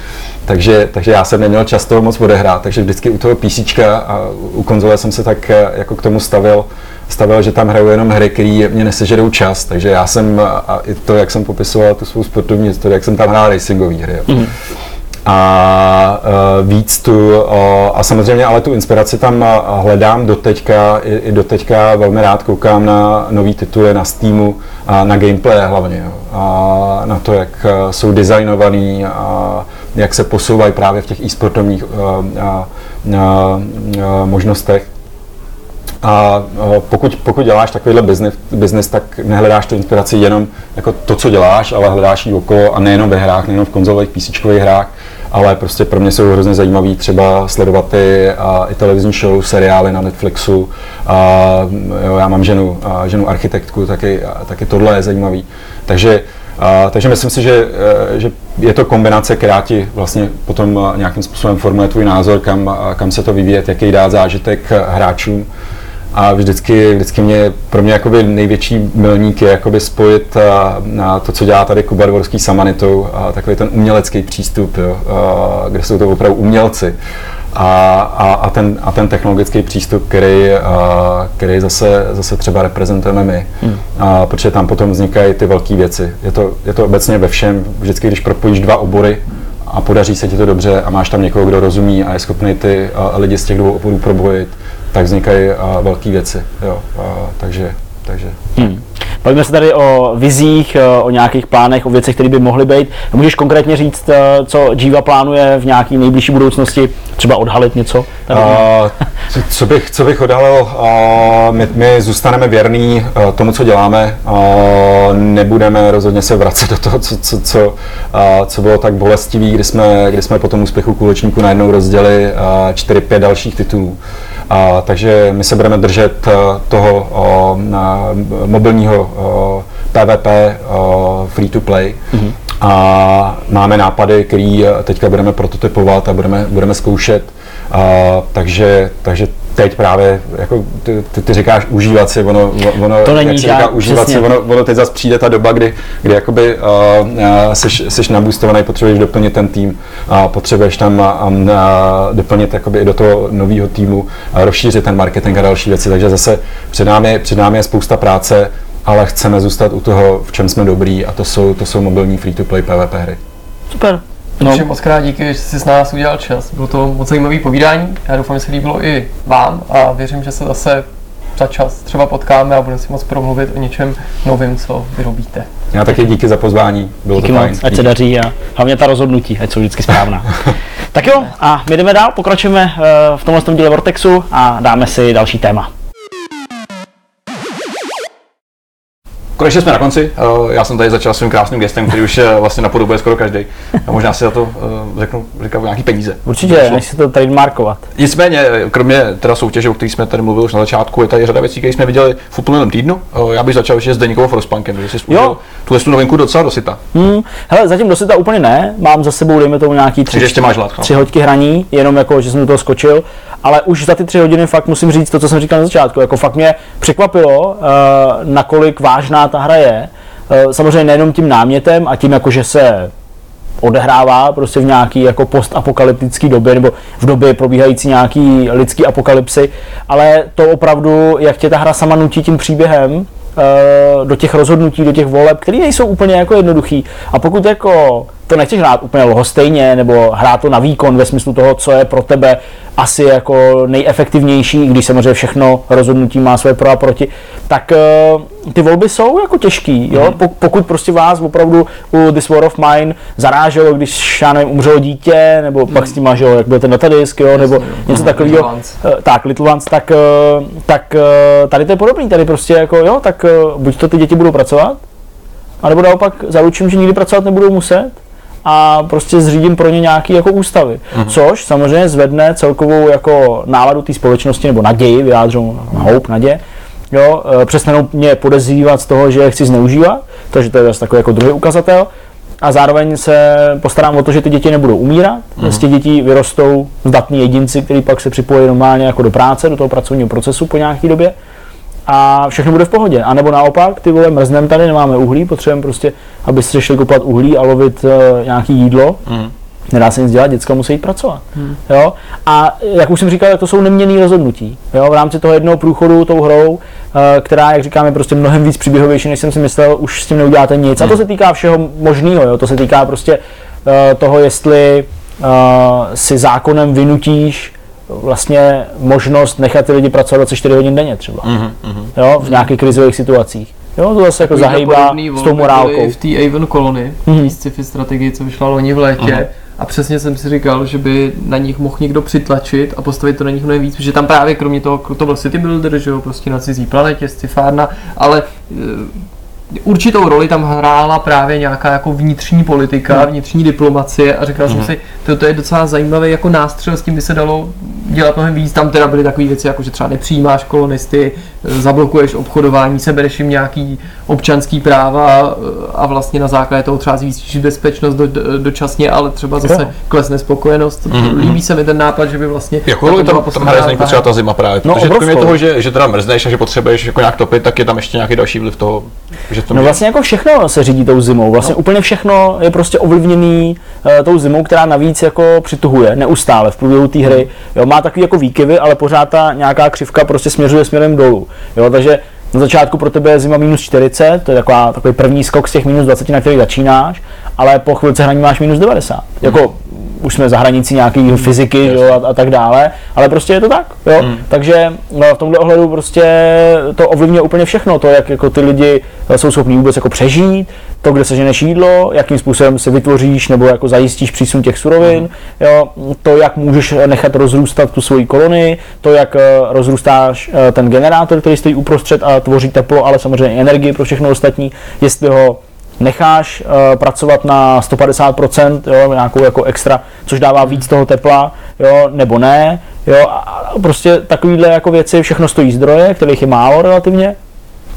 Takže, takže já jsem neměl čas toho moc odehrát, takže vždycky u toho PC a u konzole jsem se tak jako k tomu stavil, stavil, že tam hraju jenom hry, které mě nesežerou čas, takže já jsem, a i to, jak jsem popisoval tu svou sportovní historii, jak jsem tam hrál racingové hry. Mm. A uh, víc tu, a samozřejmě ale tu inspiraci tam hledám do teďka, i, i do teďka velmi rád koukám na nový tituly na Steamu, a na gameplay hlavně, jo. a na to, jak jsou designovaný, a jak se posouvají právě v těch e-sportovních uh, uh, uh, možnostech. A pokud, pokud děláš takovýhle business, business, tak nehledáš tu inspiraci jenom jako to, co děláš, ale hledáš ji okolo a nejenom ve hrách, nejenom v konzolových PC hrách, ale prostě pro mě jsou hrozně zajímavý třeba sledovat i, a, i televizní show, seriály na Netflixu. A, jo, já mám ženu, a, ženu architektku, taky, a, taky tohle je zajímavý. Takže a, takže myslím si, že, e, že je to kombinace, která ti vlastně potom nějakým způsobem formuje tvůj názor, kam, kam se to vyvíjet, jaký dá zážitek hráčům a vždycky, vždycky mě, pro mě jakoby největší milník je jakoby spojit a, na to, co dělá tady Kuba Dvorský s Amanitou, a takový ten umělecký přístup, jo, a, kde jsou to opravdu umělci. A, a, a, ten, a ten technologický přístup, který, a, který zase, zase třeba reprezentujeme my, hmm. a, protože tam potom vznikají ty velké věci. Je to, je to obecně ve všem, vždycky, když propojíš dva obory, a podaří se ti to dobře a máš tam někoho, kdo rozumí a je schopný ty a, lidi z těch dvou oborů probojit, tak vznikají velké věci. Jo. A, takže, takže. Hmm. Bavíme se tady o vizích, o nějakých plánech, o věcech, které by mohly být. Můžeš konkrétně říct, co Jiva plánuje v nějaké nejbližší budoucnosti, třeba odhalit něco? Uh, co, bych, co bych odhalil? Uh, my, my zůstaneme věrní uh, tomu, co děláme. Uh, nebudeme rozhodně se vracet do toho, co, co, co, uh, co bylo tak bolestivý, kdy jsme, kdy jsme po tom úspěchu kulečníku najednou rozdělili uh, 4-5 dalších titulů. A, takže my se budeme držet uh, toho uh, mobilního uh, PvP uh, free to play. Mm-hmm. A máme nápady, které teďka budeme prototypovat a budeme, budeme zkoušet. Uh, takže, takže teď právě, jako ty, ty, ty říkáš užívat si, ono, ono to není jak se říká užívat si, ono, ono teď zase přijde ta doba, kdy, kdy jakoby uh, uh, seš, seš nabustovaný, potřebuješ doplnit ten tým, uh, potřebuješ tam uh, uh, doplnit jakoby i do toho nového týmu, uh, rozšířit ten marketing a další věci, takže zase před námi, před námi je spousta práce, ale chceme zůstat u toho, v čem jsme dobrý a to jsou, to jsou mobilní free-to-play PvP hry. Super. No. Takže moc krát díky, že jsi s nás udělal čas. Bylo to moc zajímavé povídání. Já doufám, že se líbilo i vám a věřím, že se zase za čas třeba potkáme a budeme si moc promluvit o něčem novém, co vyrobíte. Já taky díky za pozvání, bylo díky to fajn. Moc, ať se daří a hlavně ta rozhodnutí, ať jsou vždycky správná. tak jo, a my jdeme dál, pokračujeme eh, v tomhle díle Vortexu a dáme si další téma. Konečně jsme na konci. Eh, já jsem tady začal svým krásným gestem, který už vlastně napodobuje skoro každý. A možná si za to eh, řeknu, říkám nějaký peníze. Určitě, než si to trademarkovat. Nicméně, kromě teda soutěže, o které jsme tady mluvili už na začátku, je tady řada věcí, které jsme viděli v uplynulém týdnu. Eh, já bych začal ještě s Deníkovou Frostpunkem, protože jsi tu tu novinku docela dosyta. Hmm, hele, zatím dosyta úplně ne. Mám za sebou, dejme tomu nějaký tři, ještě máš hlad, no. tři hoďky hraní, jenom jako, že jsem do toho skočil ale už za ty tři hodiny fakt musím říct to, co jsem říkal na začátku. Jako fakt mě překvapilo, uh, nakolik vážná ta hra je. Uh, samozřejmě nejenom tím námětem a tím, jako, že se odehrává prostě v nějaký jako postapokalyptický době nebo v době probíhající nějaký lidský apokalypsy, ale to opravdu, jak tě ta hra sama nutí tím příběhem, eh, do těch rozhodnutí, do těch voleb, které nejsou úplně jako jednoduchý. A pokud jako to nechceš hrát úplně lhostejně, nebo hrát to na výkon ve smyslu toho, co je pro tebe asi jako nejefektivnější, když samozřejmě všechno rozhodnutí má své pro a proti, tak uh, ty volby jsou jako těžký, jo? Mm. Pokud prostě vás opravdu u This War of Mine zaráželo, když, já nevím, umřelo dítě, nebo mm. pak s tím máš, jo, jak byl ten datadisk, jo, nebo Jasně, něco mm. takového, uh, tak, Little Ones, tak, uh, tak tady to je podobný, tady prostě jako, jo, tak buď to ty děti budou pracovat, anebo naopak zaručím, že nikdy pracovat nebudou muset, a prostě zřídím pro ně nějaký jako ústavy. Mm-hmm. Což samozřejmě zvedne celkovou jako náladu té společnosti nebo naději, vyjádřou hope, naděje. jo, eh, přestanou mě podezřívat z toho, že je chci zneužívat, takže to je zase takový jako druhý ukazatel. A zároveň se postarám o to, že ty děti nebudou umírat. Mm. Z těch dětí vyrostou zdatní jedinci, kteří pak se připojí normálně jako do práce, do toho pracovního procesu po nějaké době a všechno bude v pohodě. A nebo naopak, ty vole, mrznem tady, nemáme uhlí, potřebujeme prostě, abyste šli kopat uhlí a lovit uh, nějaký jídlo. Mm. Nedá se nic dělat, děcka musí jít pracovat. Hmm. Jo? A jak už jsem říkal, to jsou neměné rozhodnutí. Jo? V rámci toho jednoho průchodu tou hrou, uh, která, jak říkám, je prostě mnohem víc příběhovější, než jsem si myslel, už s tím neuděláte nic. Hmm. A to se týká všeho možného. To se týká prostě uh, toho, jestli uh, si zákonem vynutíš vlastně možnost nechat ty lidi pracovat 24 hodin denně třeba. Mm-hmm. Jo, v nějakých krizových situacích. Jo, to zase jako zahýbá s tou morálkou. v té Avon Colony, mm-hmm. sci-fi strategii, co vyšla loni v létě, mm-hmm. a přesně jsem si říkal, že by na nich mohl někdo přitlačit a postavit to na nich mnohem víc, protože tam právě kromě toho, to byl City Builder, že jo, prostě na cizí planetě, scifárna, ale určitou roli tam hrála právě nějaká jako vnitřní politika, hmm. vnitřní diplomacie a říkal hmm. jsem si, to, to je docela zajímavý jako nástřel, s tím by se dalo dělat mnohem víc. Tam teda byly takové věci, jako že třeba nepřijímáš kolonisty, zablokuješ obchodování, sebereš jim nějaký občanský práva a vlastně na základě toho třeba zvýšíš bezpečnost do, do, dočasně, ale třeba zase jo. klesne spokojenost. Mm-hmm. Líbí se mi ten nápad, že by vlastně... Jako roli tam, tam hraje potřeba ta zima právě, no, protože kromě toho, že, že teda mrzneš a že potřebuješ jako nějak topit, tak je tam ještě nějaký další vliv toho, že to No vlastně jako všechno se řídí tou zimou, vlastně no. úplně všechno je prostě ovlivněný uh, tou zimou, která navíc jako přituhuje neustále v průběhu té hry. Jo, má takový jako výkyvy, ale pořád ta nějaká křivka prostě směřuje směrem dolů. Jo, takže na začátku pro tebe je zima minus 40, to je taková, takový první skok z těch minus 20, na který začínáš, ale po chvilce hraní máš minus 90. Jako už jsme za hranicí nějaký fyziky jo, a, a, tak dále, ale prostě je to tak. Jo? Mm. Takže no, v tomhle ohledu prostě to ovlivňuje úplně všechno, to, jak jako ty lidi jsou schopní vůbec jako přežít, to, kde seženeš jídlo, jakým způsobem se vytvoříš nebo jako zajistíš přísun těch surovin, mm. jo? to, jak můžeš nechat rozrůstat tu svoji kolonii, to, jak eh, rozrůstáš eh, ten generátor, který stojí uprostřed a tvoří teplo, ale samozřejmě energii pro všechno ostatní, jestli ho necháš uh, pracovat na 150%, jo, nějakou jako extra, což dává víc toho tepla, jo, nebo ne, jo, a prostě takovýhle jako věci, všechno stojí zdroje, kterých je málo relativně,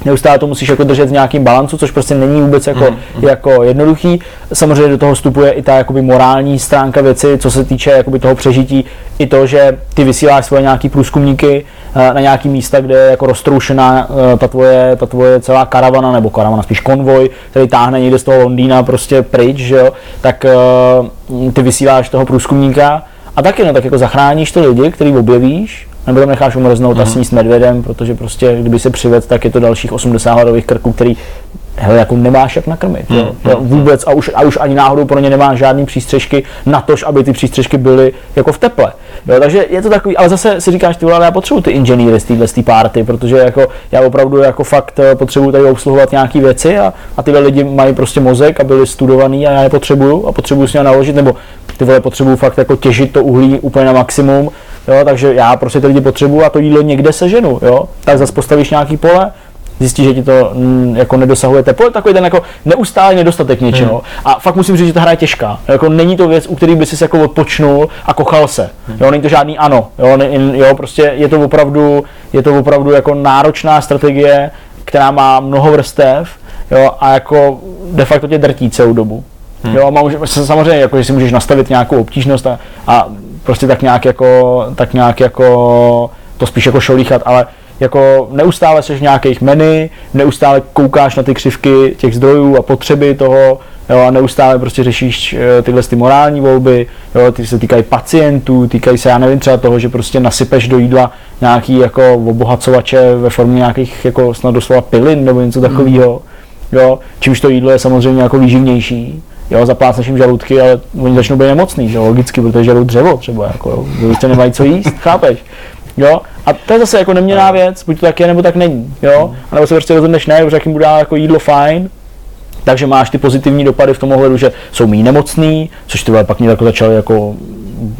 neustále to musíš jako držet v nějakým balancu, což prostě není vůbec jako, mm, jako jednoduchý. Samozřejmě do toho vstupuje i ta jakoby morální stránka věci, co se týče jakoby toho přežití, i to, že ty vysíláš svoje nějaký průzkumníky eh, na nějaký místa, kde je jako roztroušená eh, ta tvoje, ta tvoje celá karavana, nebo karavana spíš konvoj, který táhne někde z toho Londýna prostě pryč, že jo, tak eh, ty vysíláš toho průzkumníka a taky no, tak jako zachráníš ty lidi, který objevíš, nebo tam necháš umrznout mm. a sníst medvědem, protože prostě kdyby se přived, tak je to dalších 80 hladových krků, který hele, jako nemáš jak nakrmit. Mm. Jo. Jo, vůbec a už, a už ani náhodou pro ně nemáš žádný přístřežky na to, aby ty přístřežky byly jako v teple. Jo, takže je to takový, ale zase si říkáš, ty vole, já potřebuji ty inženýry z téhle party, protože jako já opravdu jako fakt eh, potřebuji tady obsluhovat nějaké věci a, a tyhle lidi mají prostě mozek a byli studovaný a já je potřebuju a potřebuju s ním naložit, nebo ty vole potřebuju fakt jako těžit to uhlí úplně na maximum jo, takže já prostě ty lidi potřebuju a to jídlo někde seženu, jo, tak zase postavíš nějaký pole, zjistíš, že ti to mm, jako nedosahuje teplo, takový ten jako neustále nedostatek něčeho. Hmm. A fakt musím říct, že ta hra je těžká. Jako není to věc, u který by si jako odpočnul a kochal se. Hmm. Jo, není to žádný ano. Jo, ne, jo, prostě je to opravdu, je to opravdu jako náročná strategie, která má mnoho vrstev, jo, a jako de facto tě drtí celou dobu. Hmm. Jo, má, samozřejmě, jako, že si můžeš nastavit nějakou obtížnost a, a prostě tak nějak jako, tak nějak jako to spíš jako šolíchat, ale jako neustále seš v nějakých menu, neustále koukáš na ty křivky těch zdrojů a potřeby toho, jo, a neustále prostě řešíš eh, tyhle ty morální volby, jo, ty se týkají pacientů, týkají se, já nevím, třeba toho, že prostě nasypeš do jídla nějaký jako obohacovače ve formě nějakých jako snad doslova pilin nebo něco takového, jo, čímž to jídlo je samozřejmě jako výživnější, jo, zaplácneš jim žaludky, ale oni začnou být nemocný, že logicky, protože žerou dřevo třeba, jako, jo, prostě nemají co jíst, chápeš? Jo, a to je zase jako neměná věc, buď to tak je, nebo tak není, jo, a nebo se prostě rozhodneš ne, protože jim bude jako jídlo fajn, takže máš ty pozitivní dopady v tom ohledu, že jsou méně nemocný, což ty pak mě jako začali jako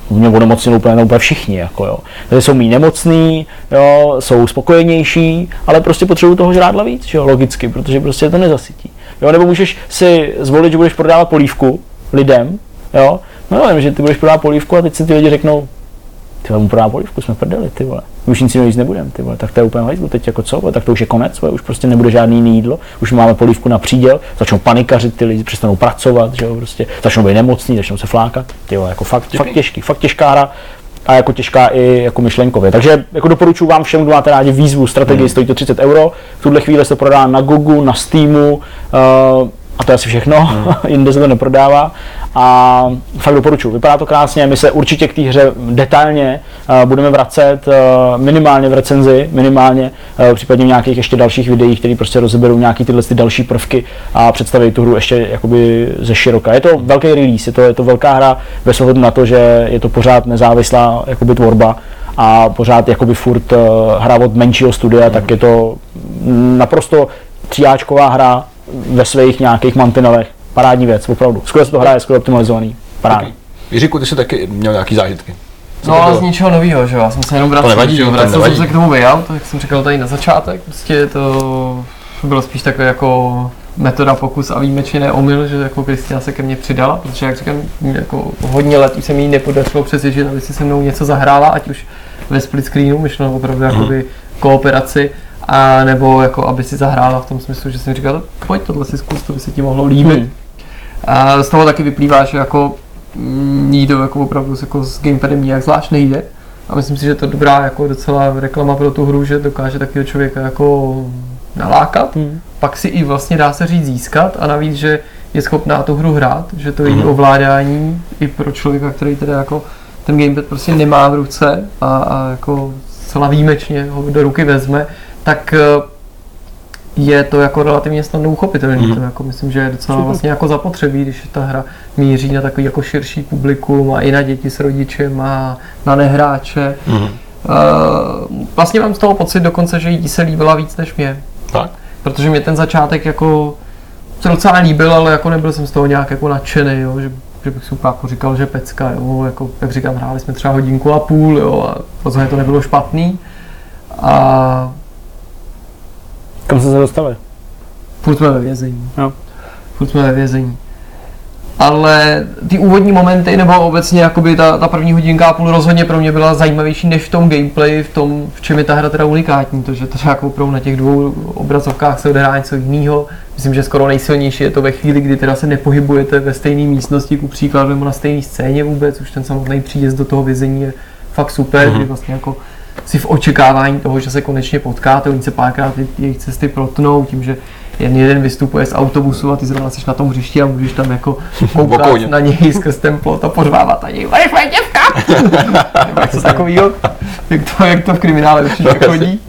mě onemocnili úplně, úplně všichni, jako jo. Takže jsou méně nemocný, jo, jsou spokojenější, ale prostě potřebují toho žrádla víc, jo, logicky, protože prostě to nezasytí. Jo, nebo můžeš si zvolit, že budeš prodávat polívku lidem, jo, no nevím, že ty budeš prodávat polívku a teď si ty lidi řeknou, Ty mu prodá polivku, jsme prdeli, ty vole. My už nic jiného jíst nebudeme, ty vole. Tak to je úplně hajzlu, teď jako co, vole, tak to už je konec, vole, už prostě nebude žádný jiný jídlo, už máme polivku na příděl, začnou panikařit, ty lidi přestanou pracovat, že jo, prostě, začnou být nemocní, začnou se flákat, ty vole, jako fakt, fakt těžký, fakt těžká hra a jako těžká i jako myšlenkově. Takže jako doporučuji vám všem, kdo máte rádi výzvu, strategii, stojí to 30 euro. V tuhle chvíli se to prodá na Gogu, na Steamu, uh, a to je asi všechno, jinde se to neprodává. A fakt doporučuji, vypadá to krásně, my se určitě k té hře detailně uh, budeme vracet, uh, minimálně v recenzi, minimálně, uh, případně v nějakých ještě dalších videích, které prostě rozeberou nějaký tyhle ty další prvky a představí tu hru ještě jakoby ze široka. Je to velký release, je to, je to velká hra bez ohledu na to, že je to pořád nezávislá jakoby tvorba a pořád jakoby furt hra od menšího studia, mm. tak je to naprosto tříáčková hra ve svých nějakých mantinelech. Parádní věc, opravdu. Skvěle se to hraje, skvěle optimalizovaný. Parádní. Okay. Jiříku, ty jsi taky měl nějaký zážitky. Co no ale z ničeho nového, že jo, já jsem se jenom vracel, nevadí, že jo, to vracel jsem nevadí. se k tomu to jak jsem říkal tady na začátek, prostě to bylo spíš takové jako metoda pokus a výjimečně omyl, že jako Kristina se ke mně přidala, protože jak říkám, jako hodně let už se mi nepodařilo přesvědčit, aby si se mnou něco zahrála, ať už ve split screenu, myšleno opravdu jakoby kooperaci, a nebo jako aby si zahrála v tom smyslu, že jsem říkal, pojď tohle si zkus, to by se ti mohlo líbit. Hmm. A z toho taky vyplývá, že jako mm, jí to jako opravdu jako s gamepadem nijak zvlášť nejde. A myslím si, že to je dobrá jako docela reklama pro tu hru, že dokáže takového člověka jako nalákat. Hmm. Pak si i vlastně dá se říct získat a navíc, že je schopná tu hru hrát, že to její ovládání i pro člověka, který teda jako ten gamepad prostě nemá v ruce a, a jako celá výjimečně ho do ruky vezme, tak eh, je to jako relativně snadno uchopitelný. Mm. To jako myslím, že je docela Super. vlastně jako zapotřebí, když ta hra míří na takový jako širší publikum a i na děti s rodičem a na nehráče. Mm. Uh, vlastně mám z toho pocit dokonce, že jí se líbila víc než mě. Tak. Protože mě ten začátek jako se docela líbil, ale jako nebyl jsem z toho nějak jako nadšený, jo, že, že bych si úplně jako říkal, že pecka, jo, jako, jak říkám, hráli jsme třeba hodinku a půl, jo, a rozhodně to nebylo špatný. A kam jste se dostali? Furt jsme ve vězení. Jo. Furt jsme ve vězení. Ale ty úvodní momenty, nebo obecně jakoby ta, ta první hodinka a půl rozhodně pro mě byla zajímavější než v tom gameplay, v tom, v čem je ta hra teda unikátní, to, že to jako opravdu na těch dvou obrazovkách se odehrá něco jiného. Myslím, že skoro nejsilnější je to ve chvíli, kdy teda se nepohybujete ve stejné místnosti, ku příkladu, nebo na stejné scéně vůbec, už ten samotný příjezd do toho vězení je fakt super, mm-hmm. kdy vlastně jako si v očekávání toho, že se konečně potkáte, oni se párkrát jejich cesty protnou tím, že jen jeden vystupuje z autobusu a ty zrovna jsi na tom hřišti a můžeš tam jako koukat na něj skrz ten plot a pořvávat a něj, ale tvoje děvka! Něco takového, jak to, jak to v kriminále určitě chodí.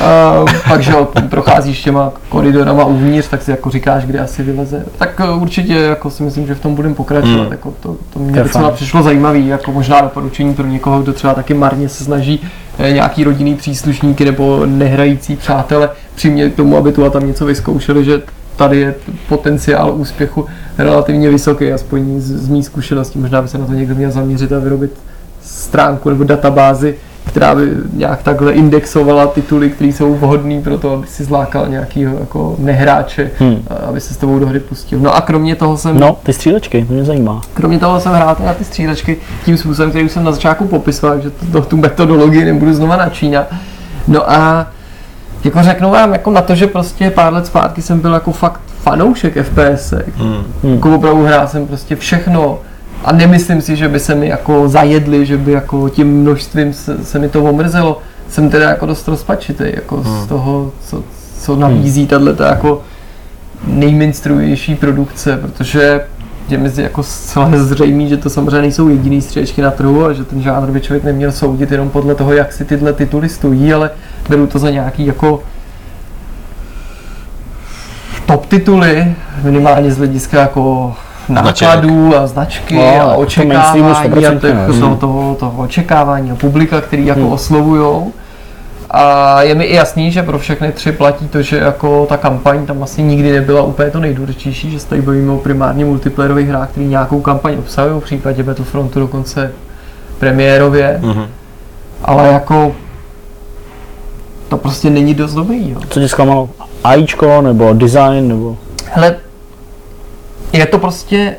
Uh, pak, že procházíš těma koridorama uvnitř, tak si jako říkáš, kde asi vyleze. Tak uh, určitě jako si myslím, že v tom budeme pokračovat. Mm. Jako to, to mě docela přišlo zajímavý, jako možná doporučení pro někoho, kdo třeba taky marně se snaží eh, nějaký rodinný příslušníky nebo nehrající přátele přimět k tomu, aby tu a tam něco vyzkoušeli, že tady je potenciál úspěchu relativně vysoký, aspoň z, z mý zkušenosti. Možná by se na to někdo měl zaměřit a vyrobit stránku nebo databázi, která by nějak takhle indexovala tituly, které jsou vhodné pro to, aby si zlákal nějakého jako nehráče, hmm. aby se s tebou do hry pustil. No a kromě toho jsem... No, ty střílečky, to mě zajímá. Kromě toho jsem hrál na ty střílečky tím způsobem, který už jsem na začátku popisoval, že to, to, tu metodologii nebudu znova načínat. No a jako řeknu vám jako na to, že prostě pár let zpátky jsem byl jako fakt fanoušek FPS. Hmm. Jako opravdu hrál jsem prostě všechno a nemyslím si, že by se mi jako zajedli, že by jako tím množstvím se, se mi to omrzelo. Jsem teda jako dost rozpačitý jako hmm. z toho, co, co nabízí tahle jako nejminstruější produkce, protože je mi jako zcela zřejmý, že to samozřejmě nejsou jediný střílečky na trhu a že ten žánr by člověk neměl soudit jenom podle toho, jak si tyhle tituly stojí, ale beru to za nějaký jako top tituly, minimálně z hlediska jako nákladů a značky no, a očekávání a toho, toho, toho očekávání a publika, který jako hmm. oslovujou. A je mi i jasný, že pro všechny tři platí to, že jako ta kampaň tam asi nikdy nebyla úplně to nejdůležitější, že se tady bavíme o primárně multiplayerových hrách, které nějakou kampaň obsahují, v případě Battlefrontu dokonce premiérově. Mm-hmm. Ale jako to prostě není dost dobrý. Jo. Co tě zklamalo? AIčko nebo design nebo? Hele, je to prostě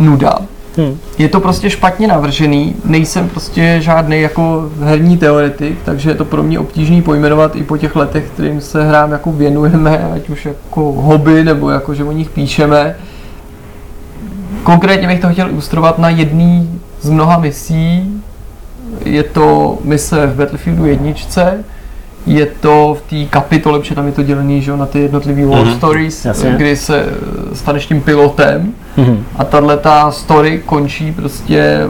nuda. Hmm. Je to prostě špatně navržený, nejsem prostě žádný jako herní teoretik, takže je to pro mě obtížný pojmenovat i po těch letech, kterým se hrám jako věnujeme, ať už jako hobby, nebo jako že o nich píšeme. Konkrétně bych to chtěl ilustrovat na jedný z mnoha misí. Je to mise v Battlefieldu jedničce, je to v té kapitole, protože tam je to dělený že, na ty jednotlivé war Mhm. stories, Jasně. kdy se eh, staneš tím pilotem Mhm. a tahle ta story končí prostě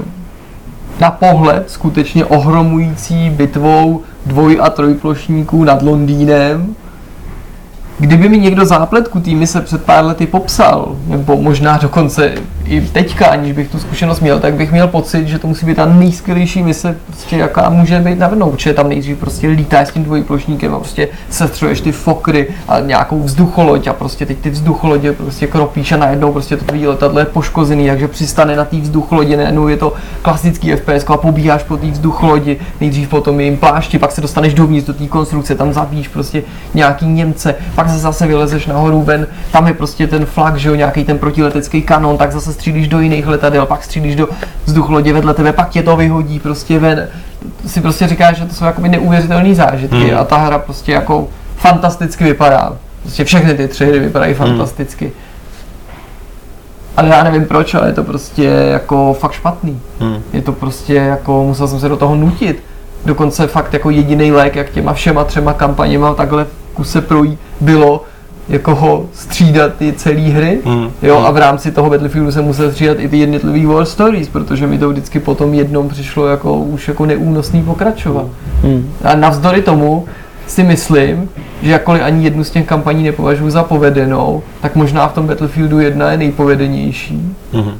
na pohled skutečně ohromující bitvou dvoj a trojplošníků nad Londýnem. Kdyby mi někdo zápletku týmy se před pár lety popsal, nebo možná dokonce i teďka, aniž bych tu zkušenost měl, tak bych měl pocit, že to musí být ta nejskvělejší mise, prostě jaká může být navrhnout, že tam nejdřív prostě lítáš s tím dvojplošníkem a prostě sestřuješ ty fokry a nějakou vzducholoď a prostě teď ty vzducholodě prostě kropíš a najednou prostě to tvý letadlo je poškozený, takže přistane na té vzducholodi, najednou je to klasický FPS a pobíháš po té vzducholodi, nejdřív potom jim plášti, pak se dostaneš dovnitř do té konstrukce, tam zabíjíš prostě nějaký Němce, pak se zase vylezeš nahoru ven, tam je prostě ten flak, že jo, nějaký ten protiletecký kanon, tak zase střílíš do jiných letadel, pak střílíš do vzducholodě vedle tebe, pak tě to vyhodí prostě ven. Si prostě říkáš, že to jsou jakoby neuvěřitelné zážitky Hmm. a ta hra prostě jako fantasticky vypadá. Prostě všechny ty tři hry vypadají fantasticky. Ale já nevím proč, ale je to prostě jako fakt špatný. Hmm. Je to prostě jako, musel jsem se do toho nutit. Dokonce fakt jako jediný lék, jak těma všema třema kampaněma takhle kuse projít, bylo jako ho střídat ty celé hry. Hmm. Jo, a v rámci toho Battlefieldu jsem musel střídat i ty jednotlivý war stories, protože mi to vždycky potom jednom přišlo jako už jako neúnosný pokračovat. Hmm. A navzdory tomu si myslím, že jakkoliv ani jednu z těch kampaní nepovažuji za povedenou, tak možná v tom Battlefieldu jedna je nejpovedenější. Mhm.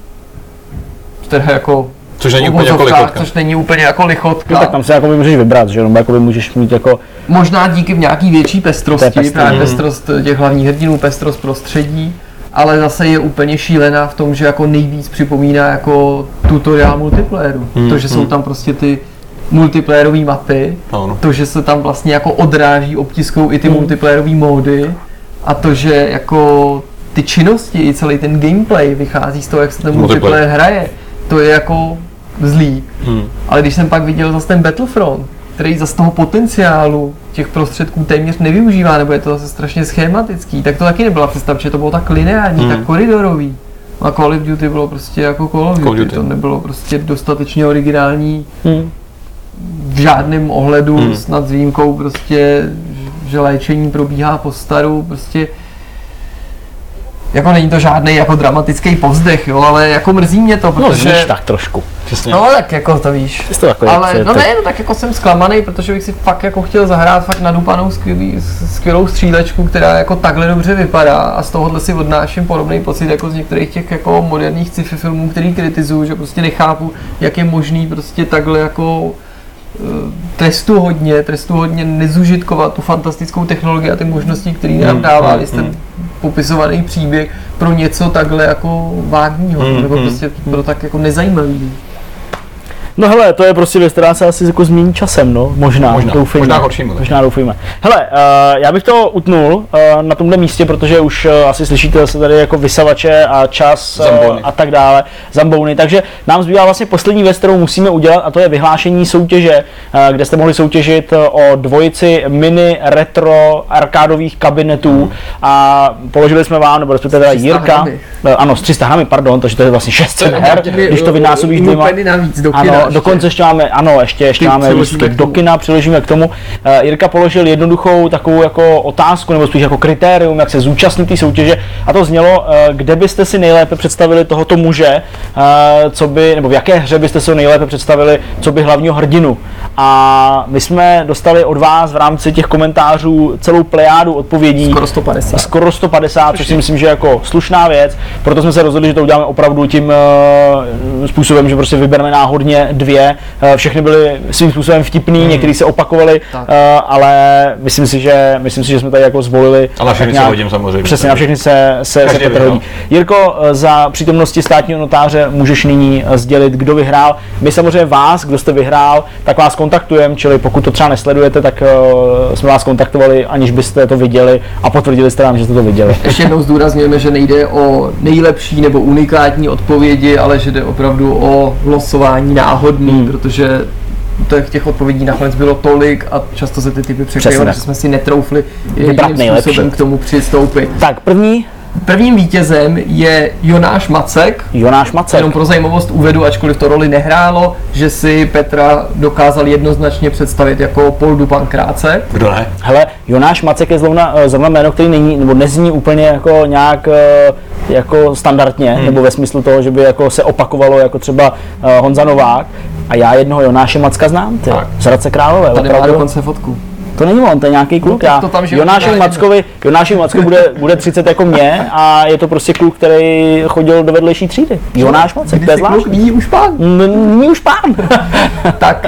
Teda jako Což není úplně jako lichotka. což není úplně jako lichotka. No, tak tam se jako můžeš vybrat, že jo, nebo jako můžeš mít jako, Možná díky v nějaký větší pestrosti, pestrý. právě Mhm. pestrost těch hlavních hrdinů, pestrost prostředí, ale zase je úplně šílená v tom, že jako nejvíc připomíná jako tutoriál multiplayeru. Mhm, To, že jsou mhm. tam prostě ty multiplayerové mapy, Ano. to, že se tam vlastně jako odráží optiskou i ty Hmm. multiplayerové módy a to, že jako ty činnosti i celý ten gameplay vychází z toho, jak se ten Multiplayer. multiplayer hraje, to je jako zlý. Hmm. Ale když jsem pak viděl zase ten Battlefront, který za z toho potenciálu těch prostředků téměř nevyužívá, nebo je to zase strašně schematický, tak to taky nebyla představa, že to bylo tak lineární, Hmm. tak koridorový. A Call of Duty bylo prostě jako Call of Call of Duty, Duty. to nebylo prostě dostatečně originální hm, v žádném ohledu, Hmm. snad s výjimkou prostě, že léčení probíhá po staru, prostě jako není to žádný jako dramatický povzdech, jo, ale jako mrzí mě to, no protože... zníš tak trošku. Přesně. No tak jako to víš. Jsi to jako, Ale no ne, no tak jako jsem zklamaný, protože bych si fakt jako chtěl zahrát fakt nadupanou skvělý, skvělou střílečku, která jako takhle dobře vypadá a z tohohle si odnáším podobný pocit jako z některých těch jako moderních sci-fi filmů, který kritizuju, že prostě nechápu, jak je možný prostě takhle jako eh, trestu hodně, trestu hodně nezužitkovat tu fantastickou technologii a ty možnosti, které nám Hmm, dává hmm, hmm, ten hmm. Popisovaný příběh pro něco takhle jako vágního, Hmm, nebo hmm, prostě pro tak jako nezajímavý. No hele, to je prostě věc, která se asi jako změní časem, no, možná, Možná, doufejme. možná horším, ale. Možná doufejme. Hele, uh, já bych to utnul uh, na tomhle místě, protože už uh, asi slyšíte zase tady jako vysavače a čas uh, a tak dále, zambouny, takže nám zbývá vlastně poslední věc, kterou musíme udělat a to je vyhlášení soutěže, uh, kde jste mohli soutěžit o dvojici mini retro arkádových kabinetů a položili jsme vám, nebo respektive teda 300 Jirka, hramy. uh, ano, s 300 hrami, pardon, takže to je vlastně 600 her, když to vynásobíš dvěma. Ano, ještě. dokonce ještě máme, ano, ještě, ještě Ty máme do kina, přiložíme k tomu. Uh, Jirka položil jednoduchou takovou jako otázku, nebo spíš jako kritérium, jak se zúčastnit té soutěže, a to znělo, uh, kde byste si nejlépe představili tohoto muže, uh, co by, nebo v jaké hře byste si ho nejlépe představili, co by hlavního hrdinu. A my jsme dostali od vás v rámci těch komentářů celou plejádu odpovědí Skoro 150. skoro 150, což si myslím, že je jako slušná věc, proto jsme se rozhodli, že to uděláme opravdu tím uh, způsobem, že prostě vybereme náhodně dvě. Eh, Všechny byly svým způsobem vtipný, Hmm. některý se opakovaly, Tak. eh, ale myslím si, že myslím si, že jsme tady jako zvolili. A na všechny tak se hodím samozřejmě. Přesně, na všechny se, se, se Petr hodí. Jirko, eh, za přítomnosti státního notáře můžeš nyní sdělit, kdo vyhrál. My samozřejmě vás, kdo jste vyhrál, tak vás kontaktujeme, čili pokud to třeba nesledujete, tak jsme vás kontaktovali, aniž byste to viděli a potvrdili jste nám, že jste to viděli. Ještě jednou zdůrazňujeme, že nejde o nejlepší nebo unikátní odpovědi, ale že jde opravdu o losování náhodný, Hmm. protože těch, těch odpovědí nakonec bylo tolik a často se ty typy překrývaly, tak. že jsme si netroufli jediným nejlepší. způsobem k tomu přistoupit. Tak první, Prvním vítězem je Jonáš Macek, Jonáš Macek. Jenom pro zajímavost uvedu, ačkoliv to roli nehrálo, že si Petra dokázal jednoznačně představit jako Poldu Pankráce. Kdo ne? Hele, Jonáš Macek je zrovna, eh, zrovna jméno, který není, nebo nezní úplně jako nějak eh, jako standardně, hmm. nebo ve smyslu toho, že by jako se opakovalo jako třeba uh, Honza Novák. A já jednoho Jonáše Macka znám, ty, Tak. z Hradce Králové. Tady má opravdu. dokonce fotku. To není on, to je nějaký kluk. já, to tam, Jonášovi já Mackovi, Jonášovi Mackovi bude, bude 30 jako mě a je to prostě kluk, který chodil do vedlejší třídy. Jonáš Macek, to je kluk, nyní už pán. N- Není už pán. Tak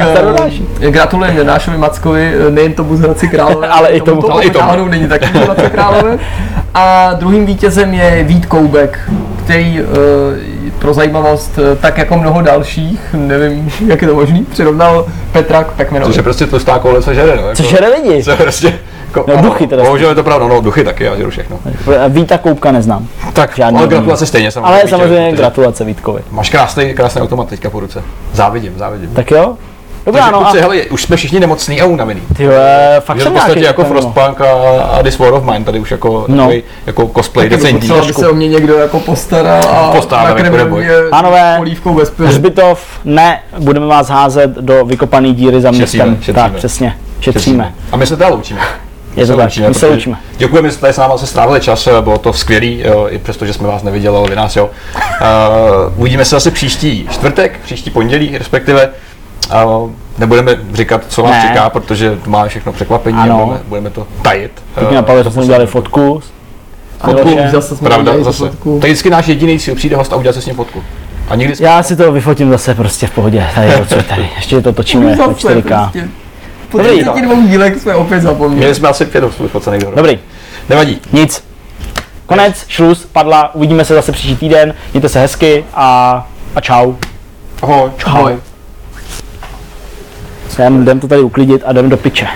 eh, gratulujeme Jonášovi Mackovi, eh, nejen tomu z Hradci Králové, Ale i tomu. ale i tomu. náhodou není taky z Hradce Králové. A druhým vítězem je Vít Koubek, který eh, pro zajímavost, eh, tak jako mnoho dalších, nevím, jak je to možný, přirovnal Petra k Pekmenovi. Což je prostě tlustá koule, co žere, no. Jako, Co žere lidi? Co je prostě... Jako, No, duchy teda. Bohužel je to pravda, no duchy taky, já žeru všechno. Víta Koupka neznám. Tak, Žádný ale gratulace stejně samozřejmě. Ale Vítě, samozřejmě protože gratulace Vítkovi. Máš krásný, krásný automat teďka po ruce. Závidím, závidím. Tak jo? Dobrá, Takže no a kluci, hele, už jsme všichni nemocní a unavený. ty jo, fakt Je to jsem v podstatě nějaký jako no. Frostpunk a, a This War of Mine, tady už jako, No. takový, jako cosplay decentní. Potřeba by se o mě někdo jako postaral a Postáváme, nakrmil neboj. mě Pánové, polívkou bez pylu. Hřbitov, ne, budeme vás házet do vykopané díry za Šetříme, městem. šetříme. Tak, přesně, šetříme. A my se teda loučíme. Je to tak, my se loučíme. Děkujeme, že jste tady s námi se strávili čas, bylo to skvělý, jo, i přesto, že jsme vás neviděli, ale vy nás jo. Uh, uvidíme se zase příští čtvrtek, příští pondělí respektive. Uh, nebudeme říkat, co vás Ne. čeká, protože máme všechno překvapení Ano. a budeme, budeme to tajit. Teď mě napadlo, že jsme udělali fotku. Fotku, Miloše. zase jsme Pravda, udělali zase. fotku. To je vždycky náš jediný cíl, přijde host a udělat se s ním fotku. A nikdy jsme... Já si to vyfotím zase prostě v pohodě, tady, odsud, tady. ještě to točíme na Zase 4K. prostě. Po Dobrý. 32 dílech jsme opět zapomněli. Měli jsme asi pět vyfocených dohromady. Dobrý, Nevadí. nic. Konec, šluz, padla, uvidíme se zase příští týden, mějte se hezky a, a čau. Ahoj. Čau. Jdem, jdem to tady uklidit a jdem do piče.